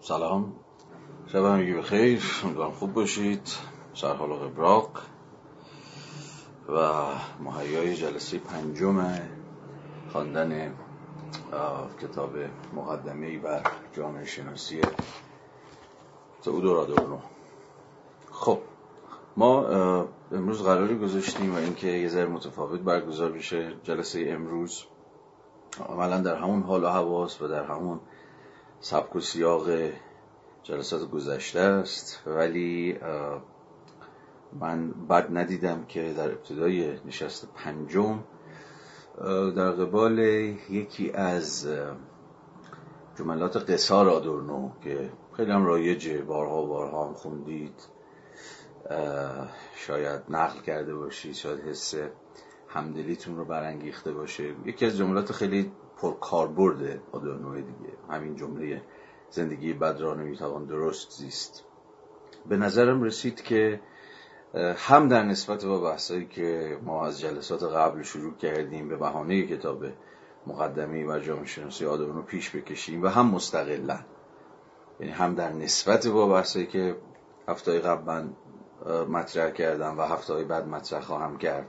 سلام. شب همگی بخیر. امیدوارم خوب باشید. سرحال و قبراق و مهیای جلسه پنجم خواندن کتاب مقدمه بر جامعه شناسی تئودور آدورنو خب ما امروز قراری گذاشتیم و اینکه یه ذره متفاوت برگزار بشه جلسه امروز. عملا در همون حال و حواس و در همون سبک و سیاق جلسات گذشته است. ولی من بد ندیدم که در ابتدای نشست پنجم در قبال یکی از جملات قصار آدورنو که خیلی هم رایجه بارها بارها هم خوندید شاید نقل کرده باشید شاید حس همدلیتون رو برانگیخته باشه. یکی از جملات خیلی پرکاربرد آدورنو دیگه. همین جمله زندگی بد را نمی‌توان درست زیست. به نظرم رسید که هم در نسبت با بحثایی که ما از جلسات قبل شروع کردیم به بهانه کتاب مقدمه و جامعه شناسی آدورنو پیش بکشیم و هم مستقلا. یعنی هم در نسبت با بحثایی که هفته قبل من مطرح کردم و هفته بعد مطرح خواهم کرد.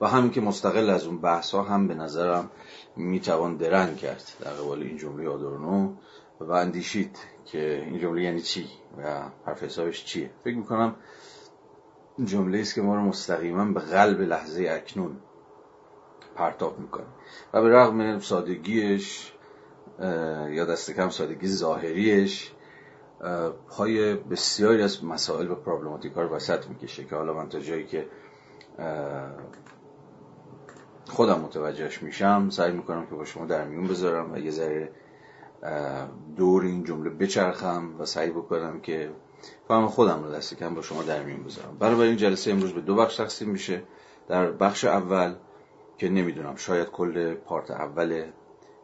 و همین که مستقل از اون بحث ها هم به نظرم می‌توان درنگ کرد در قبال این جمله آدورنو و اندیشید که این جمله یعنی چی و حرف حسابش چیه. فکر می‌کنم جمله است که ما رو مستقیما به قلب لحظه اکنون پرتاب می‌کنه و به رغم سادگیش یا دست کم سادگی ظاهریش پای بسیاری از مسائل و پرابلماتیک ها رو وسط می‌کشه که حالا من تا جایی که خودم متوجهش میشم. سعی می‌کنم که با شما در میون بذارم و یه ذره دور این جمله بچرخم و سعی بکنم که فهم خودم رو دست کم با شما در میون بذارم. برای این جلسه امروز به دو بخش تقسیم میشه. در بخش اول که نمی‌دونم شاید کل پارت اول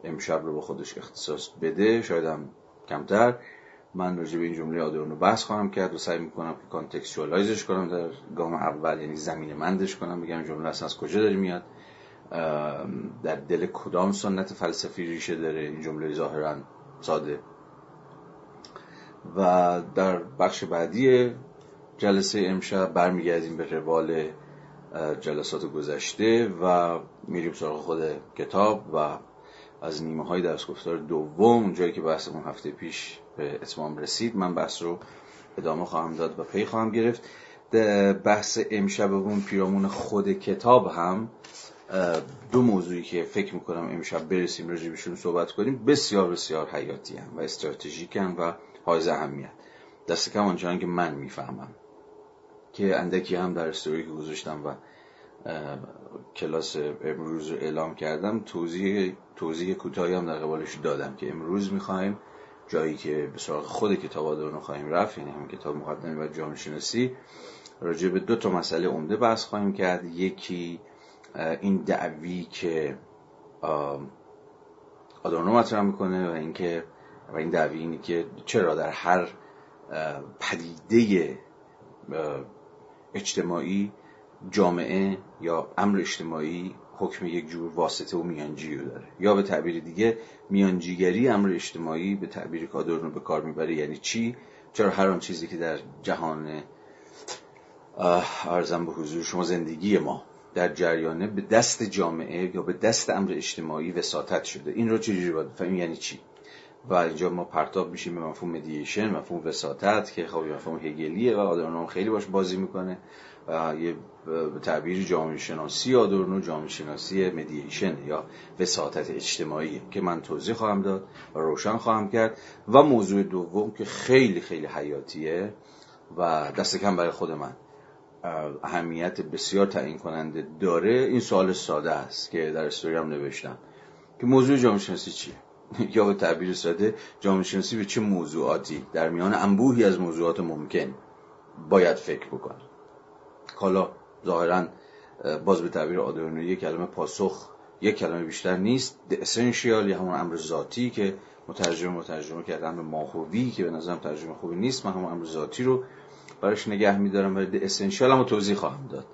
امشب رو به خودش اختصاص بده شاید هم کمتر. من راجع به این جمله آدورنو بحث خواهم کرد و سعی می‌کنم که کانتکستوالایزش کنم. در گام اول یعنی زمین مندش کنم بگم جمله اصلا از کجا داری میاد. در دل کدام سنت فلسفی ریشه داره این جمله ظاهرا ساده؟ و در بخش بعدی جلسه امشب برمیگردیم به روال جلسات گذشته و میریم سراغ خود کتاب و از نیمه های درس گفتار دوم جایی که بحثمون هفته پیش به اتمام رسید من بحث رو ادامه خواهم داد و پی خواهم گرفت. بحث امشبمون پیرامون خود کتاب هم دو موضوعی که فکر می‌کنم امشب برسیم راجع بهشون صحبت کنیم. بسیار بسیار حیاتی هم و استراتژیک هم و حائز اهمیت. دست کم آنچنان که من می‌فهمم. که اندکی هم در استوری که گذاشتم و کلاس امروز رو اعلام کردم توضیح توضیح کوتاهی هم در قبالش دادم که امروز می‌خوایم جایی که به سراغ خود کتاب آدورنو خواهیم رفت یعنی هم کتاب مقدمه و جامعه شناسی راجع به دو تا مسئله عمده بحث خواهیم کرد. یکی این دعوی که آدورنو مطرح می‌کنه و اینکه و این دعوی اینه که چرا در هر پدیده اجتماعی جامعه یا امر اجتماعی حکم یک جور واسطه و میانجی رو داره. یا به تعبیر دیگه میانجیگری امر اجتماعی به تعبیر کادر رو به کار می‌بره یعنی چی؟ چرا هر آن چیزی که در جهان ارزم به حضور شما زندگی ما در جریانه به دست جامعه یا به دست امر اجتماعی وساطت شده. این رو چجوری باید بفهمیم؟ یعنی چی؟ و اینجا ما پرتاب میشیم به مفهوم مدییشن مفهوم وساطت که خب مفهوم هگلیه و آدورنو خیلی باش بازی می‌کنه. و یه تعبیر جامعه شناسی آدورنو جامعه شناسی مدییشن یا وساطت اجتماعی که من توضیح خواهم داد و روشن خواهم کرد. و موضوع دوم که خیلی خیلی حیاتیه و دست کم برای خود من. اهمیت بسیار تعیین کننده داره این سوال ساده است که در استوری هم نوشتم. که موضوع جامعه شناسی چیه؟ یا به تعبیر ساده جامعه شناسی به چه موضوعاتی؟ در میان انبوهی از موضوعات ممکن باید فکر بکنه. حالا ظاهرا باز به تعبیر آدورنو یک کلمه پاسخ یک کلمه بیشتر نیست. اسنشیال یا همون امر ذاتی که مترجم مترجمه کردن به ماهوی که به نظرم ترجمه خوبی نیست من همون امر ذاتی رو براش نگه میدارم ولی د اسنشیال هم توضیح خواهم داد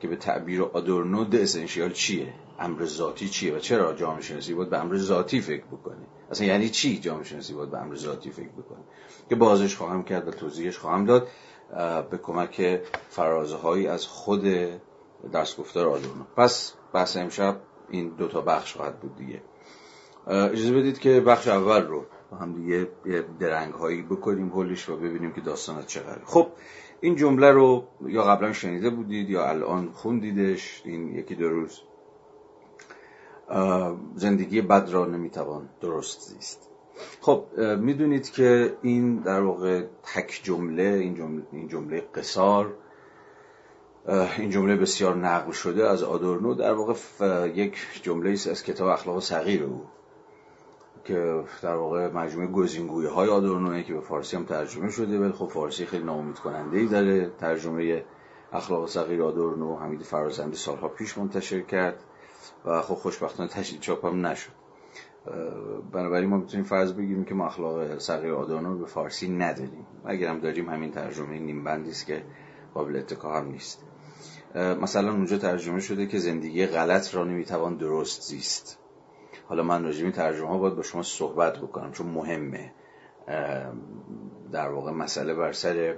که به تعبیر آدورنو د اسنشیال چیه؟ امر ذاتی چیه و چرا جامعه شناسی باید به امر ذاتی فکر بکنه؟ اصلا یعنی چی جامعه شناسی باید به امر ذاتی فکر بکنه؟ که بازش خواهم کرد و توضیحش خواهم داد به کمک فرازه از خود درس گفتار آدورنو پس بحث امشب این دوتا بخش خواهد بود دیگه. اجازه بدید که بخش اول رو هم دیگه درنگ هایی بکنیم هولش و ببینیم که داستانات چقدر خب این جمله رو یا قبلا شنیده بودید یا الان خوندیدش این یکی دو روز. زندگی بد را نمی‌توان درست زیست. خب می‌دونید که این در واقع تک جمله این جمله, این جمله قصار این جمله بسیار نقل شده از آدورنو در واقع یک جمله است از کتاب اخلاق صغیر او. که در واقع مجموعه گزینگویی های آدورنوه که به فارسی هم ترجمه شده ولی خب فارسی خیلی ناامید کننده ای داره. ترجمه اخلاق صغیر آدورنو حمید فرازنده سالها پیش منتشر کرد و خب خوشبختانه تشدید چاپ هم نشد. بنابراین ما می‌تونیم فرض بگیریم که ما اخلاق صغیر آدورنو به فارسی نداریم. اگر هم داریم همین ترجمه نیم است که قابل اتکا هم نیست. مثلا اونجا ترجمه شده که زندگی غلط را نمی‌توان درست زیست. حالا من راجع ترجمه ها باید با شما صحبت بکنم چون مهمه. در واقع مسئله بر سر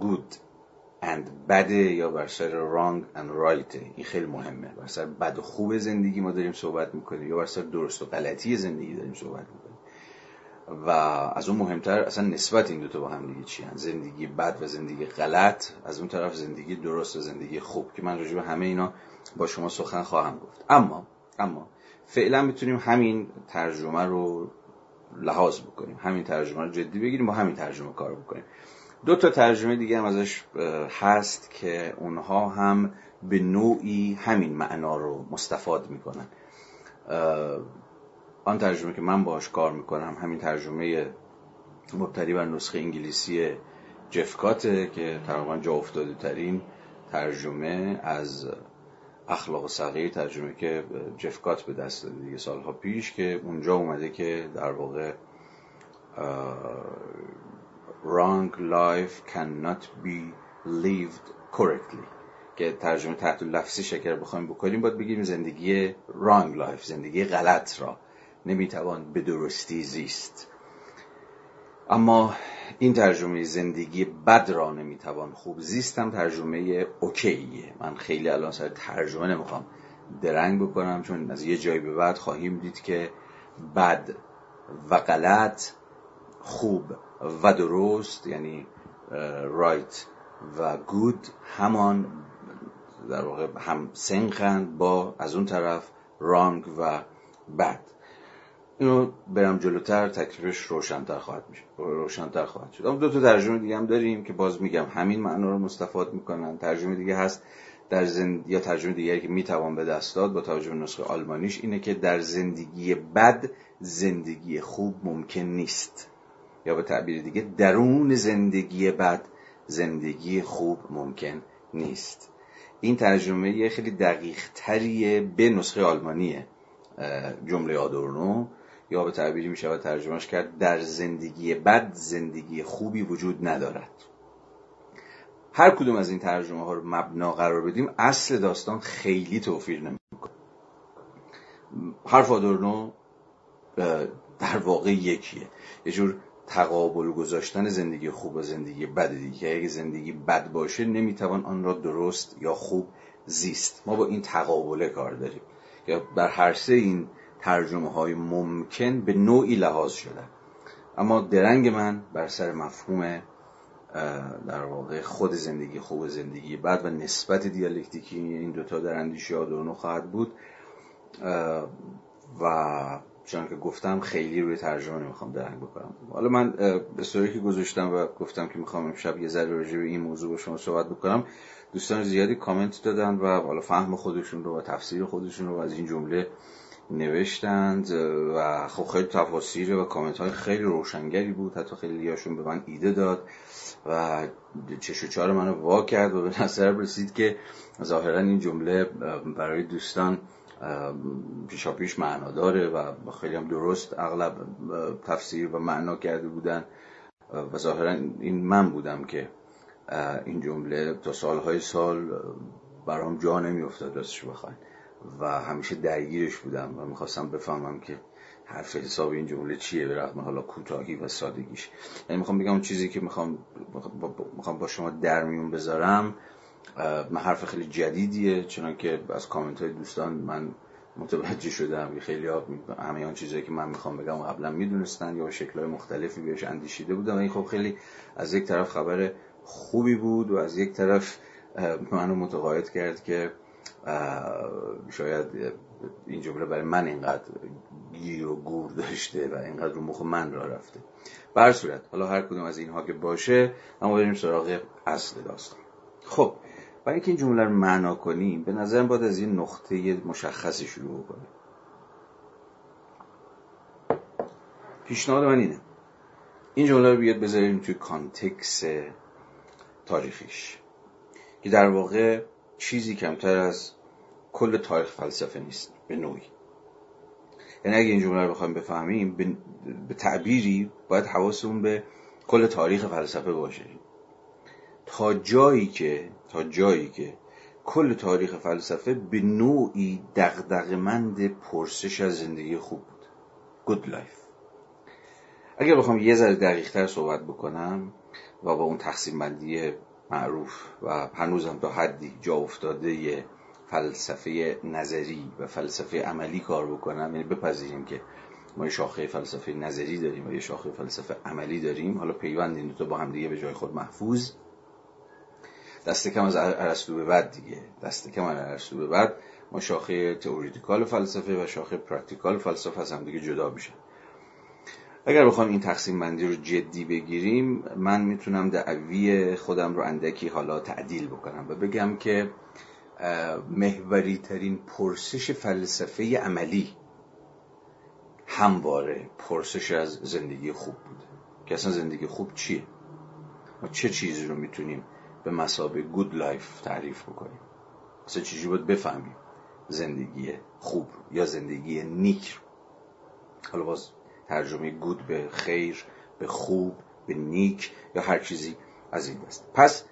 good and bad یا بر سر wrong and right این خیلی مهمه. بر سر بد و خوب زندگی ما داریم صحبت می‌کنیم یا بر سر درست و غلطی زندگی داریم صحبت می‌کنیم. و از اون مهمتر اصلا نسبت این دوتا با هم دیگه چی زندگی بد و زندگی غلط از اون طرف زندگی درست و زندگی خوب که من راجع به همه اینا با شما سخن خواهم گفت. اما اما فعلا می‌تونیم همین ترجمه رو لحاظ بکنیم همین ترجمه رو جدی بگیریم با همین ترجمه کار بکنیم. دو تا ترجمه دیگه هم ازش هست که اونها هم به نوعی همین معنا رو مستفاد می‌کنن. آن ترجمه که من باش کار می‌کنم همین ترجمه مبتنی بر نسخه انگلیسی جفکاته که تقریبا جا افتاده ترین ترجمه از اخلاق صغیر ترجمه که جفکات به دست داده دیگه سالها پیش که اونجا اومده که در واقع wrong life cannot be lived correctly. که ترجمه تحت لفظی شکر بخوایم بکنیم باید بگیم زندگی wrong life زندگی غلط را نمی‌توان به درستی زیست. اما این ترجمه زندگی بد را نمی‌توان خوب زیستم ترجمه اوکیه. من خیلی الان سر ترجمه نمی‌خوام درنگ بکنم چون از یه جایی به بعد خواهیم دید که بد و غلط خوب و درست یعنی رایت و گود همان در واقع هم سنخند با از اون طرف رانگ و بد. اینو برم جلوتر تکلیفش روشنتر خواهد میشه. روشنتر خواهد شد. دو تا ترجمه دیگه هم داریم که باز میگم. همین معنا رو مستفاد می‌کنن. ترجمه دیگه هست در زند... یا ترجمه دیگری که می‌توان به دست داد با توجه به نسخه آلمانیش اینه که در زندگی بد زندگی خوب ممکن نیست. یا به تعبیر دیگه درون زندگی بد زندگی خوب ممکن نیست. این ترجمه خیلی دقیق تریه به نسخه آلمانیه. جمله آدورنو. یا به تعبیری می شود ترجمهش کرد در زندگی بد زندگی خوبی وجود ندارد. هر کدوم از این ترجمه ها رو مبنا قرار بدیم اصل داستان خیلی توفیر نمی‌کنه. حرف آدورنو در واقع یکیه. یه جور تقابل گذاشتن زندگی خوب و زندگی بد دیگه. اگه زندگی بد باشه نمی‌توان آن را درست یا خوب زیست. ما با این تقابله کار داریم. یا بر هر سه این ترجمه های ممکن به نوعی لحاظ شدن اما درنگ من بر سر مفهوم در واقع خود زندگی خوب زندگی بعد و نسبت دیالکتیکی این دوتا در اندیشه آدورنو خواهد بود. و چون که گفتم خیلی روی ترجمه نمی‌خوام درنگ بکنم. حالا من استوری که گذاشتم و گفتم که می‌خوام امشب یه ذره راجع به این موضوع با شما صحبت بکنم دوستان زیادی کامنت دادن و حالا فهم خودشون رو و تفسیر خودشون رو از این جمله نوشتند و خب خیلی تفاصیل و کامنت های خیلی روشنگری بود. حتی خیلی هاشون به من ایده داد و چش و چار منو وا کرد و به نظر رسید که ظاهرا این جمله برای دوستان پیشا پیش معنا داره و خیلی هم درست اغلب تفسیر و معنا کرده بودن. و ظاهرا این من بودم که این جمله تا سالهای سال برام جا نمیافتاد راستش بخواین. و همیشه درگیرش بودم و می‌خواستم بفهمم که حرف حساب این جمله چیه به رغم حالا کوتاهی و سادگیش. یعنی می‌خوام بگم اون چیزی که می‌خوام می‌خوام با شما در میون بذارم من حرف خیلی جدیدیه چون که از کامنت های دوستان من متوجه شدم که خیلی همه آن چیزایی که من می‌خوام بگم قبلا می‌دونستن یا شکل های مختلفی بهش اندیشیده بودم. این خب خیلی از یک طرف خبر خوبی بود و از یک طرف منو متقاعد کرد که شاید این جمله برای من اینقدر گیر و گور داشته و اینقدر رو مخ من را رفته. بر صورت حالا هر کدوم از اینها که باشه اما بریم سراغ اصل داستان. خب برای اینکه این جمله رو معنا کنیم به نظرم باید از این نقطه مشخصی شروع کنیم پیشنهاد من اینه. این جمله رو بیاد بذاریم توی کانتکس تاریخیش که در واقع چیزی کمتر از کل تاریخ فلسفه نیست به نوعی. یعنی اگه این جمله رو بخوایم بفهمیم به تعبیری باید حواسمون به کل تاریخ فلسفه باشه. تا جایی که تا جایی که کل تاریخ فلسفه به نوعی دغدغه‌مند پرسش از زندگی خوب بود. Good life. اگر بخوام یه ذره دقیقتر صحبت بکنم و با اون تقسیم بندی معروف و هنوز هم تا حدی جا افتاده فلسفه نظری و فلسفه عملی کار بکنم. یعنی بپذیریم که ما یه شاخه فلسفه نظری داریم و یه شاخه فلسفه عملی داریم. حالا پیوند این دو با هم دیگه به جای خود محفوظ. دست کم از ارسطو به بعد دیگه. دست کم از ارسطو به بعد ما شاخه theoretical فلسفه و شاخه practical فلسفه از هم دیگه جدا میشن. اگر بخوام این تقسیم بندی رو جدی بگیریم من می‌تونم دعوی خودم رو اندکی حالا تعدیل بکنم و بگم که محوری ترین پرسش فلسفه عملی همواره پرسش از زندگی خوب بود که اصلا زندگی خوب چیه؟ ما چه چیزی رو می‌تونیم به مثابه good life تعریف بکنیم؟ اصلا چیزی باید بفهمیم زندگی خوب یا زندگی نیک حالا باز ترجمه good به خیر به خوب به نیک یا هر چیزی از این دست پس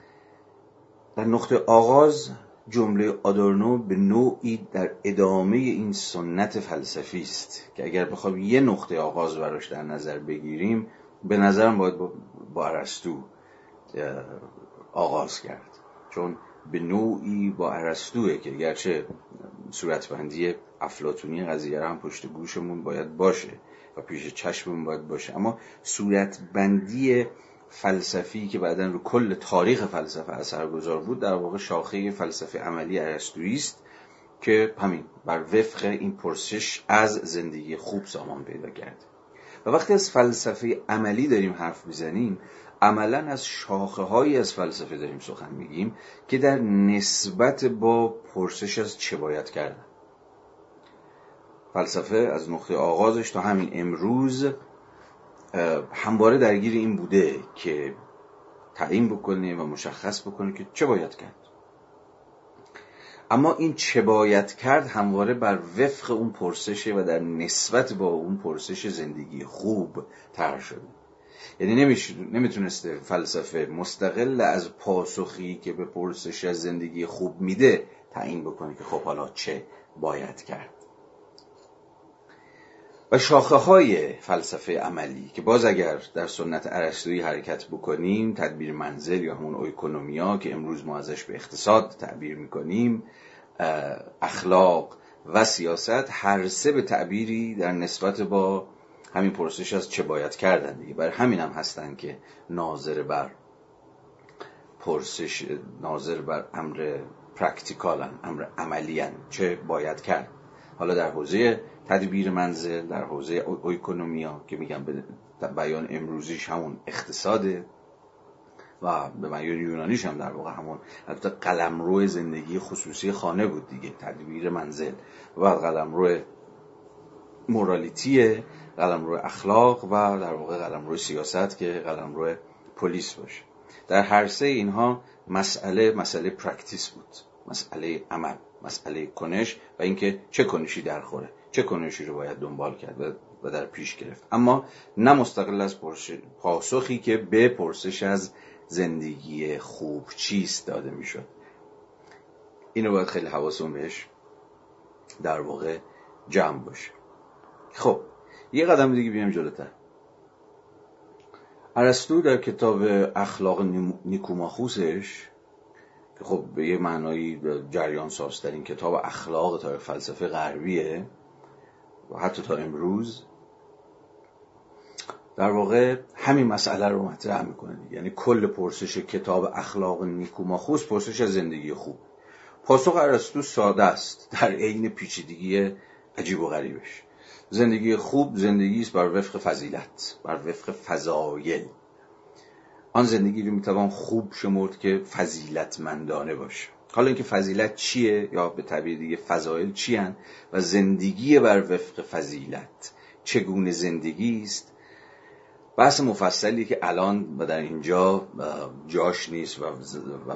در نقطه آغاز جمله آدورنو به نوعی در ادامه این سنت فلسفی است که اگر بخوام یه نقطه آغاز براش در نظر بگیریم به نظرم باید با ارسطو آغاز کرد. چون به نوعی با ارسطوه که گرچه صورتبندی افلاتونی قضیه هم پشت گوشمون باید باشه و پیش چشممون باید باشه. اما صورتبندی فلسفی که بعدا رو کل تاریخ فلسفه اثرگذار بود در واقع شاخه فلسفه عملی ارسطویی است که همین بر وفق این پرسش از زندگی خوب سامان پیدا کرد. و وقتی از فلسفه عملی داریم حرف می‌زنیم عملا از شاخه هایی از فلسفه داریم سخن میگیم که در نسبت با پرسش از چه باید کردن فلسفه از نقطه آغازش تا همین امروز همواره درگیر این بوده که تعیین بکنه و مشخص بکنه که چه باید کرد. اما این چه باید کرد همواره بر وفق اون پرسشه و در نسبت با اون پرسش زندگی خوب طرح شده. یعنی نمی‌تونسته فلسفه مستقل از پاسخی که به پرسش از زندگی خوب میده تعیین بکنه که خب حالا چه باید کرد. و شاخه های فلسفه عملی که باز اگر در سنت ارسطویی حرکت بکنیم تدبیر منزل یا همون اویکونومیا که امروز ما ازش به اقتصاد تعبیر می‌کنیم اخلاق و سیاست هر سه به تعبیری در نسبت با همین پرسش از چه باید کردن دیگه. برای همین هم هستن که ناظر بر پرسش ناظر بر امر پرکتیکالن امر عملیان چه باید کرد. حالا در حوزه تدبیر منزل در حوزه اویکونومیا که میگم بیان امروزیش همون اقتصاده و به بیان یونانیش هم در واقع همون البته قلمرو زندگی خصوصی خانه بود دیگه تدبیر منزل و بعد قلمرو morality ه قلمرو اخلاق و در واقع قلمرو سیاست که قلمرو polis باشه. در هر سه اینها مسئله مسئله practice بود مسئله عمل. مسئله کنش و اینکه چه کنشی در خوره چه کنشی رو باید دنبال کرد و در پیش گرفت. اما نه مستقل از پاسخی که به پرسش از زندگی خوب چیست داده می‌شد. اینو باید خیلی حواسون بهش در واقع جمع باشه. خب یه قدم دیگه بیایم جلوتر. ارسطو در کتاب اخلاق نیکوماخوسش خب به یه معنایی جریان ساز این کتاب اخلاق تاریخ فلسفه غربیه. و حتی تا امروز. در واقع همین مسئله رو مطرح می‌کنه. یعنی کل پرسش کتاب اخلاق نیکوماخوس پرسش از زندگی خوب. پاسخ ارسطو ساده است. در عین پیچیدگی عجیب و غریبش. زندگی خوب زندگی است بر وفق فضیلت بر وفق فضایل. آن زندگی رو می‌توان خوب شمرد که فضیلتمندانه باشه. حالا اینکه فضیلت چیه یا به تعبیر دیگه فضایل چی و زندگی بر وفق فضیلت چگونه زندگی است؟ بحث مفصلی که الان و در اینجا جاش نیست و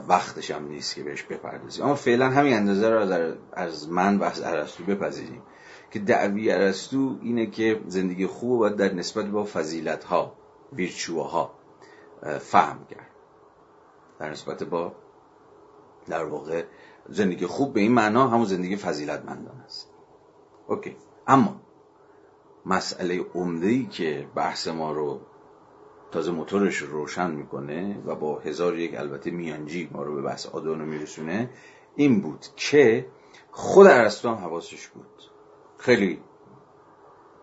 وقتش هم نیست که بهش بپردازیم. اما فعلا همین اندازه رو از من و از ارسطو بپذیریم که دعوی ارسطو اینه که زندگی خوب باید در نسبت با فضیلت ها ویرچوها فهم کرد. در نسبت با در واقع زندگی خوب به این معنا همون زندگی فضیلتمندان است. اوکی. اما مسئله عمده ای که بحث ما رو تازه موتورش روشن می‌کنه و با هزار یک البته میانجی ما رو به بحث آدونو میرسونه این بود که خود ارسطو هم حواسش بود. خیلی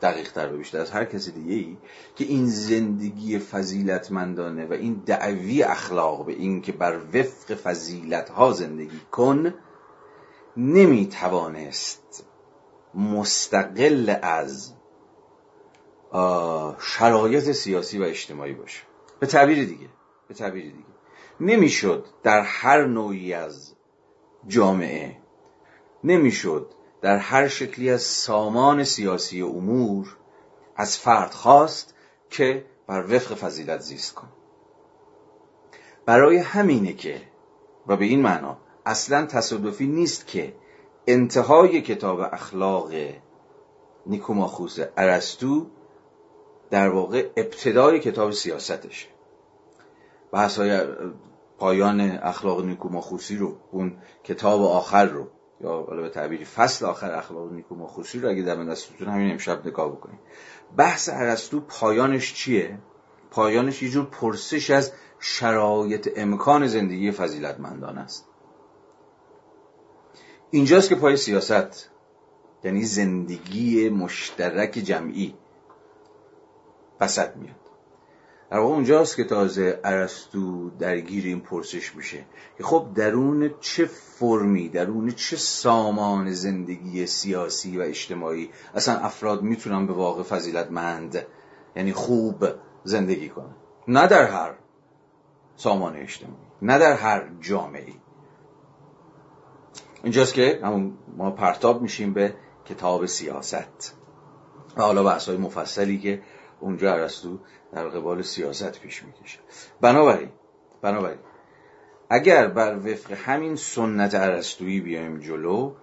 دقیق تر و بیشتر از هر کسی دیگه ای که این زندگی فضیلتمندانه و این دعوی اخلاق به این که بر وفق فضیلت ها زندگی کن نمی‌توانست مستقل از شرایط سیاسی و اجتماعی باشه. به تعبیر دیگه به تعبیر دیگه. نمی‌شد در هر نوعی از جامعه نمی‌شد در هر شکلی از سامان سیاسی امور از فرد خواست که بر وفق فضیلت زیست کن. برای همینه که و به این معنا اصلا تصادفی نیست که انتهای کتاب اخلاق نیکوماخوس ارسطو در واقع ابتدای کتاب سیاستشه. بحث های پایان اخلاق نیکوماخوسی رو اون کتاب آخر رو یا حالا به تعبیری فصل آخر اخلاق نیکوماخوسی رو اگه در دستتون همین امشب نگاه بکنید. بحث ارسطو پایانش چیه؟ پایانش یه جور پرسش از شرایط امکان زندگی فضیلتمندان است. اینجاست که پای سیاست یعنی زندگی مشترک جمعی وسط میاد. در واقع اونجاست که تازه ارسطو درگیر این پرسش میشه که خب درون چه فرمی درون چه سامان زندگی سیاسی و اجتماعی اصلا افراد می‌تونن به واقع فضیلتمند یعنی خوب زندگی کنن؟ نه در هر سامان اجتماعی نه در هر جامعه اینجاست که همون ما پرتاب میشیم به کتاب سیاست. و حالا بحث های مفصلی که اونجا ارسطو در قبال سیاست پیش می‌کشه. بنابراین بنابراین اگر بر وفق همین سنت ارسطویی بیایم جلو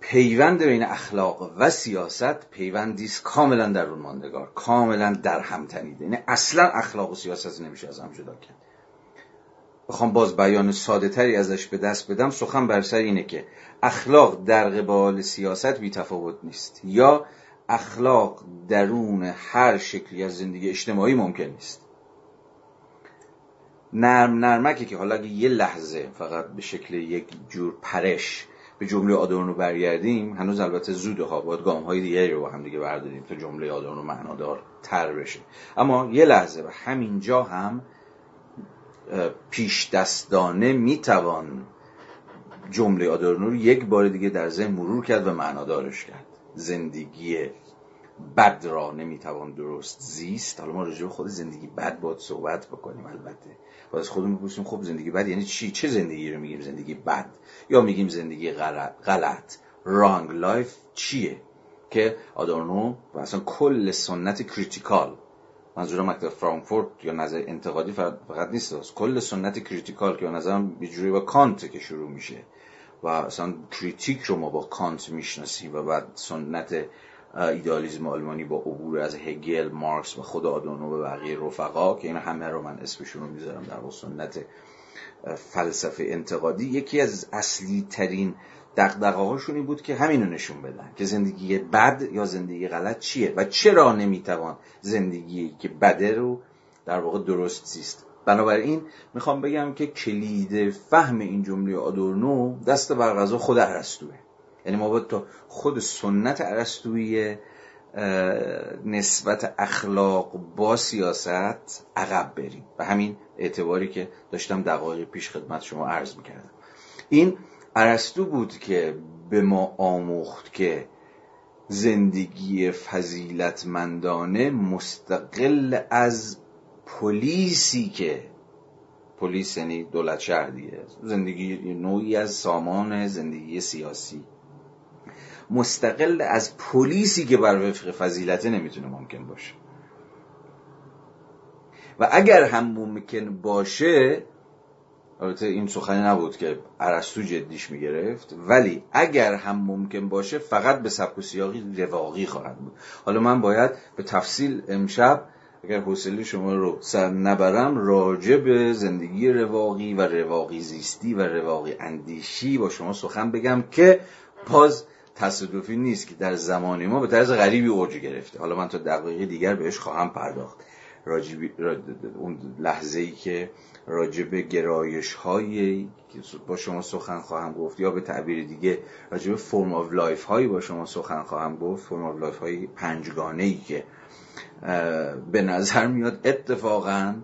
پیوند بین اخلاق و سیاست پیوندی کاملا در اون ماندگار کاملا در هم تنیده یعنی اصلا اخلاق و سیاست نمیشه از هم جدا کرد. بخوام باز بیان ساده تری ازش به دست بدم. سخن بر سر اینه که اخلاق در قبال سیاست بی تفاوت نیست. یا اخلاق درون هر شکلی از زندگی اجتماعی ممکن نیست. نرم نرمکی که حالا اگه یه لحظه فقط به شکل یک جور پرش به جمله آدورنو برگردیم هنوز البته زوده ها باید گام های دیگری رو با هم دیگه برداریم تا جمله آدورنو معنادار تر بشه. اما یه لحظه و همینجا هم پیش دستانه می‌توان جمله آدورنو رو یک بار دیگه در ذهن مرور کرد و معنادارش کرد. زندگی بد را نمی‌توان درست زیست. حالا ما راجع به خود زندگی بد باید صحبت بکنیم البته. باید از خودمون بپرسیم خب زندگی بد یعنی چی؟ چه زندگی رو میگیم؟ زندگی بد. یا میگیم زندگی غلط. wrong life چیه؟ که آدورنو و اصلا کل سنت critical منظورم مکتب فرانکفورت یا نظر انتقادی فقط نیست. کل سنت critical که به نظرم با کانت که شروع میشه. و اصلا critique رو ما با کانت می‌شناسیم و بعد سنت ایدالیزم آلمانی با عبور از هگل مارکس و خود آدورنو و بقیه رفقا که این همه رو من اسمشون رو می‌ذارم در سنت فلسفه انتقادی. یکی از اصلی ترین دقدقه این بود که همین رو نشون بدن که زندگی بد یا زندگی غلط چیه و چرا نمی‌توان زندگی که بده رو در واقع درست زیست. بنابراین می‌خوام بگم که کلید فهم این جمله آدورنو دست بر غذا خود ارسطوه. یعنی ما باید تا خود سنت ارسطویی نسبت اخلاق با سیاست عقب بریم. و همین اعتباری که داشتم دقایق پیش خدمت شما عرض می‌کردم. این ارسطو بود که به ما آموخت که زندگی فضیلتمندانه مستقل از پلیسی که پلیس یعنی دولت شهر دیگه زندگی نوعی از سامان زندگی سیاسی. مستقل از پلیسی که بر وفق فضیلته نمی‌تونه ممکن باشه. و اگر هم ممکن باشه البته این سخنی نبود که عرستو جدیش می‌گرفت ولی اگر هم ممکن باشه فقط به سبک و سیاقی رواقی خواهد بود. حالا من باید به تفصیل امشب اگر حوصله شما رو سر نبرم راجع به زندگی رواقی و رواقی زیستی و رواقی اندیشی با شما سخن بگم که باز تصادفی نیست که در زمان ما به طرز غریبی اوج گرفته. حالا من تا دقایق دیگر بهش خواهم پرداخت. راجب اون لحظه ای که راجب گرایش هایی با شما سخن خواهم گفت یا به تعبیر دیگه راجب form of life هایی با شما سخن خواهم گفت form of life های پنجگانه ای که به نظر میاد اتفاقا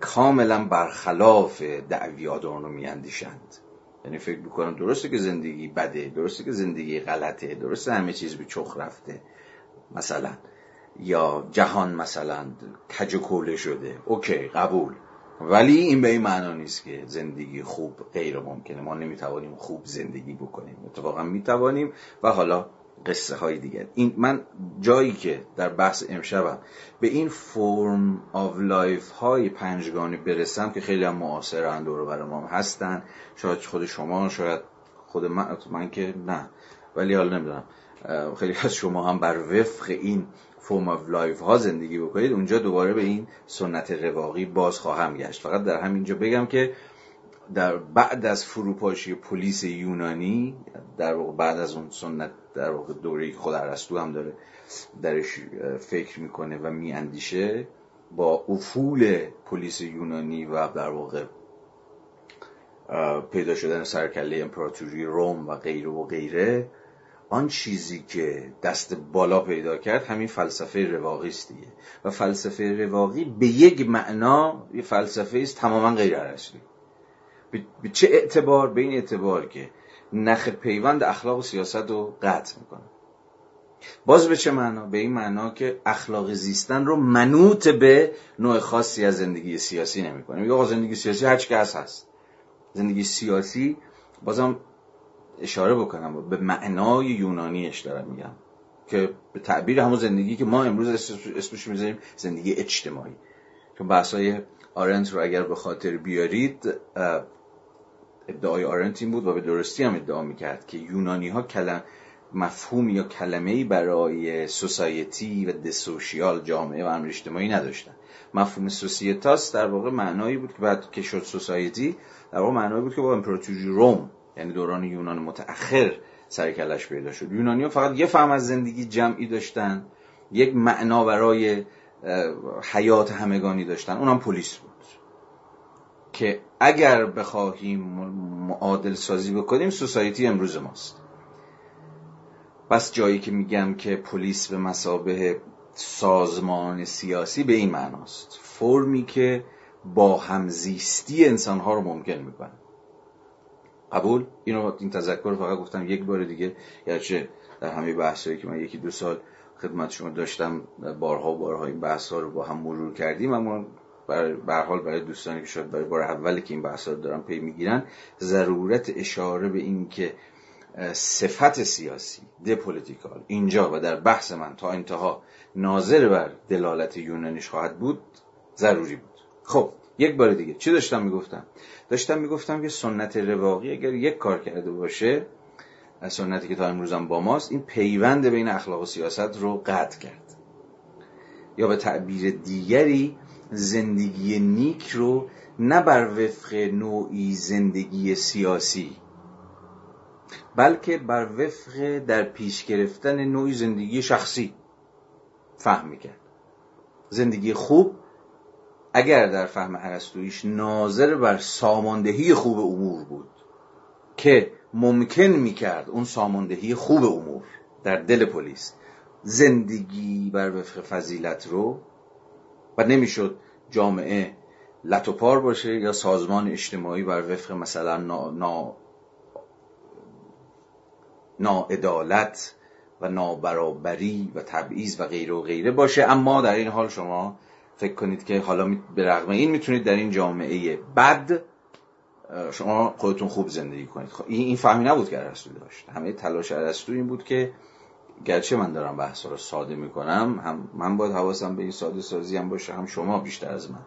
کاملا برخلاف دعوی آدورنو میاندیشند. یعنی فکر می‌کنم درسته که زندگی بده درسته که زندگی غلطه درسته همه چیز به چخ رفته مثلا. یا جهان مثلا کج و شده. okay قبول. ولی این به این معنا نیست که زندگی خوب غیر ممکنه. ما نمی‌توانیم خوب زندگی بکنیم. اتفاقا می‌توانیم و حالا قصه های دیگر این من جایی که در بحث امشبم به این form of life های پنجگانه برسم که خیلی هم معاصرن دور بر ما هستن. شاید خود شما شاید خود من, من که نه. ولی حالا نمی‌دونم. خیلی از شما هم بر وفق این form of life ها زندگی بکنید. اونجا دوباره به این سنت رواقی باز خواهم گشت. فقط در همینجا بگم که در بعد از فروپاشی پلیس یونانی در واقع بعد از اون سنت در واقع دوره خود ارسطو هم داره درش فکر می‌کنه و میاندیشه با افول پلیس یونانی و در واقع پیدا شدن سرکله امپراتوری روم و غیره و غیره آن چیزی که دست بالا پیدا کرد همین فلسفه رواقی است دیگه. و فلسفه رواقی به یک معنا یه فلسفه است تماما غیر ارسطویی به چه اعتبار؟ به این اعتبار که نخ پیوند اخلاق و سیاست رو قطع می‌کنه. باز به چه معنا؟ به این معنا که اخلاق زیستن رو منوط به نوع خاصی از زندگی سیاسی نمی‌کنه. میگه زندگی سیاسی هر چی هست هست. زندگی سیاسی بازم اشاره بکنم به معنای یونانیش دارم میگم که به تعبیر همون زندگی که ما امروز اسمش می‌ذاریم زندگی اجتماعی. چون بحثای آرنت رو اگر به خاطر بیارید ادعای آرنت این بود و به درستی هم ادعا می‌کرد که یونانی ها کلم مفهوم یا کلمه ای برای سوسایتی و دسوشیال جامعه و امر اجتماعی نداشتن. مفهوم سوسیتاس در واقع معنایی بود که بعد که شد سوسایتی در واقع معنایی بود که با امپراتوری روم یعنی دوران یونان متأخر سرکلش پیدا شد. یونانی ها فقط یه فهم از زندگی جمعی داشتن یک معنا برای حیات همگانی داشتن. اونم پلیس بود. که اگر بخواهیم معادل سازی بکنیم سوسایتی امروز ماست. بس جایی که میگم که پلیس به مسابه سازمان سیاسی به این معناست. فرمی که با همزیستی انسانها رو ممکن می‌کنه. قبول؟ اینو این تذکر فقط گفتم یک بار دیگه. گرچه در همه بحثایی که من یکی دو سال خدمت شما داشتم بارها و بارها این بحث ها رو با هم مرور کردیم اما برای حال برای دوستانی که شاید برای بار اولی که این بحث رو دارن پی می‌گیرن ضرورت اشاره به این که صفت سیاسی دپولیتیکال اینجا و در بحث من تا انتها ناظر بر دلالت یونانیش خواهد بود ضروری بود. خب یک بار دیگه چی داشتم می‌گفتم؟ داشتم می‌گفتم که سنت رواقی اگر یک کار کرده باشه سنتی که تا امروز هم با ماست این پیوند بین اخلاق و سیاست رو قطع کرد. یا به تعبیر دیگری زندگی نیک رو نه بر وفق نوعی زندگی سیاسی بلکه بر وفق در پیش گرفتن نوعی زندگی شخصی فهم می‌کرد. زندگی خوب اگر در فهم عرستویش ناظر بر ساماندهی خوب امور بود که ممکن می‌کرد اون ساماندهی خوب امور در دل پلیس زندگی بر وفق فضیلت رو و نمی‌شد جامعه لطوپار باشه یا سازمان اجتماعی بر وفق مثلا نا, نا... ناعدالت و نابرابری و تبعیض و غیره و غیره باشه. اما در این حال شما فکر کنید که حالا به رغم این می‌تونید در این جامعه بد شما خودتون خوب زندگی کنید. خب این فهمی نبود که ارسطو داشت. همه تلاش ارسطو این بود که گرچه من دارم بحث رو ساده می‌کنم هم من باید حواسم به این ساده سازی هم باشه هم شما بیشتر از من.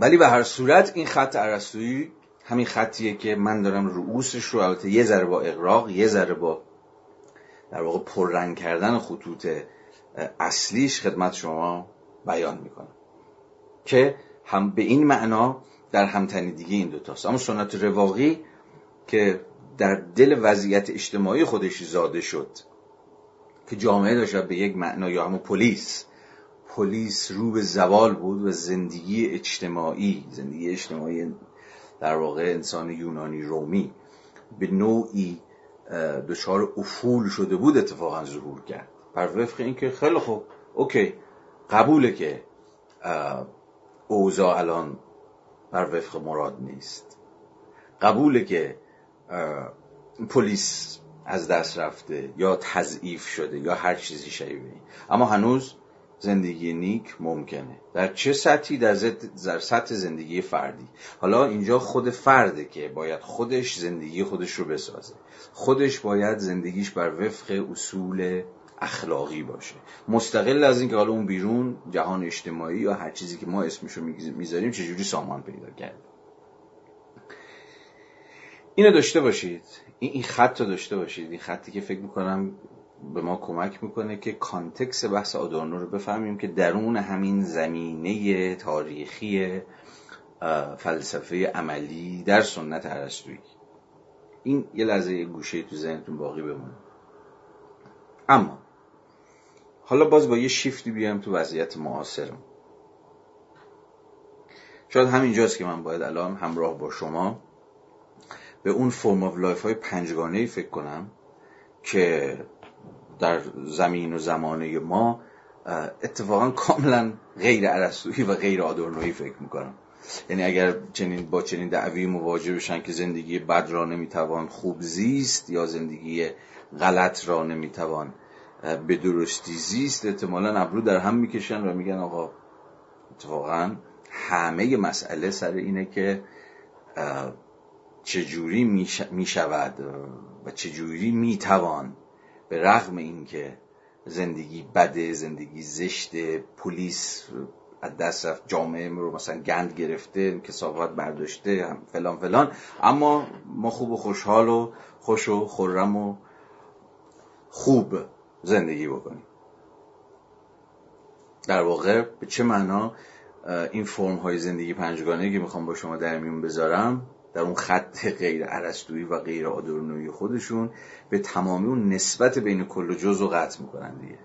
ولی به هر صورت این خط ارسطویی همین خطیه که من دارم رؤوسش رو البته یه ذره با اقراق یه ذره با در واقع پررنگ کردن خطوط اصلیش خدمت شما بیان می‌کنم. که هم به این معنا در همتنی دیگه این دوتاست. اما سنت رواقی که در دل وضعیت اجتماعی خودش زاده شد که جامعه داشت به یک معنا یا همون پلیس. پلیس رو به زوال بود و زندگی اجتماعی زندگی اجتماعی در واقع انسان یونانی رومی به نوعی دچار افول شده بود اتفاقا ظهور کرد. بر وفق اینکه خیلی خوب اوکی قبوله که اوضاع الان بر وفق مراد نیست. قبوله که پلیس از دست رفته یا تضعیف شده یا هر چیزی شبیه اما هنوز زندگی نیک ممکنه. در چه سطحی؟ در, در سطح زندگی فردی. حالا اینجا خود فرده که باید خودش زندگی خودش رو بسازه. خودش باید زندگیش بر وفق اصول اخلاقی باشه. مستقل از اینکه حالا اون بیرون جهان اجتماعی یا هر چیزی که ما اسمشو می‌ذاریم چجوری سامان پیدا کرد اینو داشته باشید. این خط رو داشته باشید. این خطی که فکر می‌کنم به ما کمک می‌کنه که کانتکس بحث آدورنو رو بفهمیم که درون همین زمینه تاریخی فلسفه عملی در سنت ارسطویی. این یه لحظه گوشه تو ذهنتون باقی بمونه. اما حالا باز با یه شیفتی بیایم تو وضعیت معاصرم شاید همینجاست که من باید الان همراه با شما به اون form of life های پنجگانه فکر کنم که در زمین و زمانه ما اتفاقا کاملا غیر ارسطویی و غیر آدورنویی فکر می‌کنم. یعنی اگر چنین با چنین دعوی مواجه بشن که زندگی بد را نمی‌توان خوب زیست یا زندگی غلط را نمی‌توان به درستی زیست احتمالا ابرو در هم می‌کشن و میگن آقا اتفاقا همه مسئله سر اینه که چجوری می‌شود و چجوری می‌توان به رغم اینکه زندگی بده زندگی زشت پلیس از دست رفت جامعه رو مثلا گند گرفته کسافت برداشته فلان فلان. اما ما خوب و خوشحال و خوش و خرم و خوب زندگی بکنیم. در واقع به چه معنا این فرم های زندگی پنجگانه که می‌خوام با شما در میون بذارم در اون خط غیر عرستویی و غیر آدورنوی خودشون به تمامی اون نسبت بین کل و جز و قطع می‌کنن دیگه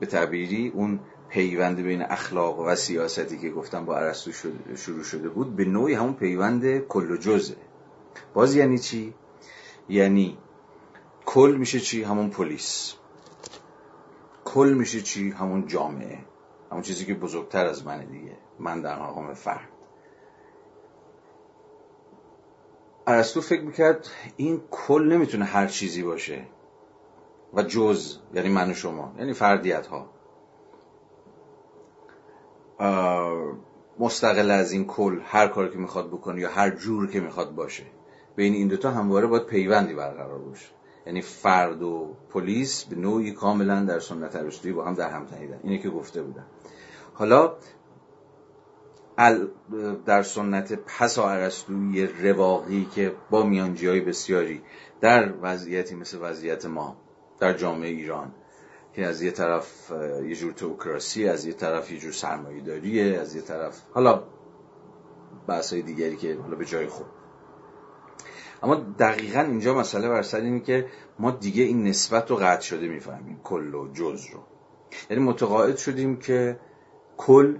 به تعبیری اون پیوند بین اخلاق و سیاستی که گفتم با عرستو شروع شده بود به نوعی همون پیوند کل و جزه باز یعنی چی؟ یعنی کل میشه چی؟ همون پلیس کل میشه چی؟ همون جامعه همون چیزی که بزرگتر از منه دیگه من در مقام فرد ارسطو فکر می‌کرد این کل نمی‌تونه هر چیزی باشه. و جز یعنی من و شما یعنی فردیت ها مستقل از این کل هر کاری که می‌خواد بکنه یا هر جور که می‌خواد باشه. بین این دوتا همواره باید پیوندی برقرار باشه. یعنی فرد و پلیس به نوعی کاملا در سنت ارسطویی با هم در هم تنیدن اینه که گفته بودن حالا در سنت پس عرستوی رواقی که با میانجی های بسیاری در وضعیتی مثل وضعیت ما در جامعه ایران که از یه طرف یه جور توکراسی از یه طرف یه جور سرمایه داریه از یه طرف حالا بحث های دیگری که حالا به جای خود اما دقیقا اینجا مسئله بر سر اینه که ما دیگه این نسبت رو قطع شده می‌فهمیم کل و جز رو. یعنی متقاعد شدیم که کل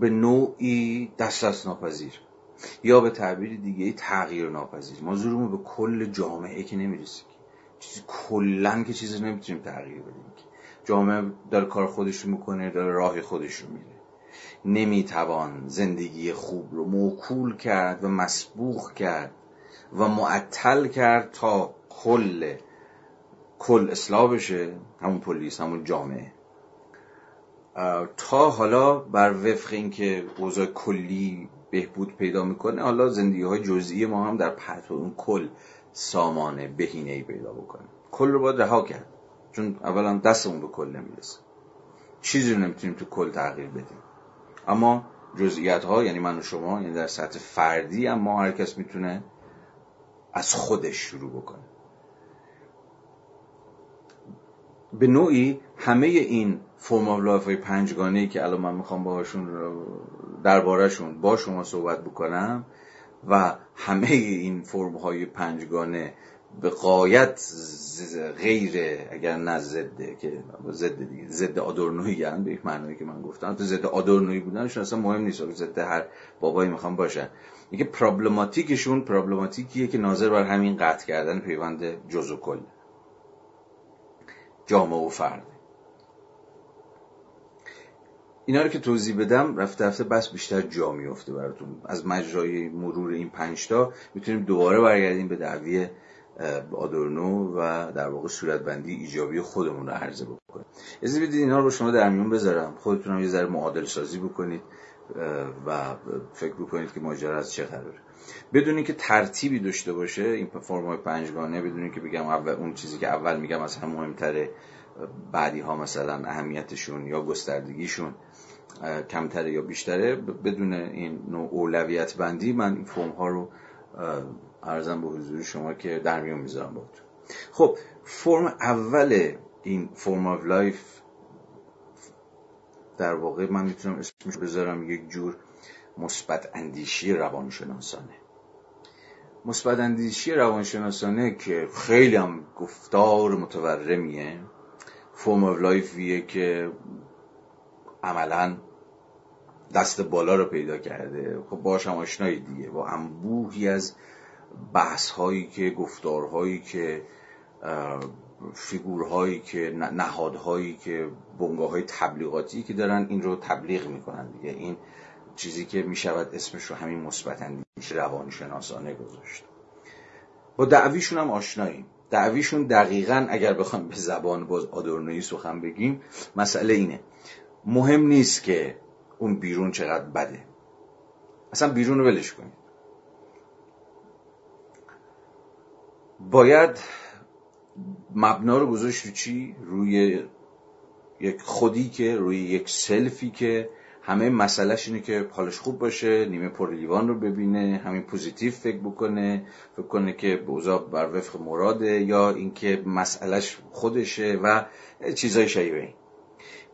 به نوعی دست ناپذیر. یا به تعبیر دیگه تغییر ناپذیر. ما زورمون به کل جامعه که نمی‌رسیم چیزی کلا که چیزی نمی‌تونیم تغییر بدیم جامعه داره کار خودش رو می‌کنه داره راه خودش رو میره. نمی‌توان زندگی خوب رو موکول کرد و مسبوخ کرد و معطل کرد تا کل کل اصلاح بشه. همون پلیس همون جامعه. تا حالا بر وفق اینکه اوضاع کلی بهبود پیدا می‌کنه حالا زندگی های جزئی ما هم در پرتو اون کل سامانه بهینه ای پیدا بکنه. کل رو باید رها کرد. چون اولا دستمون به کل نمی‌رسه. چیزی رو نمی‌تونیم تو کل تغییر بدیم. اما جزئیات ها یعنی من و شما یعنی در سطح فردی اما هر کس می‌تونه از خودش شروع بکنه. به نوعی همه این form of life های پنجگانه ای که الان من می‌خوام باهاشون دربارهشون با شما صحبت بکنم و همه این فرم های پنجگانه به قایت غیر اگر نه ضده که ضد دیگه ضد آدورنویی هم به معنی که من گفتم تو ضد آدورنویی بودنشون اصلا مهم نیست ضد هر بابایی می‌خوام باشن. اینکه پرابلماتیکشون پرابلماتیکیه که ناظر بر همین قطع کردن پیوند جز و کل. جامعه و فرد. اینا رو که توضیح بدم رفته رفته بس بیشتر جا میفته براتون. از مجرای مرور این پنجتا می‌تونیم دوباره برگردیم به دعوی آدورنو و در واقع صورتبندی ایجابی خودمون رو عرضه بکنیم. از بدید اینا رو شما در میون بذارم. خودتون هم یه ذره معادل سازی بکنید و فکر بکنید که ماجرا از چه قراره بدون که ترتیبی داشته باشه این فرمای پنجگانه بدون که بگم اول اون چیزی که اول میگم از هم مهمتره بعدی ها مثلا اهمیتشون یا گستردگیشون کمتره یا بیشتره بدون این نوع اولویت بندی من این فرم ها رو عرضم به حضور شما که در میون می‌ذارم با خب فرم اول این form of life در واقع من می‌تونم اسمش بذارم یک جور مثبت اندیشی روانشناسانه. مثبت اندیشی روانشناسانه که خیلی هم گفتار متورمیه. form of life یه که عملا دست بالا رو پیدا کرده. خب باش هم آشنایی دیگه. با انبوهی از بحث هایی که گفتارهایی که فیگورهایی که نهادهایی که بنگاه های تبلیغاتی که دارن این رو تبلیغ می‌کنن دیگه. این چیزی که می‌شود اسمش رو همین مثبت اندیشی روانشناسانه گذاشت. با دعویشون هم آشناییم. دعویشون دقیقا اگر بخوام به زبان باز آدورنویی سخن بگیم مسئله اینه. مهم نیست که اون بیرون چقدر بده. اصلا بیرون رو ولش کنید. باید مبنا رو گذاشت رو چی؟ روی یک خودی که روی یک self ی که همه مسئلهش اینه که حالش خوب باشه نیمه پر لیوان رو ببینه همین positive فکر بکنه فکر کنه که اوضاع بر وفق مراده یا اینکه مسئلهش خودشه و چیزای شایبه این.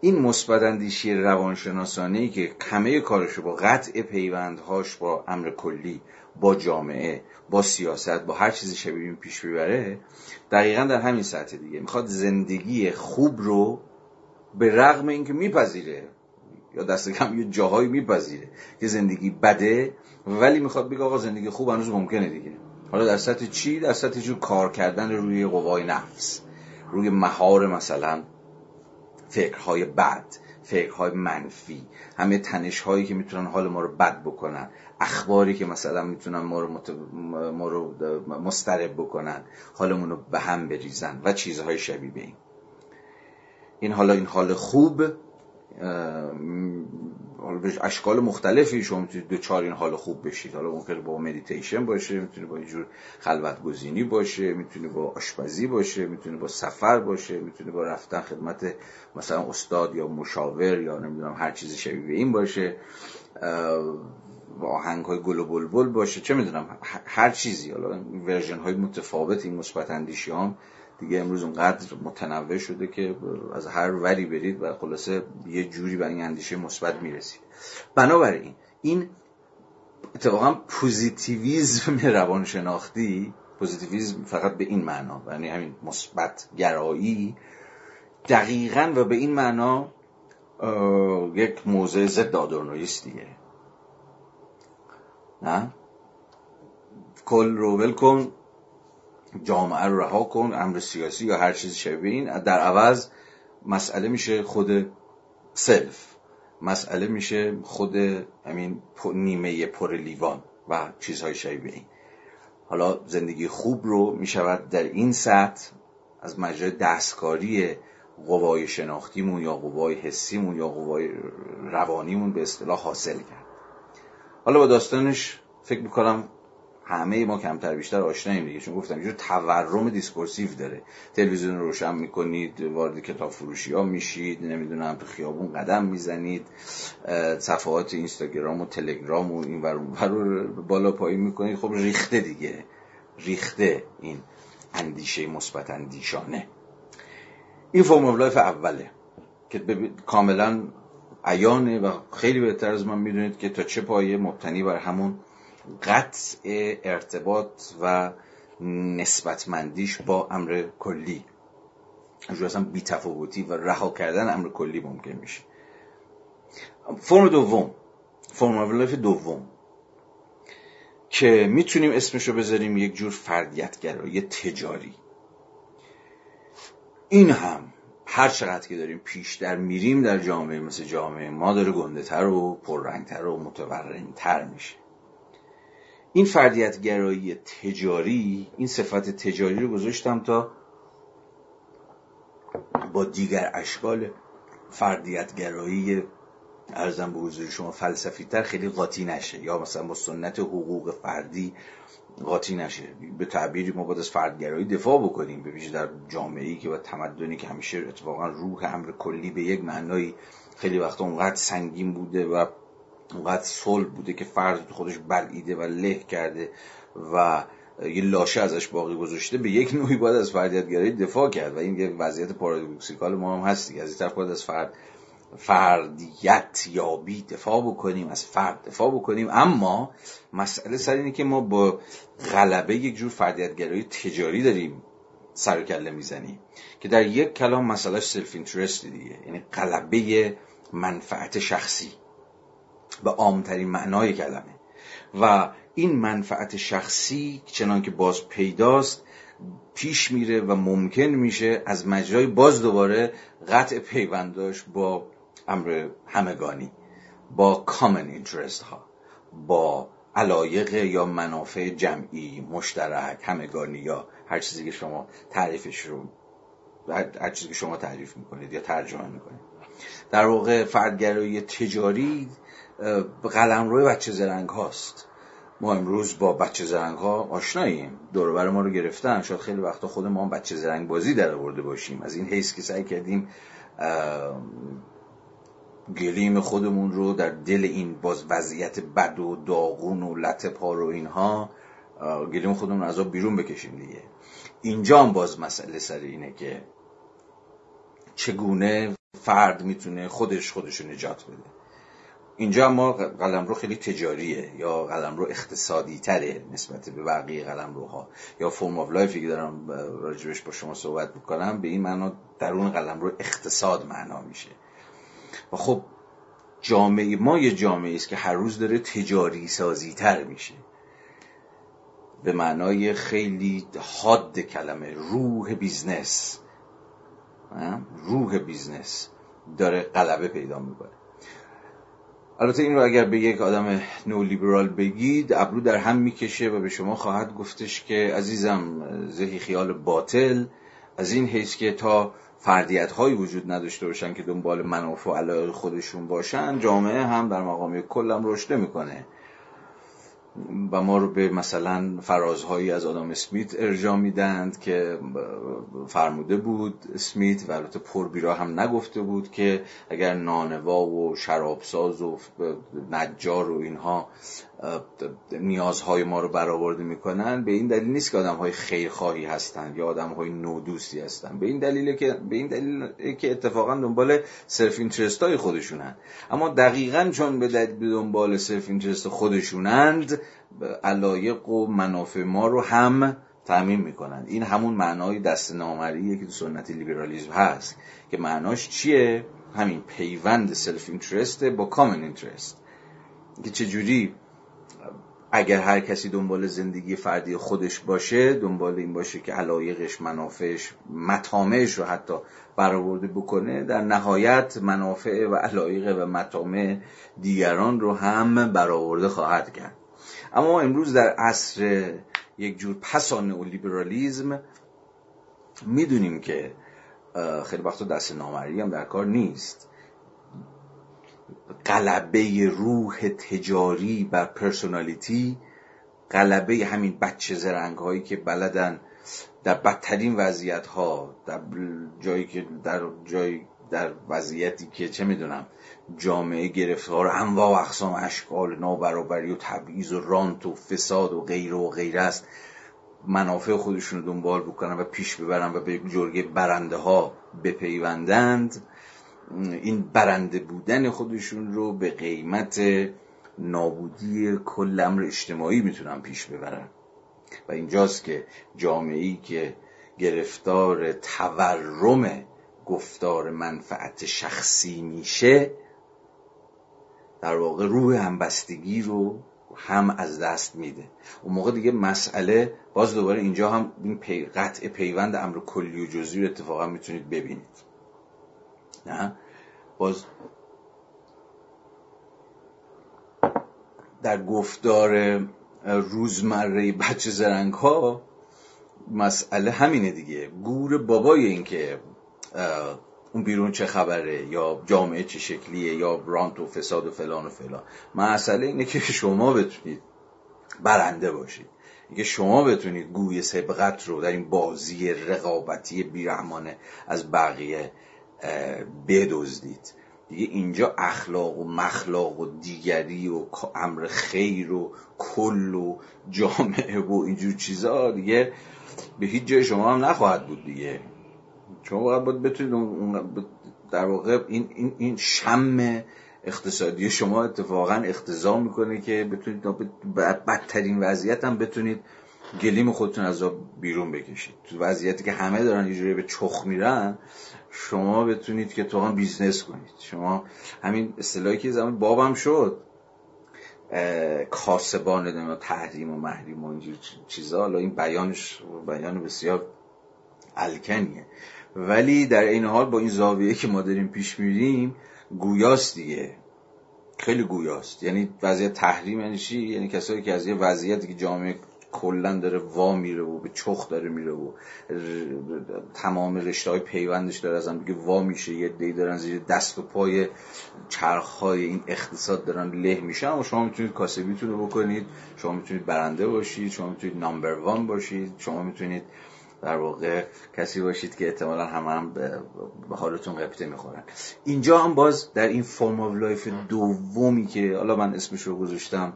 مثبت اندیشی روانشناسانه ای که همه کارشو با قطع پیوندهاش با امر کلی با جامعه با سیاست با هر چیزی شبیه پیش ببره دقیقا در همین سطح دیگه. می‌خواد زندگی خوب رو به رغم اینکه میپذیره یا دست کم یه جاهایی میپذیره که زندگی بده ولی می‌خواد بگه آقا زندگی خوب هنوز ممکنه دیگه. حالا در سطح چی؟ در سطح جور کار کردن روی قوای نفس روی مهار مثلا فکرهای بد فکرهای منفی همه تنش هایی که می‌تونن حال ما رو بد بکنن اخباری که مثلا می‌تونن ما رو, مت... ما رو مسترب بکنن حالمون رو به هم بریزن و چیزهای شبیه به این. این حالا این حال خوب حالا به اشکال مختلفی شما می‌تونید دچار این حال خوب بشید. حالا ممکنه با مدیتیشن باشه می‌تونه با اینجور خلوت گزینی باشه می‌تونه با آشپزی باشه می‌تونه با سفر باشه می‌تونه با رفتن خدمت مثلا استاد یا مشاور یا نمی‌دونم هر چیزی شبیه این باشه. با آهنگ های گل و بلبل باشه چه می‌دونم هر چیزی. حالا ورژن های متفاوت مثبت اندیشی هم دیگه امروز اونقدر متنوع شده که از هر وری برید و خلاصه یه جوری به این اندیشه مثبت می‌رسید. بنابراین این اتفاقا پوزیتیویزم روانشناختی پوزیتیویزم فقط به این معنا یعنی همین مثبت گرایی دقیقا و به این معنا یک موضع ضد آدورنویست دیگه. نه؟ کل رو ول جامعه رو رها کن امر سیاسی یا هر چیزی شبیه این. در عوض مسئله میشه خود سلف. مسئله میشه خود همین نیمه پر لیوان و چیزهای شبیه این. حالا زندگی خوب رو می‌شود در این سطح از مجرد دستکاری قوای شناختیمون یا قوای حسیمون یا قوای روانیمون به اصطلاح حاصل کرد. حالا با داستانش فکر می‌کنم همه ما کمتر بیشتر آشناییم دیگه. چون گفتم یه تورم discursive داره. تلویزیون رو روشن می‌کنید وارد کتاب فروشی ها میشید نمی‌دونم تو خیابون قدم می‌زنید. صفحات اینستاگرام و تلگرام و این ور رو بالا پایین می‌کنید. خب ریخته دیگه. ریخته این اندیشه مثبت اندیشانه. این form life اوله که کاملا عیانه و خیلی بهتر از من می‌دونید که تا چه پایه مبتنی بر همون قطع ارتباط و نسبتمندیش با امر کلی. اصلا بی تفاوتی و رها کردن امر کلی ممکن میشه. فرم دوم. form life دوم. که می‌تونیم اسمشو بذاریم یک جور فردیت گرایی تجاری. این هم هر چقدر که داریم پیشتر میریم در جامعه مثل جامعه ما داره گنده تر و پررنگتر و متورنتر میشه. این فردیت گرایی تجاری این صفت تجاری رو گذاشتم تا با دیگر اشکال فردیت گرایی ارزم به حضور شما فلسفی تر خیلی قاطی نشه. یا مثلا با سنت حقوق فردی قاطی نشه. به تعبیری ما باید از فردگرایی دفاع بکنیم. به ویژه در جامعه ای که و تمدنی که همیشه اتفاقا روح امر کلی به یک معنایی خیلی وقتا اونقدر سنگین بوده و اونقدر صلح بوده که فرد خودش بلعیده و له کرده و یه لاشه ازش باقی گذاشته به یک نوعی باید از فردیتگرایی دفاع کرد و این یه وضعیت پارادوکسیکال ما هم هست از این طرف باید از فرد فردیت یابی دفاع بکنیم از فرد دفاع بکنیم. اما مسئله سر اینه که ما با غلبه یک جور فردیتگرایی تجاری داریم سر کله می‌زنیم که در یک کلام مسئله سلف اینترست دیگه یعنی غلبه منفعت شخصی. به عامترین معنای کلمه. و این منفعت شخصی چنان که باز پیداست پیش میره و ممکن میشه از مجرای باز دوباره قطع پیونداش با امر همگانی با کامن اینترست ها با علایق یا منافع جمعی مشترک همگانی یا هر چیزی که شما تعریفش رو هر چیزی که شما تعریف می‌کنید یا ترجمه می‌کنید. در واقع فردگرایی تجاری قلم روی بچه زرنگ هاست. ما امروز با بچه زرنگ ها آشناییم. دور ما رو گرفتن. شاید خیلی وقتا خود ما بچه زرنگ بازی در آورده باشیم. از این حیث که سعی کردیم گلیم خودمون رو در دل این باز وضعیت بد و داغون و لت و پار و اینها گلیم خودمون رو از بیرون بکشیم دیگه. اینجا هم باز مسئله سر اینه که چگونه فرد می‌تونه خودش خودش رو نجات بده. اینجا ما قلمرو خیلی تجاریه یا قلمرو اقتصادی تره نسبت به بقیه قلمروها یا form of life ی که دارم راجبش با شما صحبت می‌کنم به این معنا درون قلمرو اقتصاد معنا میشه. و خب جامعه ما یه جامعه است که هر روز داره تجاری سازی تر میشه. به معنای خیلی حاد کلمه روح business. روح business داره غلبه پیدا می‌کنه. البته این رو اگر به یک آدم نئولیبرال بگید ابرو در هم می‌کشه و به شما خواهد گفتش که عزیزم زهی خیال باطل. از این حیث که تا فردیت هایی وجود نداشته باشن که دنبال منافع و علاقه خودشون باشن جامعه هم در مقام کلم رشد نمی‌کنه. و ما رو به مثلا فرازهایی از آدم اسمیت ارجا میدند که فرموده بود اسمیت و البته پربیرا هم نگفته بود که اگر نانوا و شرابساز و نجار و اینها نیازهای ما رو برآورده می‌کنن به این دلیل نیست که آدم های خیرخواهی هستند یا آدم های نوع‌دوستی هستند به این دلیل که به این دلیل که اتفاقا دنبال self-interest های خودشونن. اما دقیقا چون به دنبال self-interest خودشونند علایق و منافع ما رو هم تأمین می‌کنن. این همون معنای دست نامریه که تو سنت لیبرالیزم هست که معناش چیه؟ همین پیوند self-interest با common interest که چجوری اگر هر کسی دنبال زندگی فردی خودش باشه دنبال این باشه که علایقش منافعش مطامعش رو حتی برآورده بکنه در نهایت منافع و علایق و مطامع دیگران رو هم برآورده خواهد کرد. اما امروز در عصر یک جور پسان نئولیبرالیزم می‌دونیم که خیلی وقتا دست نامری هم در کار نیست. قلبه روح تجاری بر پرسونالیتی قلبه همین بچه زرنگ هایی که بلدن در بدترین وضعیت ها در جایی که در جایی در وضعیتی که چه می‌دونم جامعه گرفتار انواع و اقسام اشکال نابرابری و تبعیض و رانت و فساد و غیر و غیر است. منافع خودشون رو دنبال بکنن و پیش ببرن و به جرگه برنده ها بپیوندند. این برنده بودن خودشون رو به قیمت نابودی کل امر اجتماعی می‌تونن پیش ببرن. و اینجاست که جامعه ای که گرفتار تورم گفتار منفعت شخصی میشه در واقع روح همبستگی رو هم از دست میده. اون موقع دیگه مسئله باز دوباره اینجا هم این پی قطع پیوند امر کلی و جزئی رو اتفاقا می‌تونید ببینید. نه؟ باز در گفتار روزمره بچه زرنگ ها مسئله همینه دیگه. گور بابای این که اون بیرون چه خبره یا جامعه چه شکلیه یا رانت و فساد و فلان و فلان. مسئله اینه که شما بتونید برنده باشید. اینکه شما بتونید گوی سبقت رو در این بازی رقابتی بیرحمانه از بقیه بدزدید. دیگه اینجا اخلاق و مخلاق و دیگری و امر خیر و کل و جامعه و اینجور چیزا دیگه به هیچ جای شما هم نخواهد بود دیگه. شما باید بتونید در واقع این, این, این شم اقتصادی شما اتفاقا اختزام می‌کنه که بتونید بدترین وضعیت هم بتونید گلیم خودتون از بیرون بکشید. تو وضعیتی که همه دارن به چخ میرن شما بتونید که تو هم business کنید. شما همین اصطلاحی که زمان بابم شد کاسبان تحریم و محریم و اینجور چیزا. حالا این بیانش بیان بسیار الکنیه. ولی در عین حال با این زاویه که ما داریم پیش میریم گویاست دیگه. خیلی گویاست. یعنی وضعیت تحریم یعنی چی؟ یعنی کسایی که از یه وضعیتی که جامعه کلا داره وا میره و به چخ داره میره و تمام رشته های پیوندش داره از هم دیگه وا میشه یه عده‌ای دارن زیر دست و پای چرخهای این اقتصاد دارن له میشن. و شما می‌تونید کاسبیتون رو بکنید شما می‌تونید برنده باشید شما می‌تونید number one باشید شما می‌تونید در واقع کسی باشید که احتمالا همه هم به حالتون غبطه می‌خورن اینجا هم باز در این form of life دومی که حالا من اسمش رو گذاشتم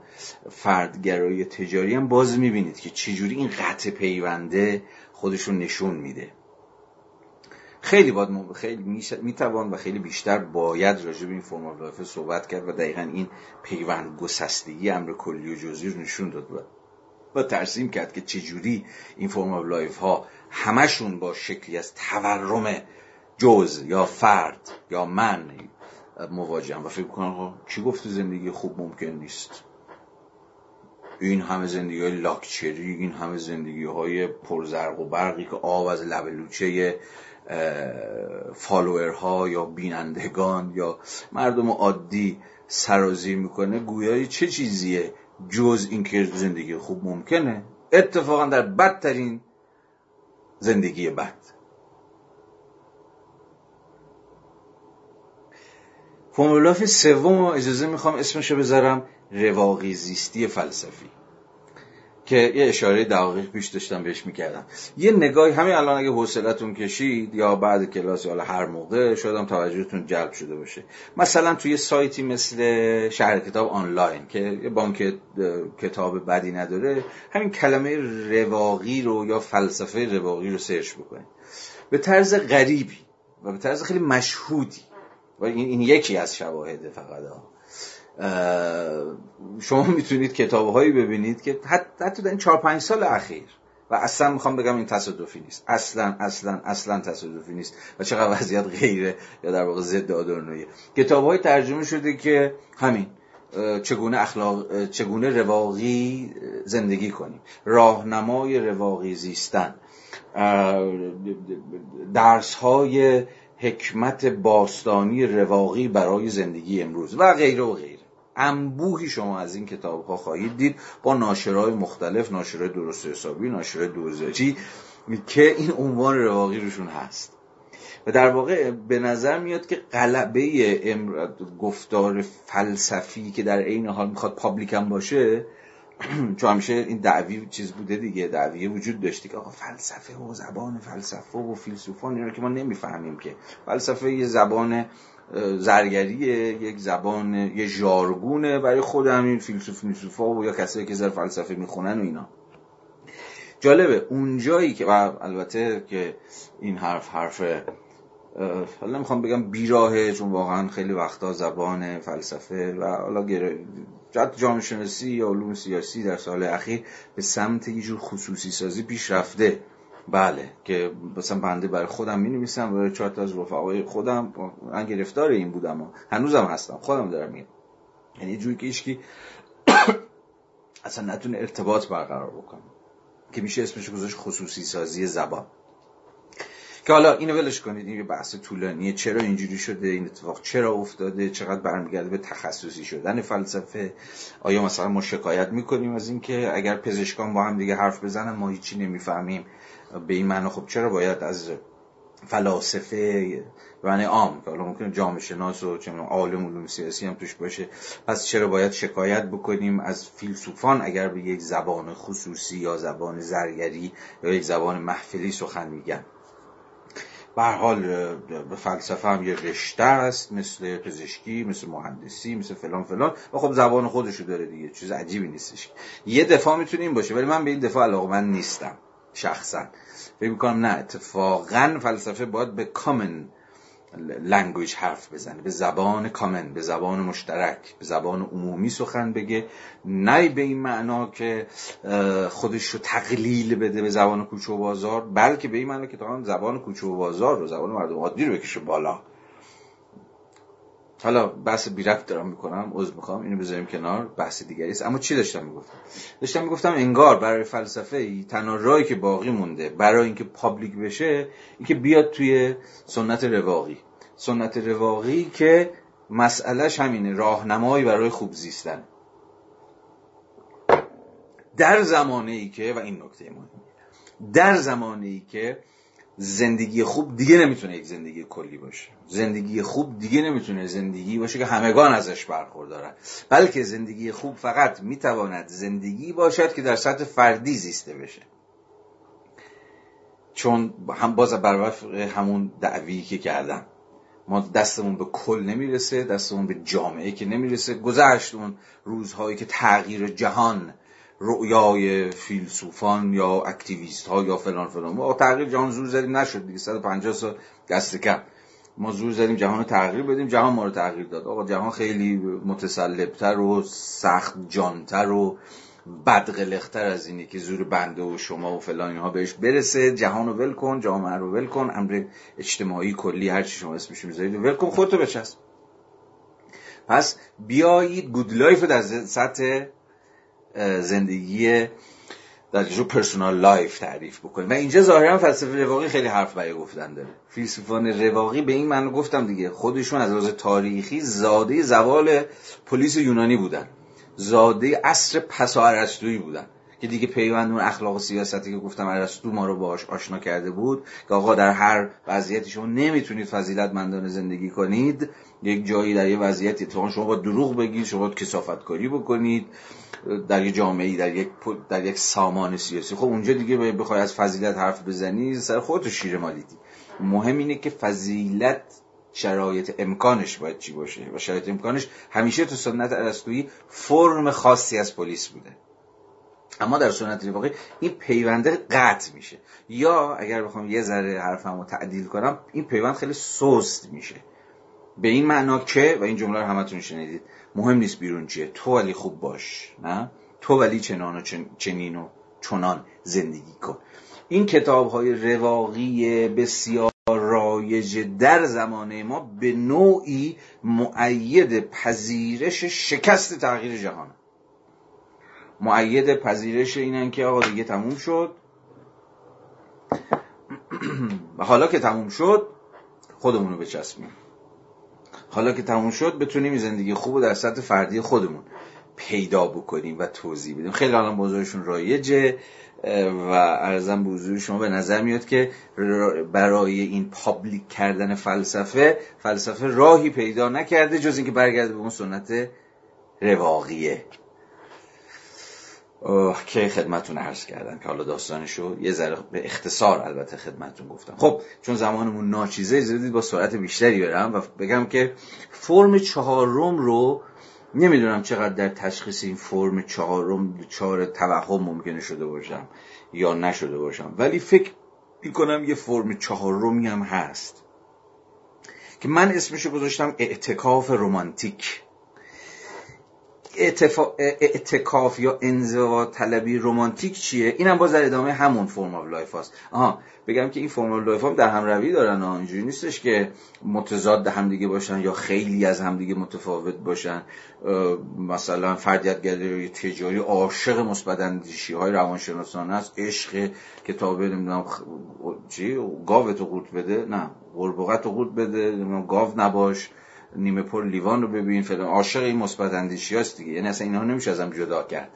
فردگرایی تجاری هم باز می‌بینید که چجوری این قطع پیونده خودشو نشون میده. خیلی باید خیلی می‌توان و خیلی بیشتر باید راجع به این form of life صحبت کرد و دقیقا این پیوند گسستگی امر کلی و جزئی رو نشون داد. و ترسیم کرد که چجوری این form of life ها همشون با شکلی از تورم جزء یا فرد یا من مواجهم و فکر کنم کی گفته زندگی خوب ممکن نیست؟ این همه زندگی های لاکچری این همه زندگی های پرزرق و برقی که آب از لبلوچه فالوورها یا بینندگان یا مردم عادی سرازیر می‌کنه گویای چه چیزیه جز اینکه زندگی خوب ممکنه اتفاقا در بدترین زندگی بد. فرمولاف سوم اجازه می‌خوام اسمشو بذارم رواقی زیستی فلسفی. که یه اشاره دقیق پیش داشتم بهش می‌کردم. یه نگاهی همین الان اگه حوصلتون کشید یا بعد کلاس یا هر موقع شاید هم توجهتون جلب شده باشه. مثلا توی سایتی مثل شهر کتاب آنلاین که یه بانک کتاب بدی نداره همین کلمه رواقی رو یا فلسفه رواقی رو سرچ بکنید. به طرز غریبی و به طرز خیلی مشهودی. و این, این یکی از شواهد فقط ها. شما می‌تونید کتاب هایی ببینید که حتی در این چهار پنج سال اخیر. و اصلا می‌خوام بگم این تصادفی نیست. اصلا اصلا اصلا تصادفی نیست. و چقدر وضعیت غیره یا در واقع ضد آدورنویه کتاب های ترجمه شده که همین چگونه اخلاق چگونه رواقی زندگی کنیم. راهنمای رواقی زیستن. درس های حکمت باستانی رواقی برای زندگی امروز. و غیره و غیره. انبوهی شما از این کتاب ها خواهید دید با ناشرهای مختلف ناشرهای درست حسابی ناشرهای دوزاجی که این عنوان رواقی روشون هست. و در واقع به نظر میاد که قلبه گفتار فلسفی که در عین حال می‌خواد پابلیک هم باشه چون همیشه این دعوی چیز بوده دیگه دعویه وجود داشتی که آقا فلسفه و زبان فلسفه و فیلسوفان اینا که ما نمی‌فهمیم که. فلسفه یه زبان زرگریه یک زبان یه ژارگونه برای خود همین فیلسوف میسوفا و یا کسایی که زر فلسفه می‌خونن و اینا. جالبه اونجایی که و البته که این حرف حرف حالا می‌خوام بگم بیراهه چون واقعا خیلی وقتا زبان فلسفه و حالا جد جامعه شناسی یا علوم سیاسی در سال اخیر به سمت یه جور خصوصی سازی پیش رفته بله که مثلا بنده برای خودم می نویسم برای چهار تا از رفقای خودم من گرفتار این بودم و هنوزم هستم خودم دارم میگم. یعنی جوری که ایشکی اصلا نتونه ارتباط برقرار بکنه که میشه اسمش گذاشت خصوصی سازی زبان. که حالا اینو ولش کنید این بحث طولانیه چرا اینجوری شده این اتفاق چرا افتاده چقدر برمیگرده به تخصصی شدن فلسفه؟ آیا مثلا ما شکایت می‌کنیم از اینکه اگر پزشکان با هم دیگه حرف بزنن ما هیچی نمی‌فهمیم؟ به این معنی خب چرا باید از فلاسفه معنی عام که حالا ممکنه جامعه شناس و چه عالم علوم سیاسی هم توش باشه پس چرا باید شکایت بکنیم از فیلسوفان اگر به یک زبان خصوصی یا زبان زرگری یا یک زبان محفلی سخن میگن؟ به حال به فلسفه هم یه رشته است مثل پزشکی مثل مهندسی مثل فلان فلان و خب زبان خودشو داره دیگه چیز عجیبی نیستش. یه دفاع می‌تونه این باشه ولی من به این دفاع علاقه نیستم. شخصا. فکر می‌کنم نه اتفاقا فلسفه باید به کامن لنگویج حرف بزنه به زبان کامن به زبان مشترک به زبان عمومی سخن بگه. نه به این معنا که خودش رو تقلیل بده به زبان کوچه و بازار بلکه به این معنا که تا زبان کوچه و بازار رو زبان مردم عادی رو بکشه بالا. حالا بحث بیرفت دارم می‌کنم عذر می‌خوام اینو بذاریم کنار بحث دیگری است. اما چی داشتم می‌گفتم؟ داشتم می‌گفتم انگار برای فلسفه تنها راهی که باقی مونده برای اینکه پابلیک بشه اینکه بیاد توی سنت رواقی. سنت رواقی که مسئلهش همینه راهنمایی برای خوب زیستن. در زمانه ای که و این نکته مهمه در زمانه ای که زندگی خوب دیگه نمی‌تونه یک زندگی کلی باشه. زندگی خوب دیگه نمی‌تونه زندگی باشه که همگان ازش برخوردارن. بلکه زندگی خوب فقط می‌تواند زندگی باشد که در سطح فردی زیسته بشه. چون هم باز بر همون دعوی که کردم. ما دستمون به کل نمی‌رسه دستمون به جامعه که نمی‌رسه. گذشت اون روزهایی که تغییر جهان رؤیای فیلسوفان یا اکتیویست ها یا فلان فلان. ما تغییر جهان زور زدیم نشد دیگه. 150 سال دست کم. ما زور زدیم جهان رو تغییر بدیم جهان ما رو تغییر داد. آقا جهان خیلی متصلب‌تر و سخت جانتر و بدقلق‌تر از اینی که زور بنده و شما و فلان اینها بهش برسه. جهان رو ول کن جامعه رو ول کن. امر اجتماعی کلی هر چی شما اسمش می‌ذارید ول کن خودتو بچسب. پس بیایید good life رو در سطح زندگی در جو personal life تعریف بکنیم. و اینجا ظاهرا فلسفه رواقی خیلی حرف برای گفتن داره. فیلسوفان رواقی به این معنی گفتم دیگه خودشون از لحاظ تاریخی زاده زوال پلیس یونانی بودن. زاده عصر پسا بودن. که دیگه پیوند اون اخلاق و سیاستی که گفتم ارسطو ما رو باش آشنا کرده بود که آقا در هر وضعیتی شما نمی‌تونید فضیلت مندانه زندگی کنید یک جایی در یه وضعیتی تو شما با دروغ بگید شما با کسافت کاری بکنید در یک جامعه در یک در یک سامان سیاسی. خب اونجا دیگه بخوای از فضیلت حرف بزنی سر خودت شیر مالیدی مهم اینه که فضیلت شرایط امکانش باید چی باشه؟ و شرایط امکانش همیشه تو سنت ارسطویی فرم خاصی از پلیس بوده. اما در سنت واقعی این پیونده قطع میشه. یا اگر بخوام یه ذره حرفم رو تعدیل کنم این پیوند خیلی سست میشه. به این معنا که و این جمله رو همتون شنیدید مهم نیست بیرون چیه. تو ولی خوب باش نه؟ تو ولی چنان و چنین و چنان زندگی کن. این کتاب های رواقی بسیار رایج در زمانه ما به نوعی معید پذیرش شکست تغییر جهان. معید پذیرش اینن که آقا دیگه تموم شد. و حالا که تموم شد خودمونو بچسبیم. حالا که تموم شد بتونیم زندگی خوب در سطح فردی خودمون پیدا بکنیم و توضیح بدیم. خیلی الان بزرگشون رایجه و ارزم به حضور شما به نظر میاد که برای این پابلیک کردن فلسفه فلسفه راهی پیدا نکرده جز اینکه برگرده به اون سنت رواقیه. که خدمتون عرض کردم که حالا داستانشو یه ذره به اختصار البته خدمتون گفتم. خب چون زمانمون ناچیزه زدید با سرعت بیشتری برم و بگم که فرم چهارم رو نمی‌دونم چقدر در تشخیص این فرم چهارم چهار توهم ممکنه شده باشم یا نشده باشم. ولی فکر می‌کنم یه فرم چهارمی هم هست که من اسمشو گذاشتم اعتکاف رومانتیک اعتکاف یا انزوا طلبی رومانتیک چیه؟ اینم باز در ادامه همون form of life هست آها بگم که این form of life هم در هم روی دارن اینجوری نیستش که متضاد همدیگه باشن یا خیلی از همدیگه متفاوت باشن. مثلا فردیتگری تجاری عاشق مثبت اندیشی های روانشناسانه است عشق کتاب نمی‌دونم چی؟ گاو تو قورت بده؟ نه قربغت تو قورت بده نمی‌دونم گاو نباش. نیمه پر لیوان رو ببین فلان. عاشق این مثبت اندیشی هست دیگه. یعنی اصلا اینها نمیشه ازم جدا کرد.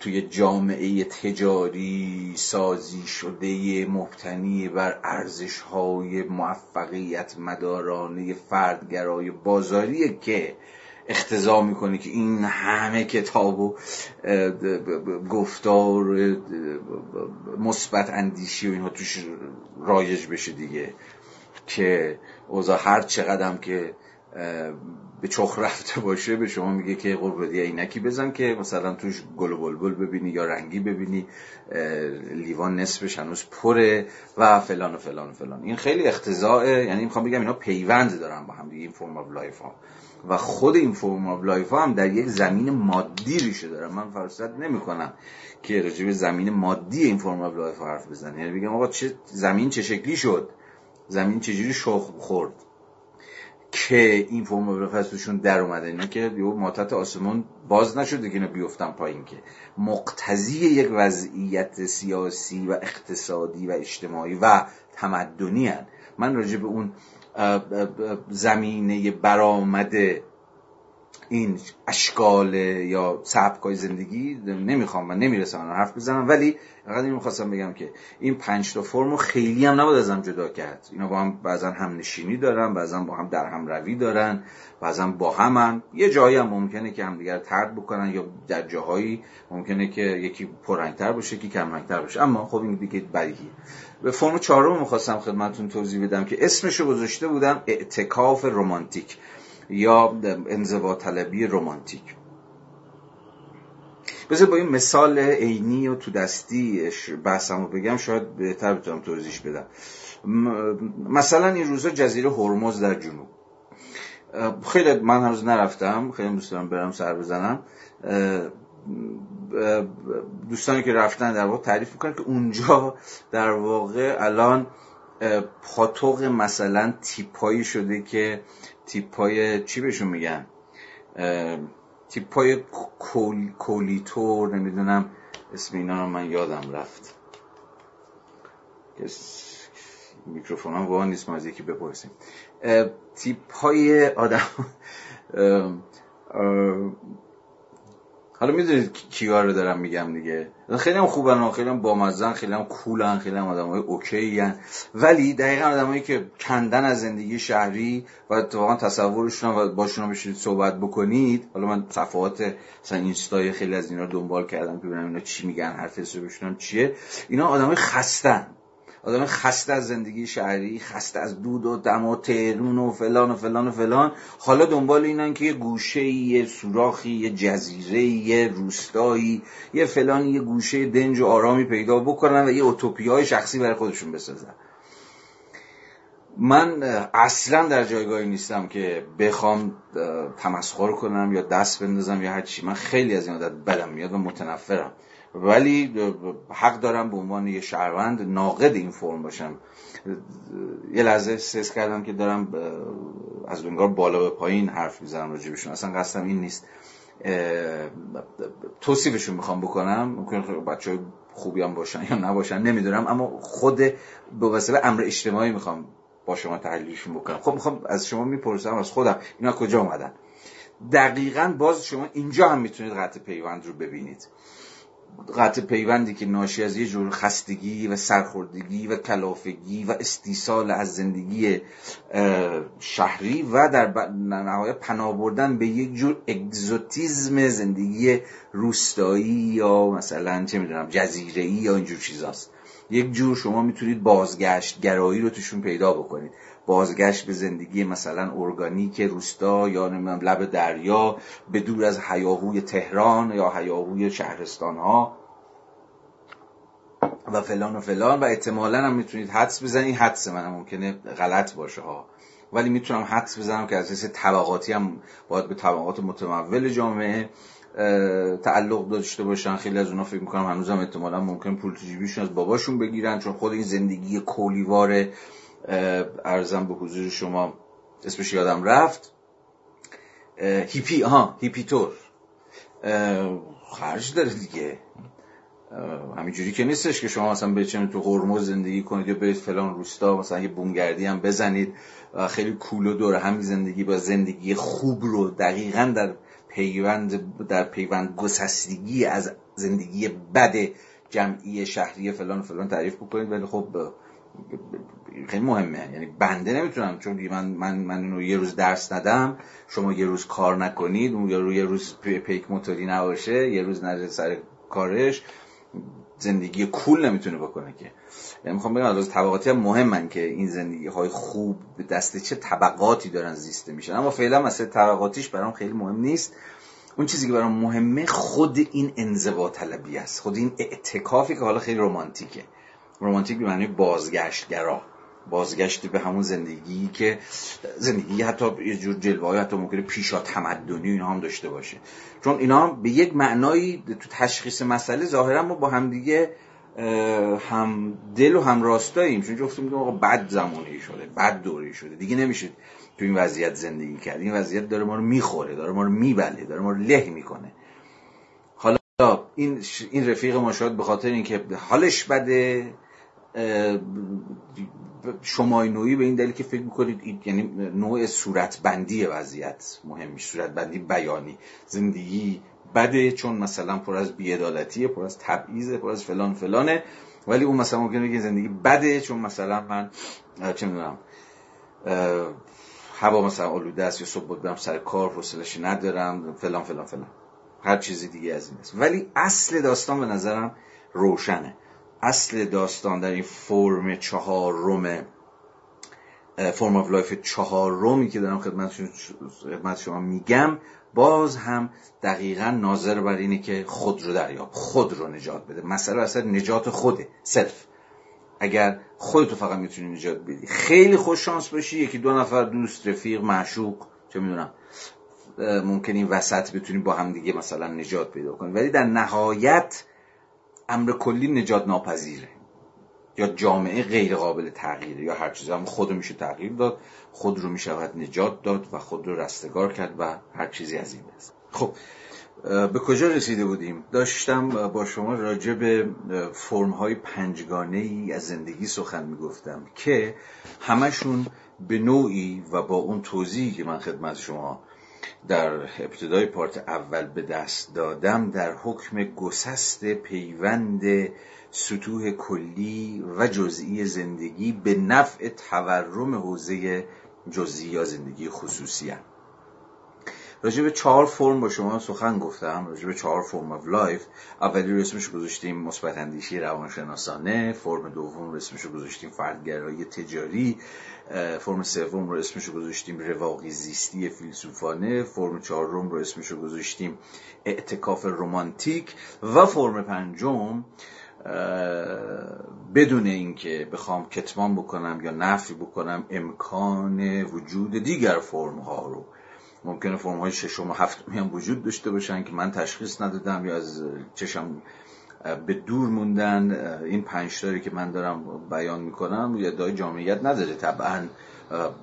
توی جامعه تجاری سازی شده مبتنی بر ارزش های موفقیت مدارانه فردگرای بازاریه که اقتضا می‌کنه که این همه کتاب و گفتار مثبت اندیشی و اینها توش رایج بشه دیگه. که اوضاع هر چقدر که به چخ رفته باشه به شما میگه که قربدی عینکی بزن که مثلا توش گل و بلبل ببینی یا رنگی ببینی لیوان نصفش هنوز پره و فلان و فلان و فلان. این خیلی اقتضائه یعنی می‌خوام بگم اینا پیوند دارن با هم دیگه این form of life ها. و خود این form of life ها هم در یک زمین مادی ریشه دارن. من فرصت نمی کنم که راجع زمین مادی این form of life حرف بزنم. یعنی بگم آقا چه زمین چه شکلی شد؟ زمین چجوری شخم خورد که این فرم توشون در اومده اینا که یه مرتبه آسمون باز نشده که اینا بیفتن پایین که مقتضی یک وضعیت سیاسی و اقتصادی و اجتماعی و تمدنی هن. من راجع به اون زمینه برآمده این اشکال یا سبکای زندگی نمی‌خوام و نمی‌رسم حرف بزنم ولی اینو می‌خواستم بگم که این پنج تا فرم خیلی هم نباید ازم جدا کرد. اینا با هم بعضا هم نشینی دارن بعضا با هم در هم روی دارن بعضا با همن یه جایی هم ممکنه که همدیگر ترد بکنن یا در جاهایی ممکنه که یکی پررنگتر باشه یکی کمرنگتر باشه. اما خب این دیگه بدیهیه. به فرم چهارم می‌خواستم خدمتتون توضیح بدم که اسمشو گذاشته بودم اعتکاف رومانتیک یا انزوا طلبی رومانتیک بذار با این مثال عینی و تو دستی بحثم رو بگم شاید بهتر بتونم توضیح بدم. مثلا این روزا جزیره هرمز در جنوب. خیلی من هنوز نرفتم خیلی دوست دارم برم سر بزنم. دوستانی که رفتن در واقع تعریف می‌کنن که اونجا در واقع الان پاتوق مثلا تیپایی شده که تیپای چی بهشون میگن؟ تیپای کول، کولیتور نمی‌دونم اسم اینا رو من یادم رفت. میکروفون هم واقعا نیست ما از یکی بپرسیم. تیپ های آدم حالا می‌دونید کیار رو دارم میگم دیگه. خیلی هم خوبن خیلی هم بامزن خیلی هم کولن خیلی هم آدم های اوکی هن. ولی دقیقا آدمایی که کندن از زندگی شهری و اتفاقا تصورشون و باشون بشید صحبت بکنید. حالا من صفحات مثلا اینستای خیلی از اینا رو دنبال کردم که ببینم اینا چی میگن حرف حسابشون چیه. اینا آدمای خستن. آدم خسته از زندگی شهری خسته از دود و دم و تهرون و فلان و فلان و فلان. حالا دنبال اینن که یه گوشه یه سوراخی یه جزیره یه روستایی یه فلان یه گوشه دنج و آرامی پیدا بکنن و یه اوتوپی های شخصی برای خودشون بسازن. من اصلا در جایگاهی نیستم که بخوام تمسخر کنم یا دست بندازم یا هرچی من خیلی از این عادت بدم میاد و متنفرم. ولی حق دارم به عنوان یه شهروند ناقد این فرم باشم. یه لحظه سس کردم که دارم از انگار بالا به پایین حرف می‌زنم راجبشون اصلا قصدم این نیست. توصیفشون می‌خوام بکنم. ممکن بچه خوبی هم باشن یا نباشن نمی‌دونم. اما خود به وسیله امر اجتماعی می‌خوام با شما تحلیلشون بکنم. خب می‌خوام از شما می‌پرسم از خودم. اینا کجا اومدن؟ دقیقا باز شما اینجا هم می‌تونید قطع پیوند رو ببینید. قطع پیوندی که ناشی از یه جور خستگی و سرخوردگی و کلافگی و استیصال از زندگی شهری و در نهایت پناه بردن به یک جور اگزوتیزم زندگی روستایی یا مثلا چه می‌دونم جزیره یا اینجور چیزاست. یک جور شما می‌تونید بازگشت گرایی رو توشون پیدا بکنید. بازگشت به زندگی مثلا ارگانیک روستا یا نمی‌دونم لب دریا به دور از حیاهوی تهران یا حیاهوی شهرستان ها و فلان و فلان. و احتمالا هم می‌تونید حدس بزنید. حدس من ممکنه غلط باشه ها. ولی می‌تونم حدس بزنم که از حیث طبقاتی هم باید به طبقات متمول جامعه تعلق داشته باشن. خیلی از اونا فکر می‌کنم هنوزم احتمالا ممکن پول جیبیشون از باباشون بگیرن چون خود این زندگی کولیوار ارزم به حضور شما اسمش یادم رفت. هیپی ها هیپیتور. خرج داره دیگه. همینجوری که نیستش که شما مثلا بچنید تو هرمز زندگی کنید یا برید فلان روستا مثلا یه بونگردی هم بزنید و خیلی کول و دور همین زندگی با زندگی خوب رو دقیقا در پیوند در پیوند گسستگی از زندگی بد جمعی شهری فلان فلان تعریف بکنید. ولی خب خیلی مهمه. یعنی بنده نمی‌تونم چون من من من اینو یه روز درس ندم شما یه روز کار نکنید یا یه روز پیک موتوری نباشه یه روز نره سر کارش زندگی کول نمی‌تونه بکنه که. یعنی می‌خوام بگم از طبقاتی هم مهمن که این زندگی های خوب به دست چه طبقاتی دارن زیسته میشن. اما فعلا مثلا طبقاتیش برام خیلی مهم نیست. اون چیزی که برام مهمه خود این انزوا طلبی است. خود این اعتکافی که حالا خیلی رمانتیکه. رومانتیک به معنی بازگشتگرا. بازگشت به همون زندگی که زندگی حتی یه جور جلوه حتی ممکنه پیشا تمدنی اینا هم داشته باشه. چون اینا به یک معنایی تو تشخیص مسئله ظاهرا ما با همدیگه هم دل و هم راستاییم چون جفتم میگم آقا بد زمانی شده بد دوری شده. دیگه نمیشه تو این وضعیت زندگی کرد. این وضعیت داره ما رو می‌خوره داره ما رو میبله داره ما رو له می‌کنه. حالا این این رفیق ما شاید به خاطر اینکه حالش بده شما نوعی به این دلیل که فکر می‌کنید یعنی نوع صورتبندی وضعیت مهم صورتبندی بیانی زندگی بده چون مثلا پر از بیعدالتیه پر از تبعیضه پر از فلان فلانه. ولی اون مثلا ممکنه بگه زندگی بده چون مثلا من چه می‌دونم هوا مثلا آلوده است یا صبح برم سر کار حوصله‌اش ندارم فلان فلان فلان. هر چیزی دیگه از این است. ولی اصل داستان به نظرم روشنه. اصل داستان در این فرم چهارم form of life رومی که دارم خدمت شما میگم باز هم دقیقا ناظر بر اینه که خود رو دریاب خود رو نجات بده. مسئله اصلا نجات خوده سلف اگر خودتو فقط می‌تونی نجات بدی. خیلی خوش شانس باشی یکی دو نفر دوست رفیق معشوق چه می‌دونم ممکن این وسط بتونی با هم دیگه مثلا نجات پیدا کنی. ولی در نهایت امر کلی نجات ناپذیره. یا جامعه غیر قابل تغییره یا هر چیزی. هم خود میشه تغییر داد خود رو می‌شود نجات داد و خود رو رستگار کرد و هر چیزی از این است خب به کجا رسیده بودیم؟ داشتم با شما راجع به فرم های پنجگانه ای از زندگی سخن می‌گفتم که همشون به نوعی و با اون توضیحی که من خدمت شما در ابتدای پارت اول به دست دادم در حکم گسست پیوند سطوح کلی و جزئی زندگی به نفع تورم حوزه جزئی یا زندگی خصوصی هم. راجع به چهار فرم با شما سخن گفتم راجع به چهار form of life اولی رو اسمش گذاشتیم مثبت اندیشی روانشناسانه فرم دوم رو اسمش گذاشتیم فردگرایی تجاری فرم سوم رو اسمش گذاشتیم رواقی زیستی فیلسوفانه فرم چهارم رو اسمش گذاشتیم اعتکاف رومانتیک و فرم پنجم بدون اینکه بخوام کتمان بکنم یا نفی بکنم امکان وجود دیگر فرم ها رو. ممکنه فرم های ششم و هفتمی هم وجود داشته باشن که من تشخیص ندادم یا از چشم به دور موندن این پنج که من دارم بیان می‌کنم یا دای جامعیت نداره. طبعا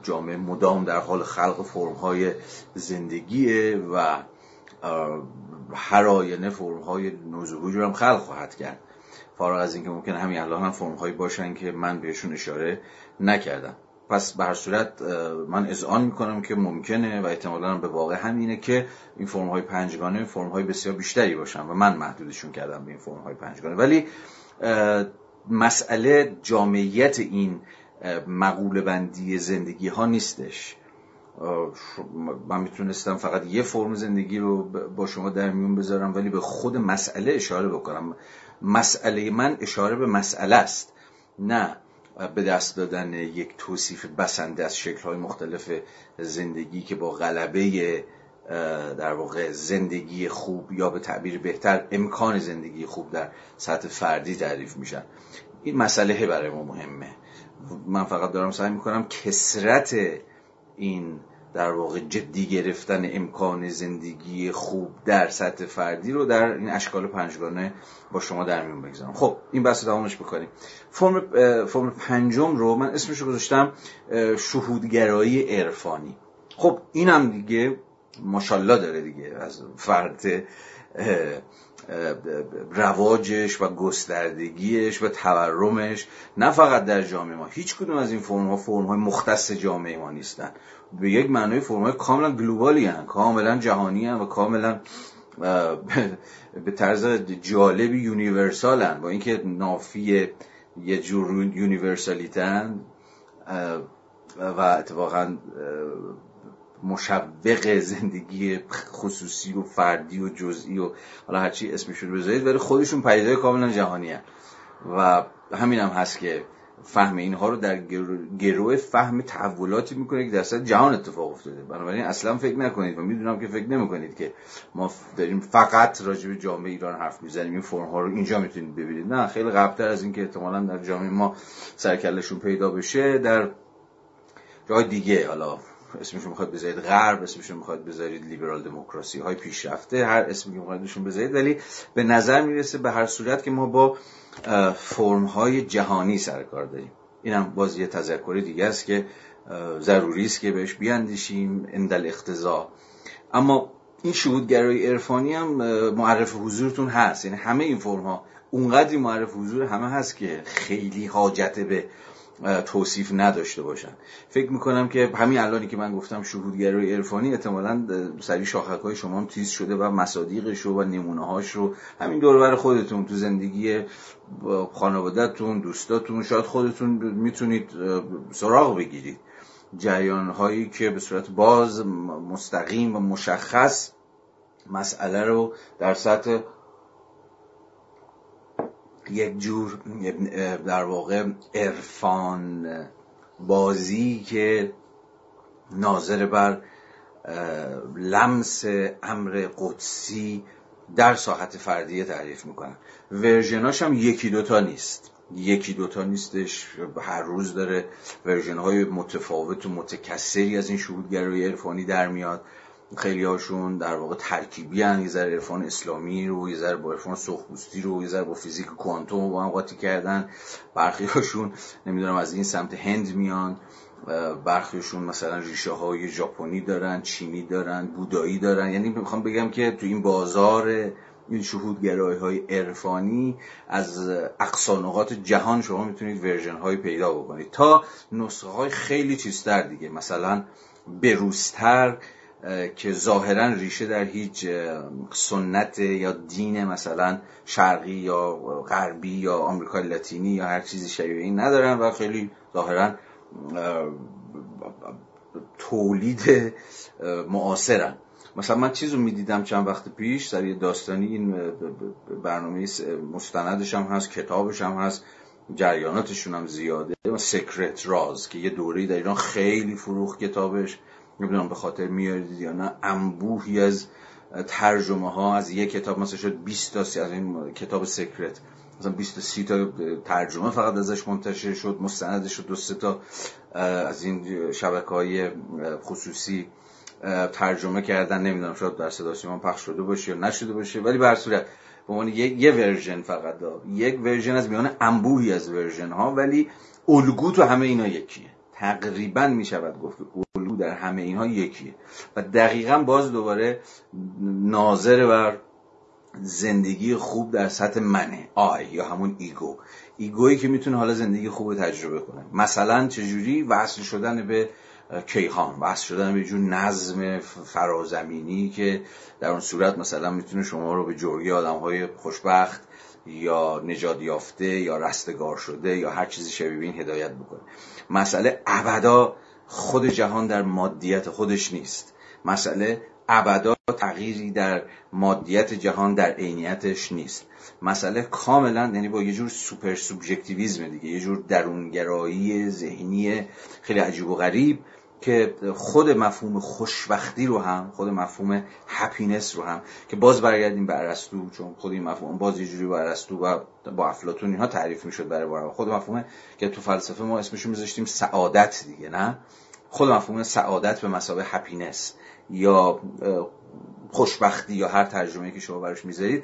جامعه مدام در حال خلق فرم های زندگیه و هر آینه فرم های هم خلق خواهد کرد. فارغ از اینکه ممکن همین الان هم فرم هایی باشن که من بهشون اشاره نکردم. پس به هر صورت من اذعان می‌کنم که ممکنه و احتمالا به واقع همینه که این فرم های پنجگانه فرم های بسیار بیشتری باشن و من محدودشون کردم به این فرم های پنجگانه. ولی مسئله جامعیت این مقوله بندی زندگی ها نیستش من می‌تونستم فقط یه فرم زندگی رو با شما در میون بذارم ولی به خود مسئله اشاره بکنم. مسئله من اشاره به مسئله است. نه به دست دادن یک توصیف بسنده از شکلهای مختلف زندگی که با غلبه در واقع زندگی خوب یا به تعبیر بهتر امکان زندگی خوب در سطح فردی تعریف میشن این مسئله برای ما مهمه. من فقط دارم سعی می‌کنم کسرت این در واقع جدی گرفتن امکان زندگی خوب در سطح فردی رو در این اشکال پنجگانه با شما در میون بگذارم. خب این بحث دوامش بکنیم فرم فرم پنجم رو من اسمش رو گذاشتم شهودگرایی عرفانی. خب اینم دیگه ماشاءالله داره دیگه از فرد رواجش و گستردگیش و تورمش نه فقط در جامعه ما هیچ کدوم از این فرم ها فرم های مختص جامعه ما نیستن. به یک معنای فرم های کاملا global ی هن کاملا جهانی هن و کاملا به طرز جالبی universal هن. با اینکه نافی یه جور universality ن و اتفاقا مشوق زندگی خصوصی و فردی و جزئی و حالا هرچی اسمشون رو بذارید ولی خودشون پدیده کاملا جهانی هن. و همین هم هست که فهم اینها رو در گروه فهم تحولاتی می‌کنه که در سطح جهان اتفاق افتاده بنابراین اصلا فکر نکنید و می‌دونم که فکر نمی‌کنید که ما داریم فقط راجع به جامعه ایران حرف می‌زنیم این فرم ها رو اینجا می‌تونید ببینید نه خیلی قبلتر از اینکه احتمالا در جامعه ما سرکلشون پیدا بشه در جای دیگه حالا اسمشون می‌خواد بذارید غرب اسمشون می‌خواد بذارید لیبرال دموکراسی های پیشرفته هر اسمی که می‌خواد بذارید. ولی به نظر می‌رسه به هر صورت که ما با فرم های جهانی سر کار داریم. اینم باز یه تذکر دیگه است که ضروری است که بهش بیاندیشیم اندل اختزا اما این شهودگرای عرفانی هم معرف حضورتون هست. یعنی همه این فرم ها اونقدری معرف حضور همه هست که خیلی حاجت به توصیف نداشته باشن. فکر می‌کنم که همین الانی که من گفتم شهودگرای عرفانی احتمالا سری شاخک های شما تیز شده و مصادیقش رو و نمونه هاش رو همین دوربر خودتون تو زندگی خانوادهتون دوستاتون شاید خودتون می‌تونید سراغ بگیرید. جریان هایی که به صورت باز مستقیم و مشخص مسئله رو در سطح یک جور در واقع عرفان بازی که ناظر بر لمس امر قدسی در ساحت فردیه تعریف می‌کنن ورژناش هم یکی دوتا نیست. یکی دوتا نیستش. هر روز داره ورژن های متفاوت و متکثری از این شهودگرای عرفانی در میاد. خیلی هاشون در واقع ترکیبی هن. یه ذره عرفان اسلامی رو یه ذره با عرفان سخبوستی رو یه ذره با فیزیک کوانتوم با هم قاطی کردن. برخی هاشون نمی‌دونم از این سمت هند میان. برخیشون مثلا ریشه های ژاپنی دارن چینی دارن بودایی دارن. یعنی می‌خوام بگم که تو این بازار این شهودگرایی های عرفانی از اقصانقات جهان شما می‌تونید ورژن های پیدا بکنید. تا نسخه های خیلی چیزتر دیگه. مثلا بروستر که ظاهرا ریشه در هیچ سنت یا دین مثلا شرقی یا غربی یا آمریکای لاتینی یا هر چیزی شبیه این ندارن و خیلی ظاهرا تولید معاصرن. مثلا من چیزو می‌دیدم چند وقت پیش در داستانی این برنامه مستندش هم هست کتابش هم هست جریاناتشون هم زیاده سکرت راز که یه دوره در ایران خیلی فروخ کتابش. نمی‌دونم به خاطر میارید یا نه انبوهی از ترجمه ها از یک کتاب مثلا شد 20 تا از این کتاب Secret مثلا 20 تا 30 تا ترجمه فقط ازش منتشر شد مستندش شد دو سه تا از این شبکه های خصوصی ترجمه کردن. نمی‌دونم شاید در صدا سیمان پخش شده باشه یا نشده باشه ولی به هر صورت به عنوان یه, یه version فقط دا. یک version از میان انبوهی از version ها ولی الگو تو همه اینا یکیه. تقریبا می شود گفت. در همه اینها یکیه و دقیقا باز دوباره ناظر بر زندگی خوب در سطح منه آی یا همون ایگو. ایگویی که می‌تونه حالا زندگی خوب تجربه کنه. مثلا چجوری وصل شدن به کیهان وصل شدن به جور نظم فرازمینی که در اون صورت مثلا می‌تونه شما رو به جوری آدم های خوشبخت یا نجات یافته یا رستگار شده یا هر چیزی شبیه این هدایت بکنه. مسئله ابدا خود جهان در مادیت خودش نیست. مسئله ابدا تغییری در مادیت جهان در عینیتش نیست. مسئله کاملا یعنی با یه جور super subjectivism دیگه یه جور درونگرایی ذهنی خیلی عجیب و غریب که خود مفهوم خوشبختی رو هم خود مفهوم happiness رو هم که باز برگردیم به ارسطو چون خود این مفهوم باز یه جوری با ارسطو و با افلاطون اینها تعریف می‌شد برای بار خود مفهوم که تو فلسفه ما اسمش میذاشتیم سعادت دیگه نه؟ خود مفهوم سعادت به مسابه هپینس یا خوشبختی یا هر ترجمه که شما براش می‌ذارید.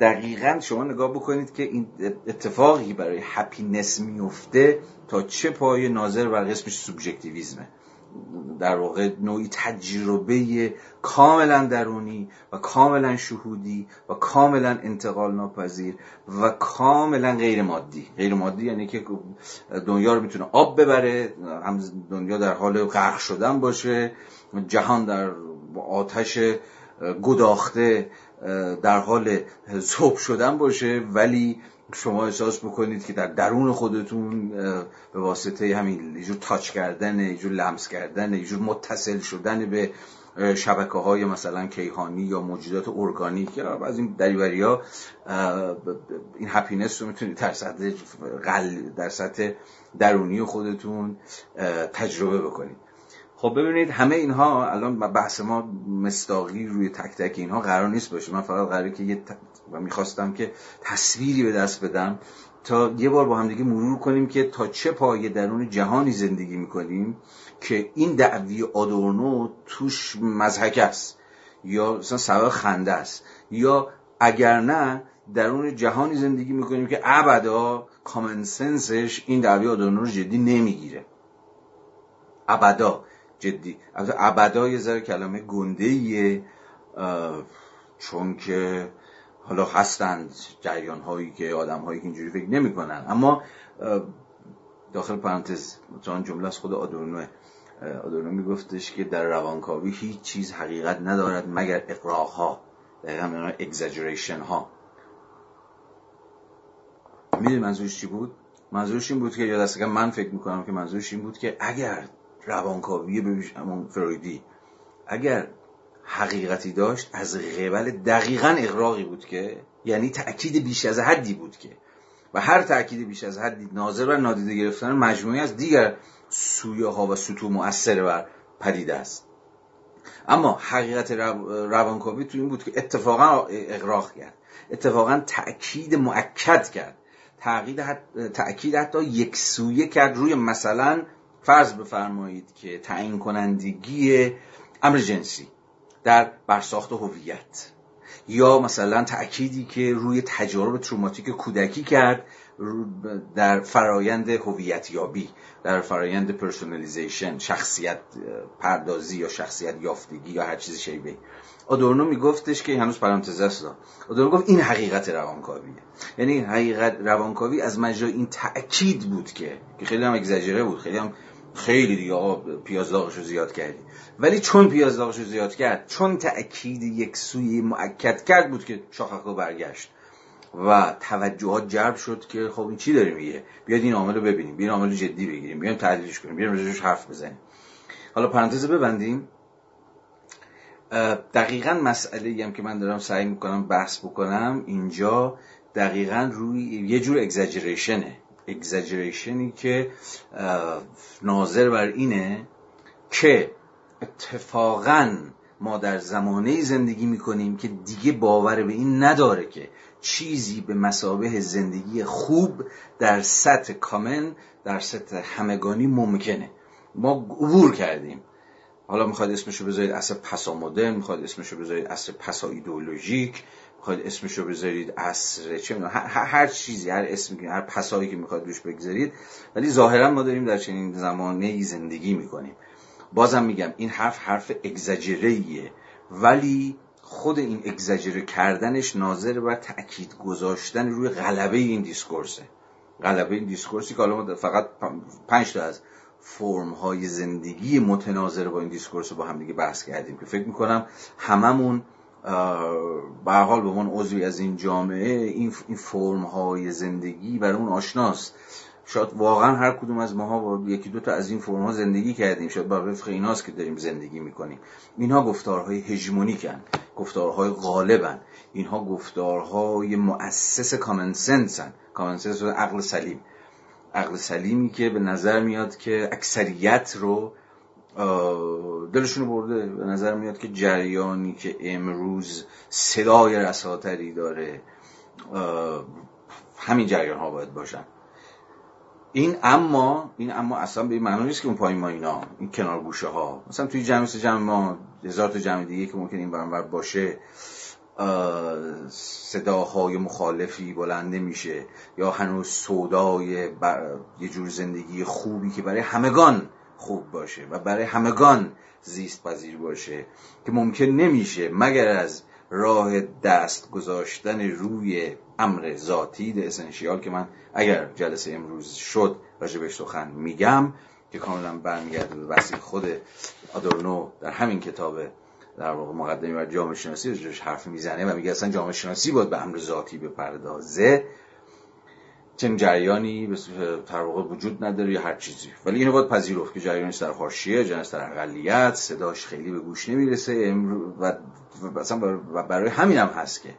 دقیقا شما نگاه بکنید که این اتفاقی برای هپینس میفته تا چه پای ناظر بر قسمش سوبژکتیویزمه در واقع نوعی تجربه کاملا درونی و کاملا شهودی و کاملا انتقال ناپذیر و کاملا غیر مادی غیر مادی یعنی که دنیا رو می‌تونه آب ببره هم دنیا در حال غرق شدن باشه جهان در آتش گداخته در حال زوب شدن باشه ولی شما احساس بکنید که در درون خودتون به واسطه همین یه جور تاچ کردن یه جور لمس کردن یه جور متصل شدن به شبکه های مثلا کیهانی یا موجودات ارگانیک یا از این دریوری ها این هپینس رو می‌تونید در سطح در سطح درونی خودتون تجربه بکنید. خب ببینید همه اینها الان بحث ما مستاقی روی تک تک اینها قرار نیست باشه. من فقط قراره که یه و می‌خواستم که تصویری به دست بدم تا یه بار با هم دیگه مرور کنیم که تا چه پایه درون جهانی زندگی می‌کنیم که این دعوی آدورنو توش مزحک است. یا مثلا سبب خنده است. یا اگر نه درون جهانی زندگی می‌کنیم که ابدا کامن سنسش این دعوی آدورنو رو جدی نمی‌گیره. ابدا جدی. ابدا یه ذره کلمه گنده چون که حالا هستند جریان هایی که آدم هایی که اینجوری فکر نمی کنن. اما داخل پرانتز چون جمله از خود آدورنو آدورنو میگفتش که در روانکاوی هیچ چیز حقیقت ندارد مگر اقراق ها دقیقا اگزاجریشن ها می‌دونی منظورش چی بود؟ منظورش این بود که یا دست من فکر می‌کنم که منظورش این بود که اگر روانکاوی ببیش همون فرویدی اگر حقیقتی داشت از قبل دقیقا اقراقی بود که یعنی تأکید بیش از حدی بود که. و هر تأکید بیش از حدی ناظر و نادیده گرفتن مجموعی از دیگر سویه ها و سطوح مؤثر بر پدیده است. اما حقیقت روانکاوی تو این بود که اتفاقا اقراق کرد. اتفاقا تأکید مؤکد کرد. تأکید حتی یک سویه کرد روی مثلا فرض بفرمایید که تعیین کنندگی امر جنسی. در برساخت هویت. یا مثلا تأکیدی که روی تجارب تروماتیک کودکی کرد در فرایند هویت یابی در فرایند personalization شخصیت پردازی یا شخصیت یافتگی یا هر چیزی شبیه آدورنو میگفتش که هنوز پرانتز است. آدورنو گفت این حقیقت روانکاویه. یعنی حقیقت روانکاوی از مجرای این تأکید بود که که خیلی هم اگزاجره بود خیلی هم خیلی دیگه آقا پیاز رو زیاد کردی. ولی چون پیاز رو زیاد کرد چون تأکید یک سویه موکد کرد بود که شاخکو برگشت. و توجهات جلب شد که خب این چی داره میگه؟ بیاد این عامل رو ببینیم بیاین عامل جدی بگیریم بیایم تحلیلش کنیم بیایم روش حرف بزنیم. حالا پرانتز ببندیم. دقیقا مسئله هم که من دارم سعی می‌کنم بحث بکنم اینجا دقیقا روی یه جور اگزاجریشنه اگزاجریشنی که ناظر بر اینه که اتفاقا ما در زمانه زندگی می‌کنیم که دیگه باور به این نداره که چیزی به مسابه زندگی خوب در سطح کامن در سطح همگانی ممکنه. ما عبور کردیم. حالا می‌خواد اسمشو بذارید اصر پسا مدرن می‌خواد اسمشو بذارید اصر پسا ایدئولوژیک می‌خواد اسمشو بذارید اصر چه هر, هر چیزی هر اسمی هر پسایی که می‌خواد روش بگذارید. ولی ظاهرا ما داریم در چنین زمانه زندگی می‌کنیم. بازم میگم این حرف حرف exagéré ایه ولی خود این اگزاجره کردنش ناظر بر تاکید گذاشتن روی غلبه این discourse ه. غلبه این discourse ی که حالا فقط پنج تا از فرم های زندگی متناظر با این discourse رو با هم دیگه بحث کردیم که فکر می‌کنم هممون به حال به من عضوی از این جامعه این, فرم های زندگی برامون آشناست. شاید واقعا هر کدوم از ماها با یکی دو تا از این فرم ها زندگی کردیم. شاید با وفق ایناست که داریم زندگی می‌کنیم. اینها گفتارهای هژمونیکن گفتارهای غالبن. اینها گفتارهای مؤسس کامن سنسن کامن سنس عقل سلیم. عقل سلیمی که به نظر میاد که اکثریت رو دلشون برده. به نظر میاد که جریانی که امروز صدای رساتری داره همین جریان ها باید باشن. این اما این اما اصلا به معنی نیست که اون پایین ما اینا این کنار گوشه ها مثلا توی جمع جمع ما هزار تا جمع دیگه که ممکن این برانور باشه صداهای مخالفی بلند نمیشه یا هنوز سودای یه جور زندگی خوبی که برای همگان خوب باشه و برای همگان زیست پذیر باشه که ممکن نمیشه مگر از راه دست گذاشتن روی امر ذاتی ده اسنشیال که من اگر جلسه امروز شد راجبش سخن میگم که کاملا برمیگرده به بحثی خود آدورنو در همین کتاب در واقع مقدمه بر جامعه شناسی حرف می‌زنه و میگه اصلا جامعه شناسی باید به امر ذاتی بپردازه. چنین جریانی در واقع وجود نداره یا هر چیزی. ولی اینو باید پذیرفت که جریانی در حاشیه جریانی در اقلیت صداش خیلی به گوش نمی‌رسه. و و برای همین هم هست که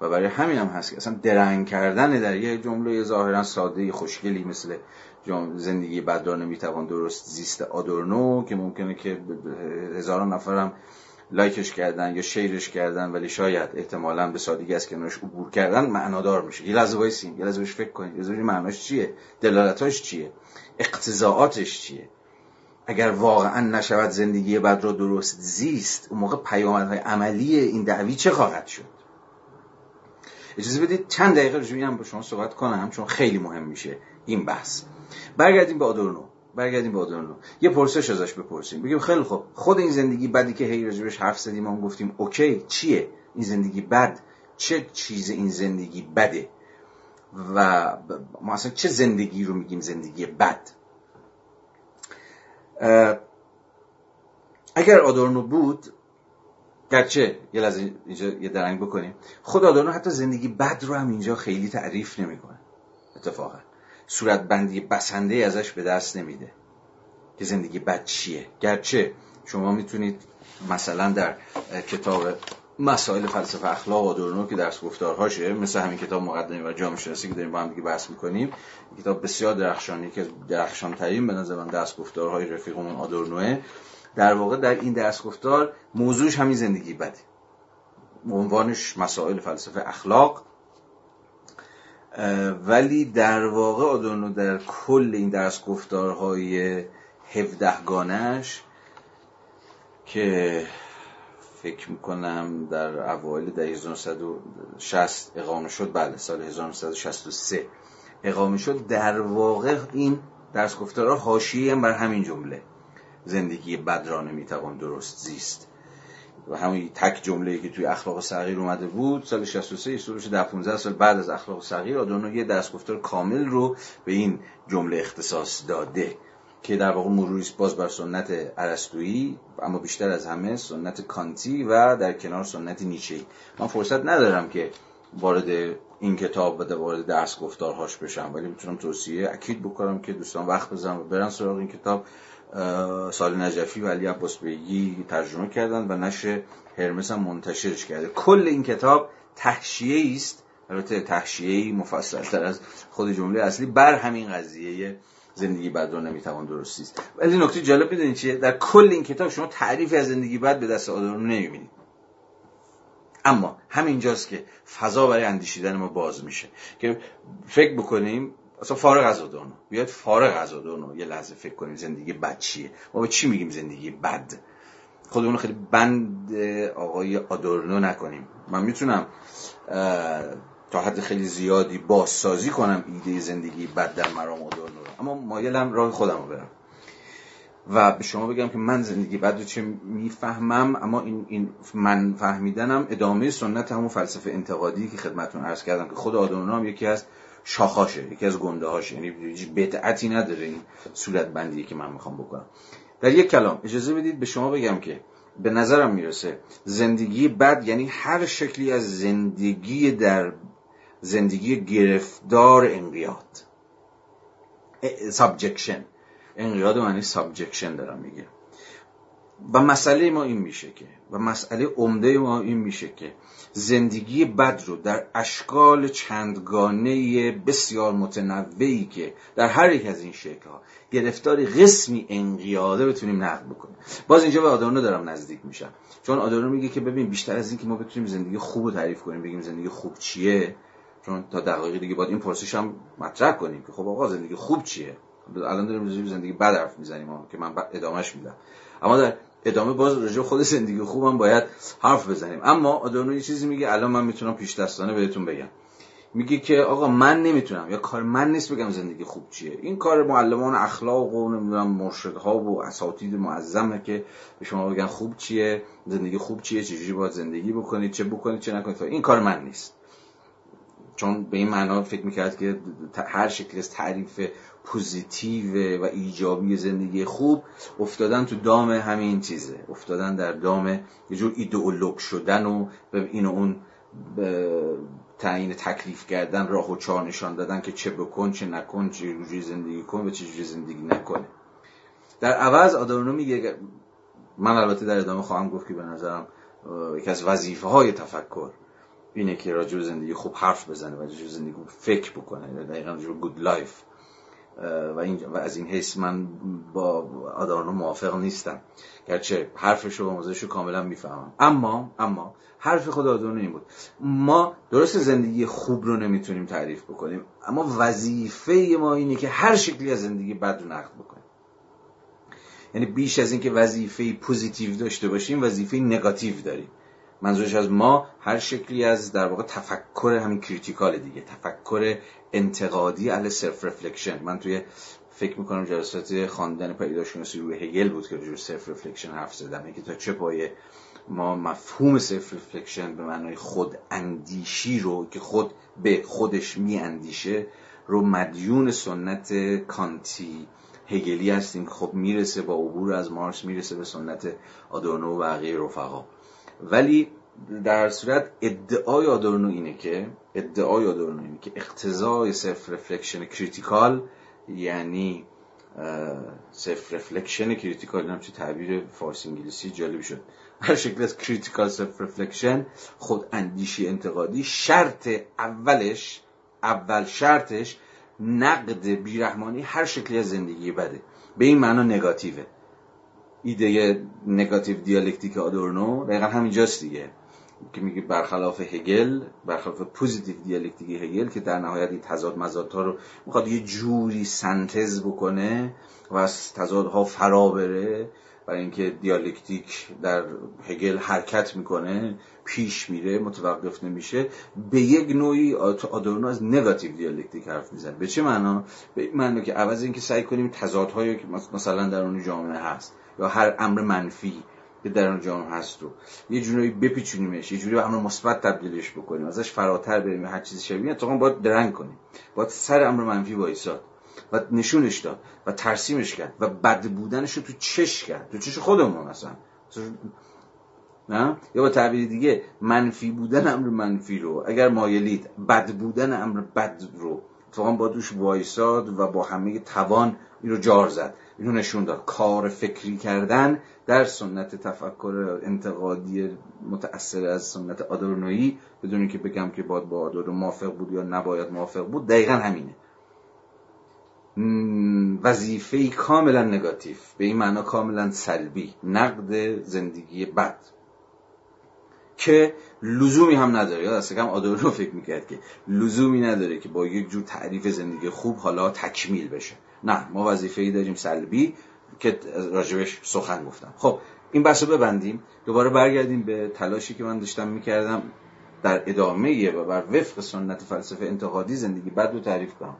و برای همین هم هست که اصلا درنگ کردن در یه جمله ظاهرا ساده خوشگلی مثل زندگی بد را نمی‌توان درست زیست آدورنو که ممکنه که هزاران نفرم like ش کردن یا share ش کردن ولی شاید احتمالا به سادگی از کنارش عبور کردن معنادار میشه. یه لحظه وایسین یه لحظه فکر کنید یه لحظه معناش چیه دلالتاش چیه اقتضائاتش چیه. اگر واقعا نشود زندگی بد را درست زیست اون موقع پیامدهای عملی این دعوی چه خواهد شد؟ اجازه بدید چند دقیقه رجوعی هم با شما صحبت کنم چون خیلی مهم میشه این بحث. برگردیم به آدورنو. برگردیم به آدورنو یه پرسش ازش بپرسیم. بگیم خیلی خوب. خود این زندگی بدی که هی راجبش حرف زدیم ما گفتیم اوکی چیه؟ این زندگی بد؟ چه چیز این زندگی بده؟ و ما اصلا چه زندگی رو میگیم زندگی بد؟ اگر آدورنو بود گرچه یه لحظه اینجا یه درنگ بکنیم خود آدورنو حتی زندگی بد رو هم اینجا خیلی تعریف نمی‌کنه. اتفاقا. صورت بندی بسنده ازش به دست نمیده. که زندگی بد چیه؟ گرچه شما می‌تونید مثلا در کتاب مسائل فلسفه اخلاق آدورنو که درس گفتارهاشه مثل همین کتاب مقدمه و جامعه شناسی که داریم با هم دیگه بحث می‌کنیم کتاب بسیار درخشانی که درخشان ترین به نظر من درس گفتارهای رفیقمون آدورنوه. در واقع در این درس گفتار موضوعش همین زندگی بده. عنوانش مسائل فلسفه اخلاق ولی در واقع آدورنو در کل این درس گفتارهای هفدهگانش که فکر می‌کنم در اوایل در 1960 اقامه شد بله سال 1963 اقامه شد. در واقع این درس گفتارها حاشیه بر همین جمله زندگی بد را نمی‌توان درست زیست. و همین تک جمله که توی اخلاق صغیر اومده بود سال 63 سروش در 15 سال بعد از اخلاق صغیر آدورنو یه دستگفتار کامل رو به این جمله اختصاص داده که در واقع مروریست باز بر سنت ارسطویی اما بیشتر از همه سنت کانتی و در کنار سنت نیچه‌ای من فرصت ندارم که وارد این کتاب و وارد درس گفتارهاش بشم ولی می‌تونم توصیه اکید بکنم که دوستان وقت بزنم و برن سراغ این کتاب. سال نجفی و علی عباس بیگی ترجمه کردن و نشر هرمس هم منتشرش کرده. کل این کتاب تحشیه است. البته تحشیه مفصل تر از خود جمله اصلی بر همین قضیه زندگی بد رو نمی‌توان درستی است. ولی نکته جالب بدونید چیه؟ در کل این کتاب شما تعریفی از زندگی بد به دست آدم نمی‌بینید. اما همینجاست که فضا برای اندیشیدن ما باز میشه. که فکر بکنیم اصلا فارغ از آدورنو بیاد فارغ از آدورنو یه لحظه فکر کنیم زندگی بد چیه. ما به چی میگیم زندگی بد؟ خودمون خیلی بند آقای آدورنو نکنیم. من می‌تونم تا حد خیلی زیادی بازسازی کنم ایده زندگی بد در مرام آدورنو اما مایلم راه خودم رو برم. و به شما بگم که من زندگی بد رو چه می‌فهمم اما این, این من فهم خودم ادامه سنت همون فلسفه انتقادی که خدمتتون عرض کردم که خود آدورنو هم یکی از شاخاشه یکی از گنده هاشه یعنی بدعتی نداره این صورت بندی که من می‌خوام بکنم. در یک کلام اجازه بدید به شما بگم که به نظرم می‌رسه زندگی بد یعنی هر شکلی از زندگی در زندگی گرفتار انقیاد. subjection انقیاد معنی subjection دارم میگه. و مسئله ما این میشه که و مسئله عمده ما این میشه که زندگی بد رو در اشکال چندگانه بسیار متنوعی که در هر یک از این شکل ها گرفتاری قسمی انقیاده بتونیم نقد بکنیم. باز اینجا به آدورنو دارم نزدیک میشم. چون آدورنو میگه که ببین بیشتر از این که ما بتونیم زندگی خوب رو تعریف کنیم بگیم زندگی خوب چیه چون تا دقایق دیگه باید این پرسش هم مطرح کنیم که خب آقا زندگی خوب چیه؟ الان داریم زندگی بد حرف می‌زنیم که من ادامهش میدم. اما در ادامه باز راجع خود زندگی خوبم باید حرف بزنیم. اما آدورنو یه چیزی میگه الان من می‌تونم پیش دستانه بهتون بگم. میگه که آقا من نمی‌تونم یا کار من نیست بگم زندگی خوب چیه. این کار معلمان اخلاق و نمی‌دونم مرشدها و اساتید معظمه که به شما بگن خوب چیه زندگی خوب چیه چجوری باید زندگی بکنید چه بکنید چه نکنید این کار من نیست. چون به این معنا فکر می‌کرد که هر شکل از تعریف positive و ایجابی زندگی خوب افتادن تو دام همین چیزه. افتادن در دام یه جور ایدئولوگ شدن و به این و اون تعیین تکلیف کردن راه و چاه نشان دادن که چه بکن چه نکن چه جوری زندگی کن و چه جوری زندگی نکنه. در عوض آدورنو میگه من البته در ادامه خواهم گفت که به نظرم یکی از وظیفه های تفکر اینه که راجع زندگی خوب حرف بزنه و راجع زندگی خوب فکر بکنه. دقیقا راجع good life و, این و از این حیث من با آدورنو موافق نیستم. گرچه حرفش و رو کاملا می‌فهمم. اما اما حرف خود آدورنو این بود. ما درست زندگی خوب رو نمی‌تونیم تعریف بکنیم اما وظیفه ما اینه که هر شکلی از زندگی بد رو نقد بکنیم. یعنی بیش از اینکه وظیفه positive داشته باشیم وظیفه نگاتیو داریم. منظورش از ما هر شکلی از در واقع تفکر همین critical دیگه تفکر انتقادی الی self-reflection من توی فکر می‌کنم جلسات خواندن پدیدارشناسی روح هگل بود که روی self-reflection حرف زدم. که تا چه پایه ما مفهوم self-reflection به معنای خود اندیشی رو که خود به خودش می اندیشه رو مدیون سنت کانتی هگلی هستیم خب می‌رسه با عبور از مارکس می‌رسه به سنت آدورنو و بقیه رفقا. ولی در صورت ادعای آدورنو اینه که ادعای آدورنو اینه که اقتضای self-reflection critical یعنی self-reflection critical هم چه تعبیر فارسی انگلیسی جالبی شد. هر شکل از critical self-reflection خود اندیشی انتقادی شرط اولش اول شرطش نقد بیرحمانه‌ی هر شکلی از زندگی بده. به این معنا نگاتیوه. ایده negative dialectic آدورنو دقیقا همینجاست دیگه که میگه برخلاف هگل برخلاف positive dialectic هگل که در نهایت این تضاد مضادها رو می‌خواد یه جوری synthesis بکنه و از تضادها فرا بره برای اینکه دیالکتیک در هگل حرکت می‌کنه پیش میره متوقف نمیشه. به یک نوعی آدورنو از نگاتیو دیالکتیک حرف می‌زنه. به چه معنا؟ به معنا که عوض اینکه سعی کنیم تضادهایی که مثلا در اون جامعه هست یا هر امر منفی که در اون هست رو یه جوری بپیچونیمش یه جوری به امر مثبت تبدیلش بکنیم ازش فراتر بریم هر چیزی شبیه. اتفاقا باید درنگ کنیم باید سر امر منفی وایساد و نشونش داد و ترسیمش کرد و بد بودنش رو تو چش کرد. تو چش خودمون اصلا نه؟ یا با تعبیر دیگه منفی بودن امر منفی رو. اگر مایلید بد بودن امر بد رو اتفاقا با دوش وایساد و با همه توان این رو جار زد. اینو نشون داد. کار فکری کردن در سنت تفکر انتقادی متأثر از سنت آدورنویی بدون که بگم که باید با آدورنو موافق بود یا نباید موافق بود دقیقا همینه. وظیفه کاملا نگاتیو به این معنا کاملا سلبی نقد زندگی بد. که لزومی هم نداره. یا دست کم آدورنو فکر می‌کرد که لزومی نداره که با یک جور تعریف زندگی خوب حالا تکمیل بشه. نه ما وظیفه ای داریم سلبی که راجبش سخن گفتم. خب این بحث رو ببندیم. دوباره برگردیم به تلاشی که من داشتم می‌کردم در ادامه و بر وفق سنت فلسفه انتقادی زندگی. بد رو تعریف کنم.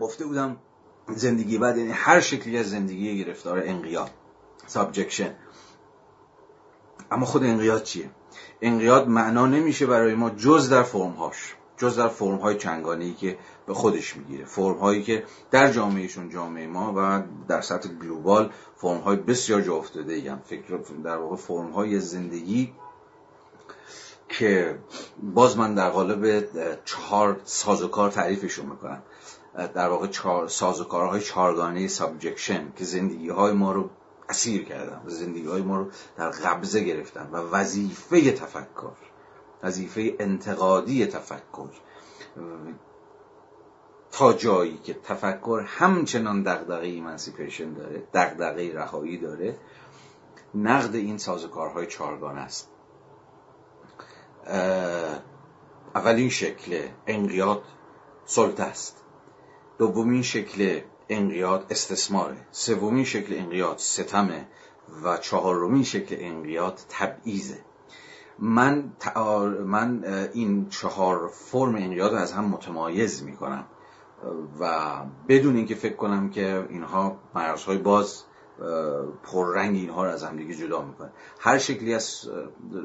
گفته بودم زندگی بد یعنی هر شکلی از زندگی گرفتار انقیاد subjection. اما خود انقیاد چیه؟ انقیاد معنا نمیشه برای ما جز در فرمهاش. جز در فرم های چندگانه که به خودش می‌گیره. فرم هایی که در جامعهشون جامعه ما و در سطح global فرم های بسیار جا افتاده ای فکر در واقع فرم های زندگی که باز من در قالب چهار سازوکار تعریفشون می‌کنم. در واقع چهار سازوکارهای چهارگانه subjection که زندگی های ما رو اسیر کردن و زندگی های ما رو در قبضه گرفتن و وظیفه تفکر. وظیفه انتقادی تفکر. تا جایی که تفکر همچنان دغدغه emancipation داره دغدغه رهایی داره نقد این سازوکارهای چارگانه است. اولین شکل انقیاد سلطه است. دومین شکل انقیاد استثماره. سومین شکل انقیاد ستمه و چهارمین شکل انقیاد تبعیزه من, من این چهار فرم انقیاد رو از هم متمایز می‌کنم. و بدون اینکه فکر کنم که اینها مرزهای باز پررنگ اینها رو از هم دیگه جدا می‌کنه هر شکلی از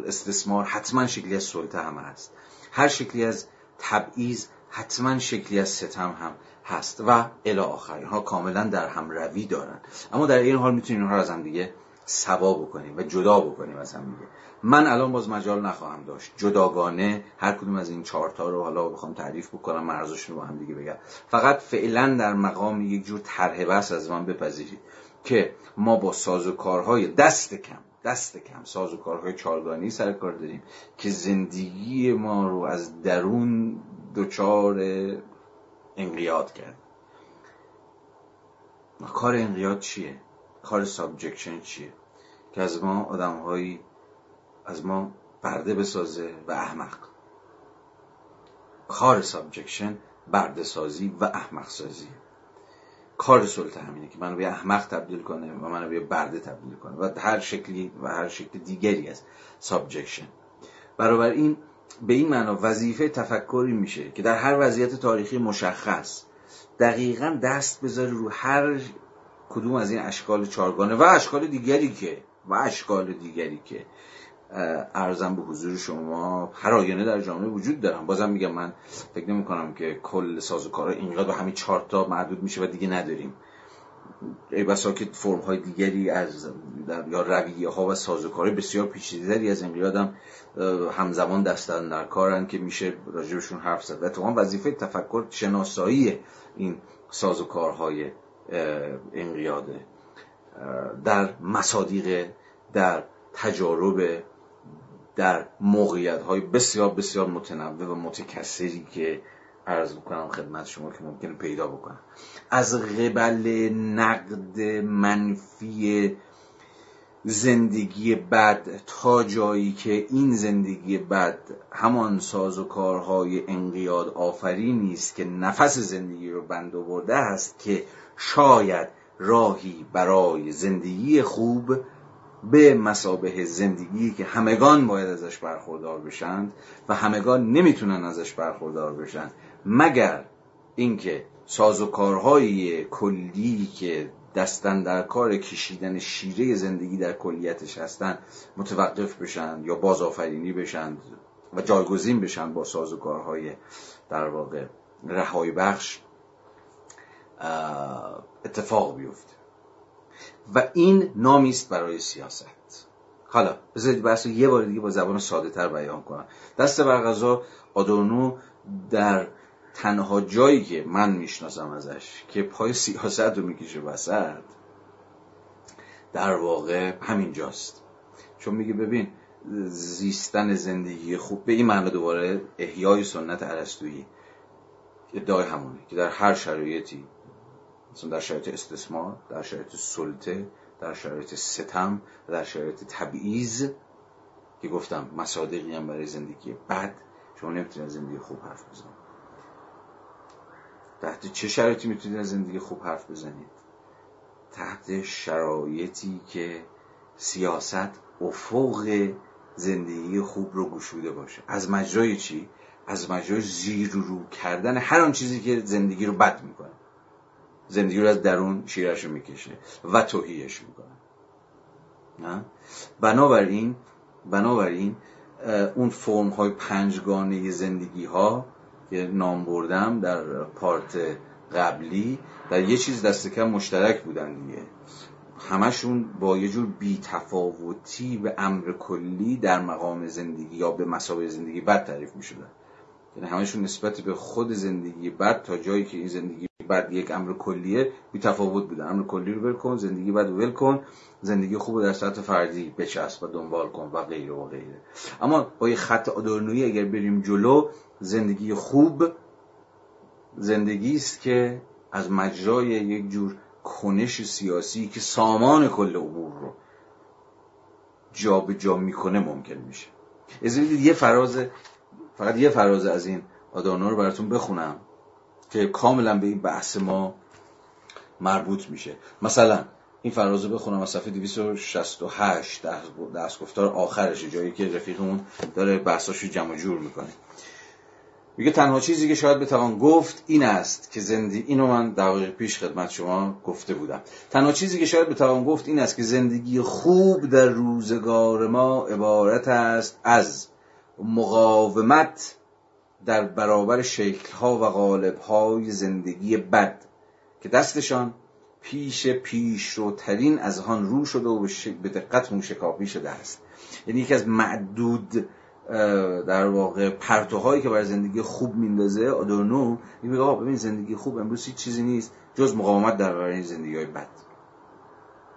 استثمار حتما شکلی از سلطه هم هست. هر شکلی از تبعیض حتما شکلی از ستم هم هست. و الی آخر اینها کاملا در هم روی دارن. اما در این حال می‌تونیم اینها رو از هم دیگه سوا بکنیم و جدا بکنیم از هم دیگه. من الان باز مجال نخواهم داشت. جداگانه هر کدوم از این چهارتا رو حالا بخوام تعریف بکنم مرزشون رو با هم دیگه بگم. فقط فعلا در مقام یک جور طرح بس از من بپذیرید که ما با سازوکارهای دست کم دست کم سازوکارهای چارگانه‌ای سر کار داریم که زندگی ما رو از درون دچار انقیاد کرد. کار انقیاد چیه؟ کار subjection چیه؟ که از ما آدم از ما برده بسازه و احمق. کار subjection برده سازی و احمق سازی کار سلطه همینه که منو به احمق تبدیل کنه و منو به برده تبدیل کنه. و هر شکلی و هر شکل دیگری از سابجکشن برابر این به این معنا وظیفه تفکری میشه که در هر وضعیت تاریخی مشخص دقیقا دست بذاره رو هر کدوم از این اشکال چارگانه و اشکال دیگری که و اشکال دیگری که ارزم به حضور شما هر در جامعه وجود دارم. بازم میگم من فکر نمی کنم که کل سازوکارها اینقدر به همین چهار تا محدود میشه و دیگه نداریم. ای بسا که فرم های دیگری از یا رویه ها و سازوکارهای بسیار پیچیده‌تری از انقیاد هم همزمان دستن در کارن که میشه راجبشون حرف زد. و تو وظیفه تفکر شناسایی این سازوکارهای انقیاده در مصادیق در تجارب در موقعیت های بسیار بسیار متنوع و متکثری که عرض بکنم خدمت شما که ممکنه پیدا بکنم. از قبل نقد منفی زندگی بد تا جایی که این زندگی بد همان ساز و کارهای انقیاد آفری نیست که نفس زندگی رو بند آورده است که شاید راهی برای زندگی خوب به مسابه زندگی که همگان باید ازش برخوردار بشند و همگان نمی‌تونن ازش برخوردار بشن مگر اینکه سازوکارهای کلی که دستن در کار کشیدن شیره زندگی در کلیتش هستن متوقف بشن یا بازآفرینی بشن و جایگزین بشن با سازوکارهای در واقع رهایی بخش. اتفاق بیفته. و این نامی است برای سیاست. حالا بذارید بحث یه بار دیگه با زبان ساده تر بیان کنم. دست بر غذا آدورنو در تنها جایی که من می‌شناسم ازش که پای سیاست رو می‌کشه وسط در واقع همینجاست چون میگه ببین زیستن زندگی خوب به این معنی دوباره احیای سنت عرستویی ادعای همونه که در هر شرایطی مثلا در شرایط استثمار در شرایط سلطه در شرایط ستم در شرایط تبعیض که گفتم مصادقی هم برای زندگی بد. شما نمی‌تونید زندگی خوب حرف بزنید. تحت چه شرایطی می‌تونید زندگی خوب حرف بزنید؟ تحت شرایطی که سیاست افق زندگی خوب رو گشوده باشه. از مجرای چی؟ از مجرای زیر رو کردن هر آن چیزی که زندگی رو بد می‌کنه. زندگی رو از درون شیرش رو می‌کشه و توهیش می‌کنه. نه؟ بنابراین بنابراین اون فرم های پنجگانه زندگی ها که نام بردم در پارت قبلی در یه چیز دست کم مشترک بودن دیگه. همشون با یه جور بیتفاوتی به امر کلی در مقام زندگی یا به مسابقه زندگی بد تعریف می شدن یعنی همشون نسبت به خود زندگی بد تا جایی که این زندگی بد یک امر کلیه بی تفاوت بودن امر کلی رو ول کن زندگی بد ول کن. زندگی خوب در سطح فردی بچسب و دنبال کن و غیره و غیره. اما با یه خط آدورنویی اگر بریم جلو زندگی خوب زندگی است که از مجرای یک جور کنش سیاسی که سامان کل امور رو جا به جا می‌کنه ممکن میشه. از یه فراز فقط یه فراز از این آدانو رو براتون بخونم. که کاملا به این بحث ما مربوط میشه. مثلا این فراز رو بخونم از صفحه 268 دست گفتار آخرش جایی که رفیقمون داره بحثاشو جمع جور می‌کنه. میگه تنها چیزی که شاید بتوان گفت این است که زندگی اینو من دقایق پیش خدمت شما گفته بودم. تنها چیزی که شاید بتوان گفت این است که زندگی خوب در روزگار ما عبارت است از مقاومت در برابر شکلها و قالبهای زندگی بد که دستشان پیش پیش رو ترین از آن رو شده و به دقت موشکافی شده است. یعنی یکی از معدود در واقع پرتوهایی که برای زندگی خوب میندازه آدورنو میگه آقا ببین زندگی خوب امروز هیچ چیزی نیست جز مقاومت در برابر زندگی های بد.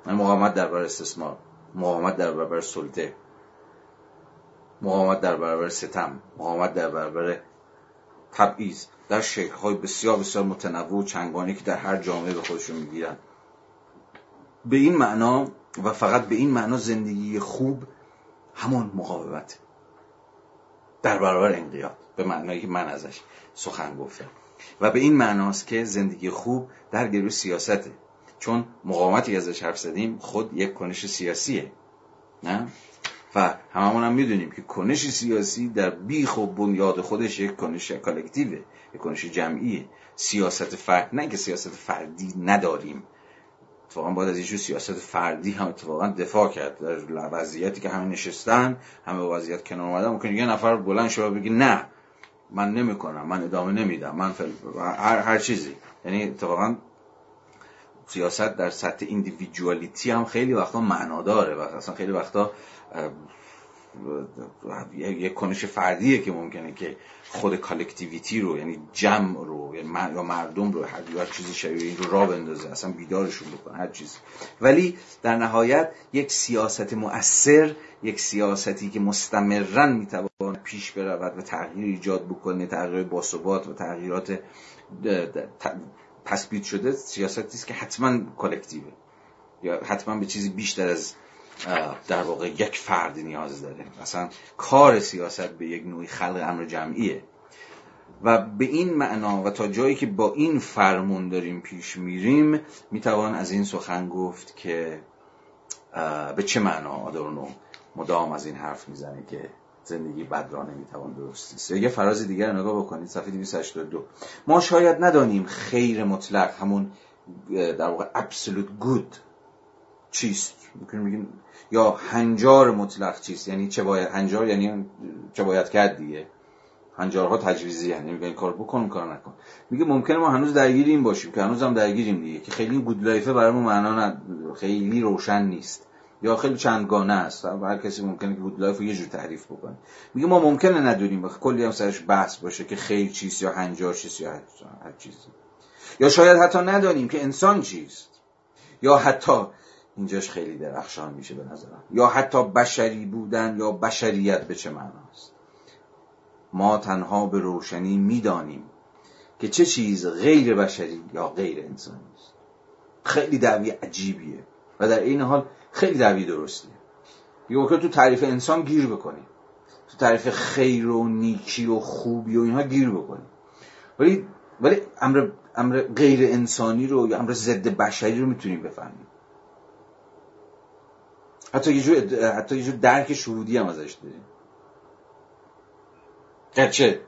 مقاومت در برابر استثمار مقاومت در برابر سلطه مقاومت در برابر ستم مقاومت در برابر تبعیض در های بسیار بسیار متنوع و چنگانی که در هر جامعه به خودشون می‌گیرن. به این معنا و فقط به این معنا زندگی خوب همون مقاومت. در برابر انقیاد. به معنایی که من ازش سخن گفتم. و به این معناست که زندگی خوب در گروه سیاسته. چون مقاومتی ازش حرف زدیم خود یک کنش سیاسیه. نه؟ و هممون هم می‌دونیم که کنش سیاسی در بیخ و بنیاد خودش یک کنش کالکتیوه یک کنش جمعیه. سیاست فرد نه که سیاست فردی نداریم. اتفاقا باید از یه سیاست فردی هم اتفاقا دفاع کرد. در وضعیتی که همه نشستن همه وضعیت کنار اومدن ممکن یه نفر بلند شده بگه نه من نمی‌کنم من ادامه نمیدم من فل... هر, هر چیزی. یعنی اتفاقا سیاست در سطح individuality هم خیلی وقتا معنا داره و اصلا خیلی وقتا یک کنش فردیه که ممکنه که خود collectivity رو یعنی جمع رو یا مردم رو هر چیزی شبیه این رو راه بندازه اصلا بیدارشون بکنه هر چیزی ولی در نهایت یک سیاست مؤثر یک سیاستی که مستمرا می‌توان پیش برود و تغییر ایجاد بکنه تغییر باثبات و تغییرات تثبیت شده سیاستی است که حتما کالکتیوه. یا حتما به چیزی بیشتر از در واقع یک فرد نیاز داره. مثلا کار سیاست به یک نوعی خلق امر جمعیه. و به این معنا و تا جایی که با این فرمون داریم پیش میریم می‌توان از این سخن گفت که به چه معنا آدورنو مدام از این حرف می‌زنه که زندگی بد را نمی‌توان درست یه فراز دیگر نگاه بکنید صفحه 282 ما شاید ندانیم خیر مطلق همون در واقع absolute good چیست. میگیم یا هنجار مطلق چیست؟ یعنی چه باید هنجار یعنی چه باید کرد دیگه؟ هنجارها تجویزی یعنی میگه این کار بکن کار نکن. میگه ممکنه ما هنوز درگیر این باشیم که هنوز هم درگیریم دیگه که خیلی good life ه برامون معنا خیلی روشن نیست. یا خیلی چندگانه است. هر کسی ممکنه که good life رو یه جور تعریف بکنه. میگه ما ممکنه ندونیم کلی هم سرش بحث باشه که خیر چیست یا هنجار چیست یا هر چیزی. یا شاید حتی ندانیم که انسان چیست. یا حتی اینجاش خیلی درخشان میشه به نظرم. یا حتی بشری بودن یا بشریت به چه معناست؟ ما تنها به روشنی می‌دانیم که چه چیز غیر بشری یا غیر انسانی است. خیلی دعوی عجیبیه و در این حال خیلی دعوی درستیه. یه تو تعریف انسان گیر بکنیم تو تعریف خیر و نیکی و خوبی و اینها گیر بکنیم ولی ولی امر امر غیر انسانی رو یا امر ضد بشری رو می‌تونیم بفهمیم. حتی یه جور حتی یه جور درک شهودی هم ازش داریم. گرچه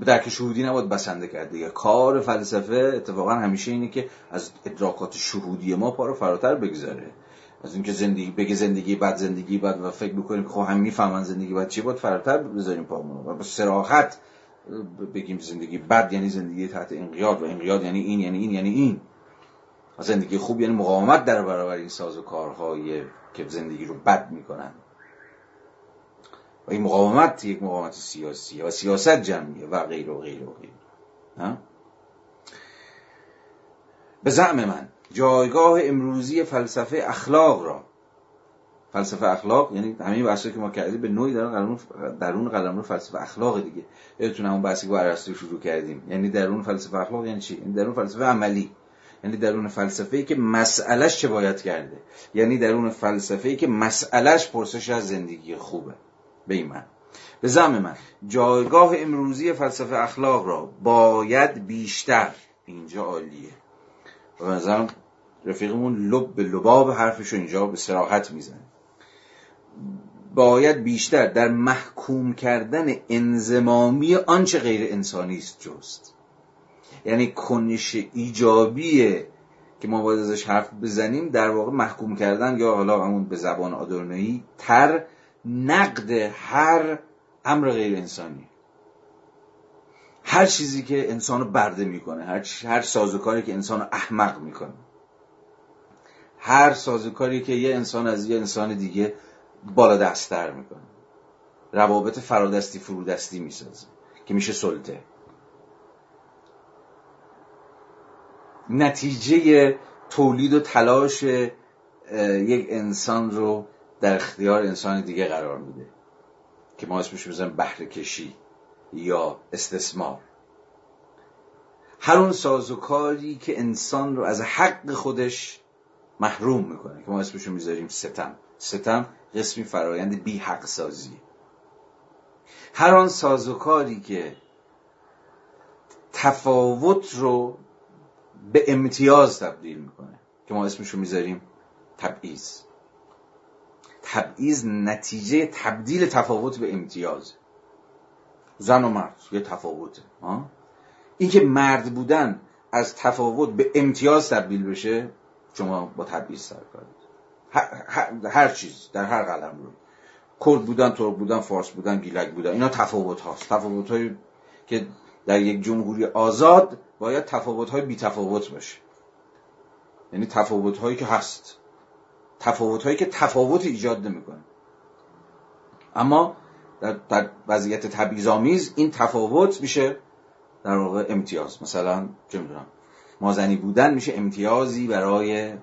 به درک شهودی نباید بسنده کرد دیگه. کار فلسفه اتفاقا همیشه اینه که از ادراکات شهودی ما پا رو فراتر بگذاره. از اینکه زندگی بگه زندگی بعد زندگی بعد و فکر بکنیم خب هم می‌فهمن زندگی بعد چی باید فراتر بذاریم پامون. و با سراحت بگیم زندگی بد یعنی زندگی تحت انقیاد و انقیاد یعنی این یعنی این یعنی این. زندگی خوب یعنی مقاومت در برابر این ساز و کارهای که زندگی رو بد می‌کنن. و این مقاومت یک مقاومت سیاسی و سیاست جمعیه و غیر و غیر و غیر به زعم من جایگاه امروزی فلسفه اخلاق را. فلسفه اخلاق یعنی همین بحثی که ما کردیم به نوعی درون درون قلم رو فلسفه اخلاق دیگه. یادتون همون بحثی که با ارسطو شروع کردیم. یعنی درون فلسفه اخلاق یعنی چی؟ یعنی درون فلسفه عملی. یعنی درون فلسفه ای که مسئلهش چه باید کرده؟ یعنی درون فلسفه ای که مسئلهش پرسش از زندگی خوبه. به این من به زم من جایگاه امروزی فلسفه اخلاق را باید بیشتر اینجا عالیه. و نظرم رفیقمون لب به لباب حرفش اینجا به سراحت می‌زنه. باید بیشتر در محکوم کردن انزمامی آنچه غیر انسانی است جست. یعنی کنش ایجابیه که ما باید ازش حرف بزنیم در واقع محکوم کردن یا حالا همون به زبان آدورنایی تر نقد هر امر غیر انسانی. هر چیزی که انسانو برده می‌کنه هر, هر سازوکاری که انسانو احمق می‌کنه. هر سازوکاری که یه انسان از یه انسان دیگه بالا دستتر می‌کنه. روابط فرادستی فرودستی می‌سازه که میشه سلطه. نتیجه تولید و تلاش یک انسان رو در اختیار انسان دیگه قرار میده که ما اسمش بزنیم بهره کشی یا استثمار. هر اون سازوکاری که انسان رو از حق خودش محروم می‌کنه که ما اسمشو می‌ذاریم ستم. ستم قسمی فرایند بی حق سازی. هر آن سازوکاری که تفاوت رو به امتیاز تبدیل می‌کنه. که ما اسمشو می‌ذاریم تبعیض. تبعیض نتیجه تبدیل تفاوت به امتیاز. زن و مرد یه تفاوته این که مرد بودن از تفاوت به امتیاز تبدیل بشه شما با تبعیض سر کنید هر, چیز در هر قلم رو. کرد بودن ترک بودن فارس بودن گیلک بودن اینا تفاوت هاست. تفاوت هایی که در یک جمهوری آزاد باید تفاوت های بی تفاوت باشه. یعنی تفاوت هایی که هست. تفاوت هایی که تفاوت ایجاد نمی‌کنه. اما در, در وضعیت تبعیض‌آمیز این تفاوت میشه در واقع امتیاز. مثلا چه می‌دونم مازنی بودن میشه امتیازی برای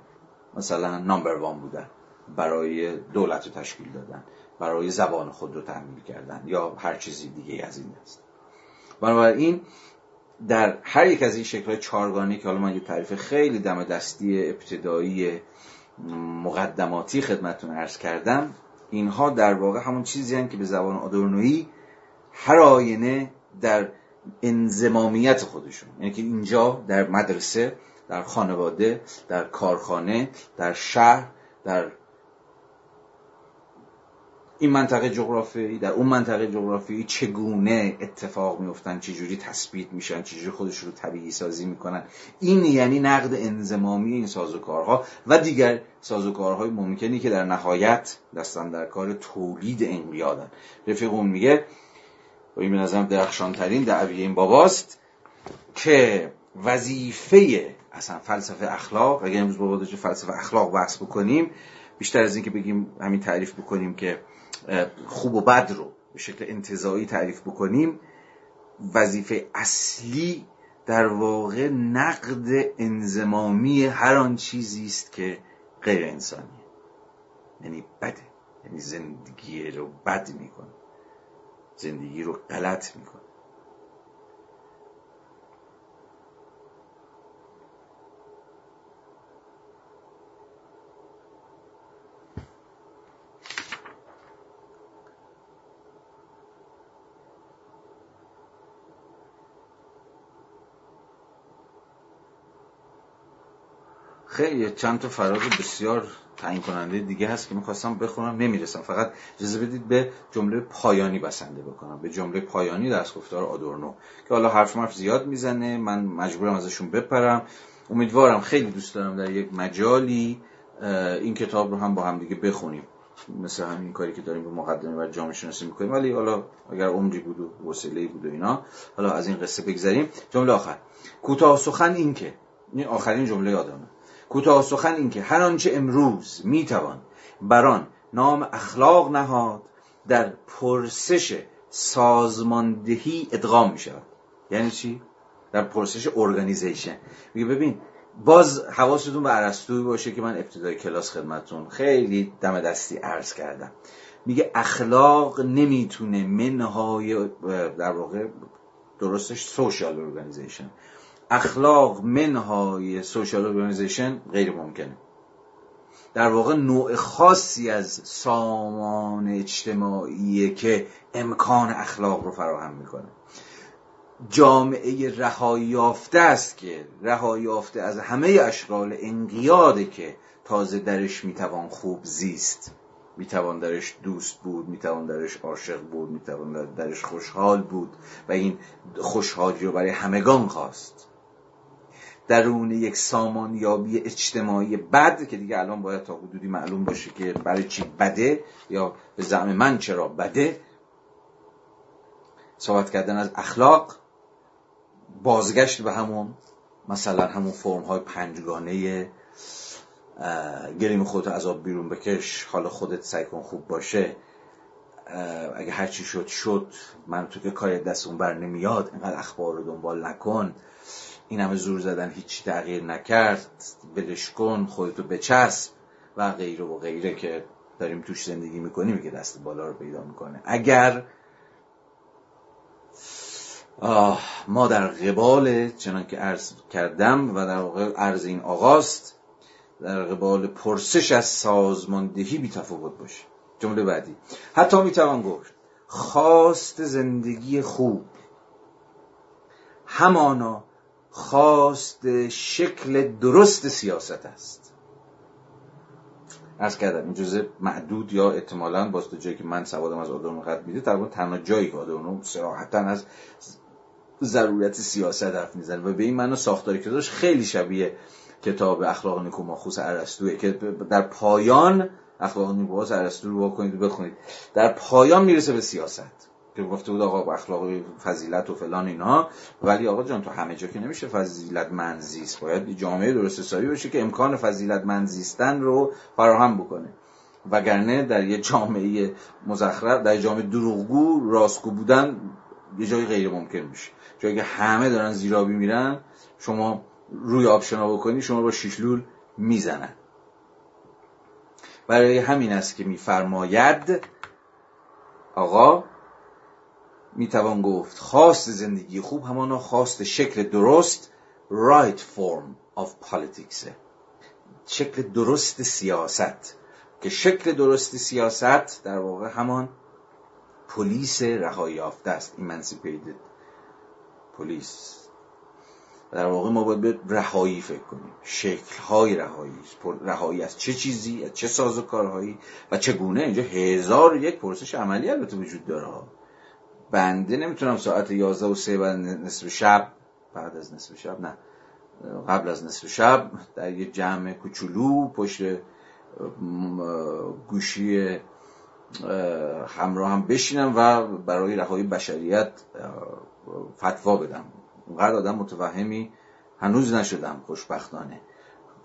مثلا نامبر وان بودن. برای دولت رو تشکیل دادن. برای زبان خود رو تحمیل کردن. یا هر چیزی دیگه از این است بنابراین در هر یک از این شکل چارگانی که حالا من یه تعریف خیلی دم دستی ابتدایی مقدماتی خدمتتون عرض کردم اینها در واقع همون چیزی هم که به زبان آدورنویی هر آینه در انزمامیت خودشون. یعنی که اینجا در مدرسه در خانواده در کارخانه در شهر در این منطقه جغرافیایی در اون منطقه جغرافیایی چگونه اتفاق میفتن چجوری تثبیت میشن؟ چجوری خودش رو طبیعی سازی می‌کنن؟ این یعنی نقد انزمامی این سازوکارها و دیگر سازوکارهای ممکنی که در نهایت دستن در کار تولید انقیادن رفیق اون میگه و این به نظرم درخشانترین دعوی این باباست که وظیفه اصلا فلسفه اخلاق اگر امروز با فلسفه اخلاق بحث بکنیم بیشتر از اینکه بگیم همین تعریف بکنیم که خوب و بد رو به شکل انتظایی تعریف بکنیم وظیفه اصلی در واقع نقد انزمامی هر آن چیزی است که غیر انسانیه. یعنی بده یعنی زندگی رو بد می‌کنه زندگی رو غلط می‌کنه. خیلی چند تا فراز بسیار تعیین کننده دیگه هست که می‌خواستم بخونم نمی‌رسم. فقط اجازه بدید به جمله پایانی بسنده بکنم. به جمله پایانی گفتار آدورنو که حالا حرف مرف زیاد می‌زنه. من مجبورم ازشون بپرم. امیدوارم خیلی دوست دارم در یک مجالی این کتاب رو هم با هم دیگه بخونیم. مثل همین کاری که داریم به مقدمه و جامعه شناسی می‌کنیم. ولی حالا اگر عمری بود و وسیله بود و اینا حالا از این قصه بگذریم. جمله آخر. کوتاه سخن این که. این آخرین جمله یادمه. کوتاه سخن این که هر آنچه امروز می‌توان بران نام اخلاق نهاد در پرسش سازماندهی ادغام می یعنی چی؟ در پرسش ارگانیزیشن میگه ببین باز حواستون به عرستوی باشه که من ابتدای کلاس خدمتون خیلی دم دستی عرض کردم. میگه اخلاق نمی‌تونه منهای در واقع درستش social organization اخلاق منهای social organization غیر ممکنه. در واقع نوع خاصی از سامان اجتماعی که امکان اخلاق رو فراهم می‌کنه. جامعه رهایی یافته است که رهایی یافته از همه اشکال انقیاده که تازه درش می‌توان خوب زیست. می‌توان درش دوست بود می‌توان درش عاشق بود می‌توان درش خوشحال بود و این خوشحالی رو برای همگان خواست. درون یک سامانیابی اجتماعی بد که دیگه الان باید تا حدودی معلوم باشه که برای چی بده یا به زعم من چرا بده. صحبت کردن از اخلاق بازگشت به همون مثلا همون فرم های پنجگانه گریم خودت از آب بیرون بکش حالا خودت سعی کن خوب باشه. اگه هرچی شد شد. من تو که کار دستون بر نمیاد اینقدر اخبار رو دنبال نکن. این همه زور زدن هیچی تغییر نکرد. بدش کن خودتو بچسب و غیره و غیره که داریم توش زندگی می‌کنیم که دست بالا رو پیدا می‌کنه. اگر ما در قبال چنان که عرض کردم و در واقع عرض این آغاست در قبال پرسش از سازماندهی بی تفاوت باشه. جمله بعدی. حتی می‌توان گفت خواست زندگی خوب. همانا خواست شکل درست سیاست است. از کردم این جزء معدود یا احتمالا باز جایی که من سوادم از آدم قد میده تقریبا تنها جایی که آدم سراحتا از ضرورت سیاست حرف می‌زنه و به این معنی ساختاری که داشت خیلی شبیه کتاب اخلاق نیکو ماخوس ارسطوئه که در پایان اخلاق نیکو ارسطو رو کنید و بخونید در پایان می‌رسه به سیاست. که گفته بود آقا اخلاق فضیلت و فلان اینا ولی آقا جان تو همه جا که نمیشه فضیلت منزیست باید جامعه درست حسابی باشه که امکان فضیلت منزیستن رو فراهم بکنه. وگرنه در یه جامعه مزخرف در جامعه دروغگو راستگو بودن یه جای غیر ممکن میشه. جایی که همه دارن زیرابی میرن شما روی آبشنا بکنی شما با شیشلول می‌زنن. برای همین است که میفرماید آقا می‌توان گفت خواست زندگی خوب همانا خواست شکل درست right form of politics. شکل درست سیاست. که شکل درست سیاست در واقع همان پلیس رهایی یافته است emancipated پلیس. در واقع ما باید به رهایی فکر کنیم. شکل های رهایی رهایی از چه چیزی از چه ساز و کارهایی و چگونه اینجا هزار یک پرسش عملی البته وجود داره. بنده نمی‌تونم ساعت 11 و 3 بعد نصف شب بعد از نصف شب نه قبل از نصف شب در یه جمع کوچولو پشت گوشی همراه هم بشینم و برای رهایی بشریت فتوا بدم. اونقدر آدم متوهمی هنوز نشدم خوشبختانه.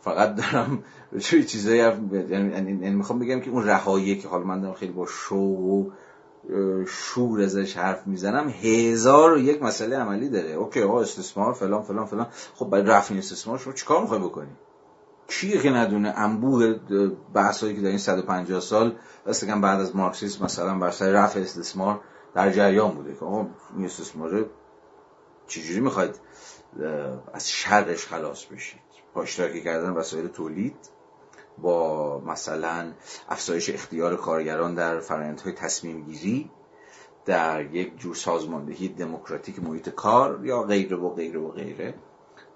فقط دارم چیزایی یعنی-, یعنی می‌خوام بگم که اون رهایی که حال من دارم خیلی با شوق و شور ازش حرف می‌زنم. هزار و یک مسئله عملی داره. اوکی آقا استثمار فلان فلان فلان. خب برای رفع استثمار شما چیکار می‌خوای بکنی؟ کیه که ندونه؟ انبوه بحثایی که در این 150 سال دستگم بعد از مارکسیسم مثلا بر سر رفع استثمار در جریان بوده که آقا این استثمار چجوری می‌خواید از شرش خلاص بشید؟ پاشتراکی کردن وسایل تولید؟ با مثلا افزایش اختیار کارگران در فرآیندهای تصمیم گیری در یک جور سازماندهی دموکراتیک محیط کار یا غیره و غیره و غیره.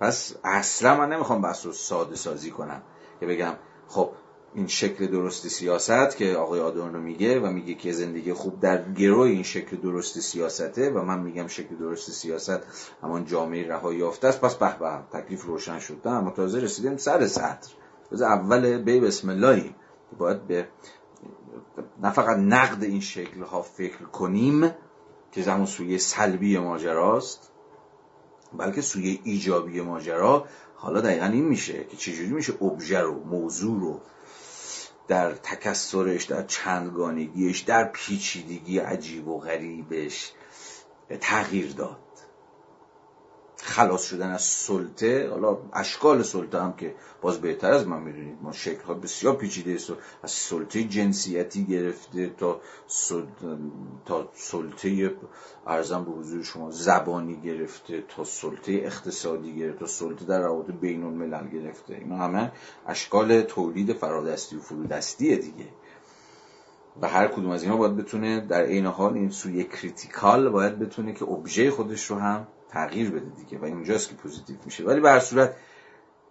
پس اصلا من نمی‌خوام بحث رو ساده سازی کنم که بگم خب این شکل درست سیاست که آقای آدورنو میگه و میگه که زندگی خوب در گروه این شکل درست سیاسته و من میگم شکل درست سیاست همان جامعه رهایی یافته است. پس به به تکلیف روشن شد. اما تازه رسیدیم سر سطر. از اول بی بسم اللهی. باید به نه فقط نقد این شکل ها فکر کنیم که زمان سوی سلبی ماجراست بلکه سوی ایجابی ماجرا. حالا دقیقا این میشه که چجوری میشه ابژه رو موضوع رو در تکسرش در چندگانگیش در پیچیدگی عجیب و غریبش تغییر داد. خلاص شدن از سلطه حالا اشکال سلطه هم که باز بهتر از من می‌دونید ما شکل ها بسیار پیچیده است. از سلطه جنسیتی گرفته تا تا سلطه عرضم به حضور شما زبانی گرفته تا سلطه اقتصادی گرفته تا سلطه در روابط بین الملل گرفته. اینا همه اشکال تولید فرادستی و فرودستیه دیگه. و هر کدوم از اینا باید بتونه در عین حال این سویه critical باید بتونه که ابژه خودش رو هم تغییر بده دیگه و اینجاست که positive میشه. ولی به هر صورت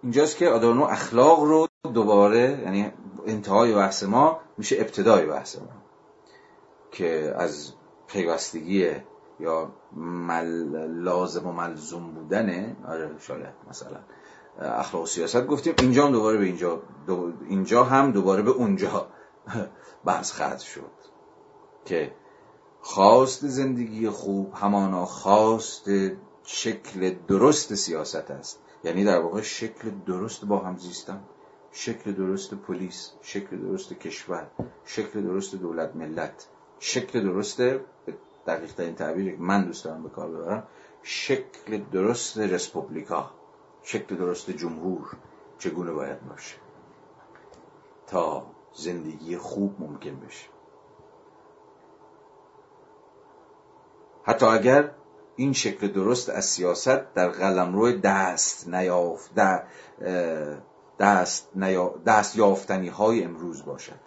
اینجاست که آدورنو اخلاق رو دوباره یعنی انتهای بحث ما میشه ابتدای بحث ما که از پیوستگی یا مل... لازم و ملزوم بودن آره شاید مثلا اخلاق و سیاست گفتیم اینجا هم دوباره به اینجا اینجا هم دوباره به اونجا بحث خط شد که خواست زندگی خوب همانا خواست شکل درست سیاست است. یعنی در واقع شکل درست با هم زیستن شکل درست پلیس شکل درست کشور شکل درست دولت ملت شکل درست دقیق این تعبیر من دوست دارم به کار ببرم شکل درست رسپوبلیکا شکل درست جمهور چگونه باید باشه؟ تا زندگی خوب ممکن بشه. حتی اگر این شکل درست از سیاست در قلمرو دست نیافت دست, دست یافتنی های امروز باشد.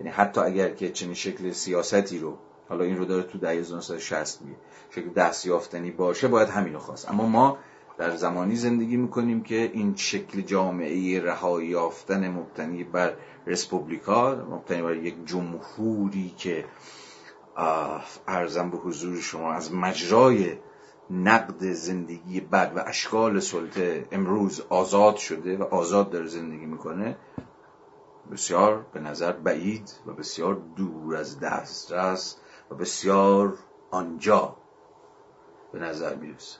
یعنی حتی اگر که چنین شکل سیاستی رو حالا این رو داره تو دهه 1960 میگه. شکل دست یافتنی باشه باید همین رو خواست. اما ما در زمانی زندگی می‌کنیم که این شکل جامعه رهایی یافتن مبتنی بر رسپوبلیکا مبتنی بر یک جمهوری که ارزم به حضور شما از مجرای نقد زندگی بد و اشکال سلطه امروز آزاد شده و آزاد داره زندگی می‌کنه بسیار به نظر بعید و بسیار دور از دسترس و بسیار آنجا به نظر می‌رسه.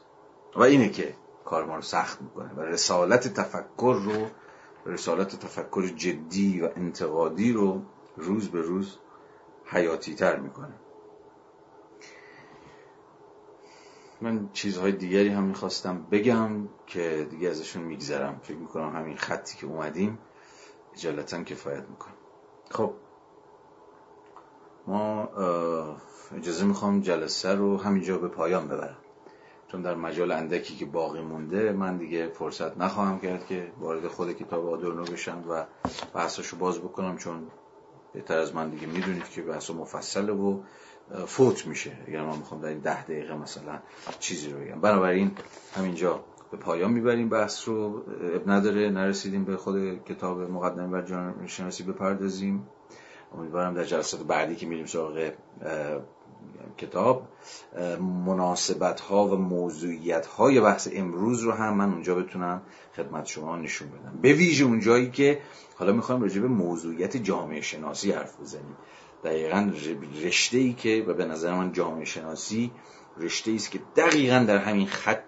و اینه که کار ما رو سخت می‌کنه و رسالت تفکر رو رسالت تفکر جدی و انتقادی رو روز به روز حیاتی تر می‌کنه. من چیزهای دیگری هم می‌خواستم بگم که دیگه ازشون میگذرم. فکر می‌کنم همین خطی که اومدیم اجالتا کفایت می‌کنم. خب. ما اجازه می‌خوام جلسه رو همینجا به پایان ببرم. چون در مجال اندکی که باقی مونده من دیگه فرصت نخواهم کرد که وارد خود کتاب آدورنو بشم و بحثاشو باز بکنم چون بهتر از من دیگه می‌دونید که بحث مفصله و فوت میشه. اگر من می‌خوام در این ده دقیقه مثلا چیزی رو بگم. بنابراین همینجا به پایان می‌بریم. بحث رو اب نداره. نرسیدیم به خود کتاب مقدمه بر جان شناسی بپردازیم. امیدوارم در جلسات بعدی که میریم سراغ کتاب مناسبت ها و موضوعیت های بحث امروز رو هم من اونجا بتونم خدمت شما نشون بدم. به ویژه اونجایی که حالا می‌خوایم راجع به موضوعیت جامعه شناسی حرف بزنیم. دقیقا رشته ای که و به نظر من جامعه شناسی رشته است که دقیقا در همین خط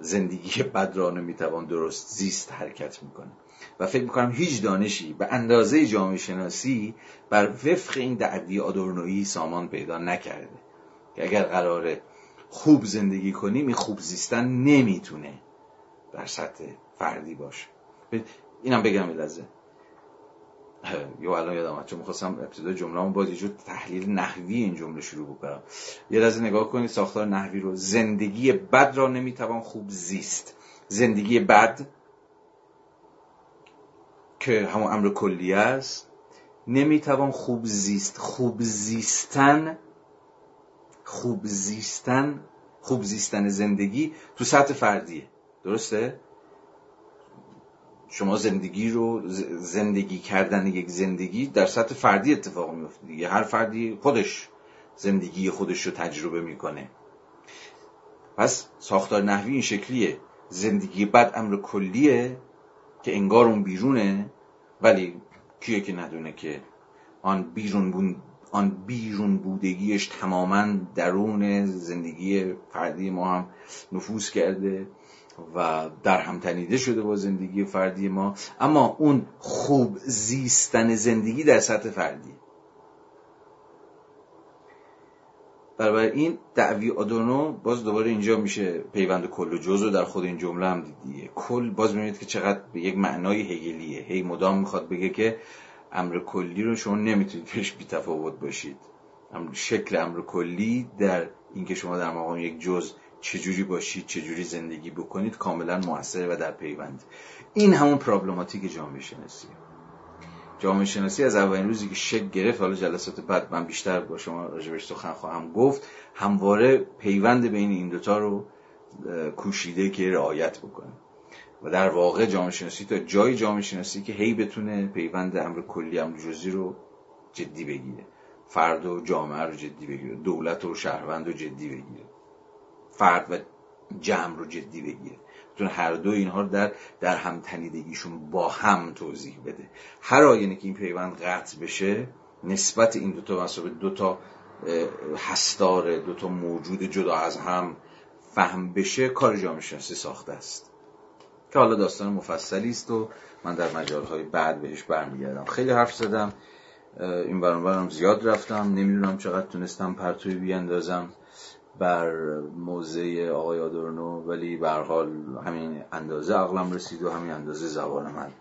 زندگی بد را نمی‌توان درست زیست حرکت می‌کنه. و فکر می‌کنم هیچ دانشی به اندازه جامعه شناسی بر وفق این دعوی آدورنویی سامان پیدا نکرده. که اگر قراره خوب زندگی کنیم این خوب زیستن نمی‌تونه در سطح فردی باشه. اینم بگم لحظه. یه الان یادم آمد چون می‌خواستم ابتدای جمله باز یه تحلیل نحوی این جمله شروع بکنم. یه لحظه نگاه کنید ساختار نحوی رو. زندگی بد را نمی‌توان خوب زیست. زندگی بد که همون امر کلی است نمی‌توان خوب زیست. خوب زیستن خوب زیستن خوب زیستن زندگی تو سطح فردیه. درسته؟ شما زندگی رو زندگی کردن یک زندگی در سطح فردی اتفاق میفته دیگه. هر فردی خودش زندگی خودش رو تجربه می‌کنه. پس ساختار نحوی این شکلیه. زندگی بد امر کلیه که انگار اون بیرونه ولی کیه که ندونه که آن بیرون آن بیرون بودگیش تماما درون زندگی فردی ما هم نفوذ کرده. و در هم تنیده شده با زندگی فردی ما. اما اون خوب زیستن زندگی در سطح فردی. این دعوی آدونو باز دوباره اینجا میشه پیوند کل و جز رو در خود این جمله هم دیدیه کل باز می‌بینید که چقدر به یک معنای هگلیه. هی مدام می‌خواد بگه که امر کلی رو شما نمی‌تونید پیش بی تفاوت باشید. شکل امر کلی در اینکه شما در مقام یک جز چجوری باشید چجوری زندگی بکنید کاملا موثره و در پیوند. این همون پرابلماتیک جامعه شناسی. جامعه شناسی از اولین روزی که شکل گرفت حالا جلسات بعد من بیشتر با شما راجبش سخن خواهم گفت همواره پیوند بین این دوتا رو کوشیده که رعایت بکنه. و در واقع جامعه شناسی تا جای جامعه شناسی که هی بتونه پیوند امر کلی امر جزئی رو جدی بگیره. فرد و جامعه رو جدی بگیره. دولت و شهروند رو جدی بگیره. فرد و جمع رو جدی بگیره. بتونه هر دو اینها رو در در هم تنیدگیشون با هم توضیح بده. هر آینه که این پیوند قطع بشه نسبت این دوتا مسابقه دوتا هستار دوتا موجود جدا از هم فهم بشه کار جامعه شناسی ساخته است. که حالا داستان مفصلی است و من در مجالهای بعد بهش برمیگردم. خیلی حرف زدم این برام زیاد رفتم نمی‌دونم چقدر تونستم پرتوی بیاندازم. بر موضع آقای آدورنو ولی به حال همین اندازه عقلم رسید و همین اندازه زبان من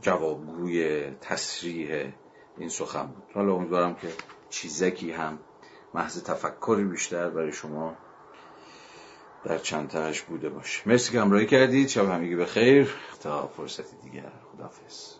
جوابگوی تصریح این سخن بود. حالا امیدوارم که چیزکی هم محض تفکری بیشتر برای شما در چند تاش بوده باشه. مرسی که همراهی کردید. شب همگی بخیر. تا فرصت دیگر. خداحافظ.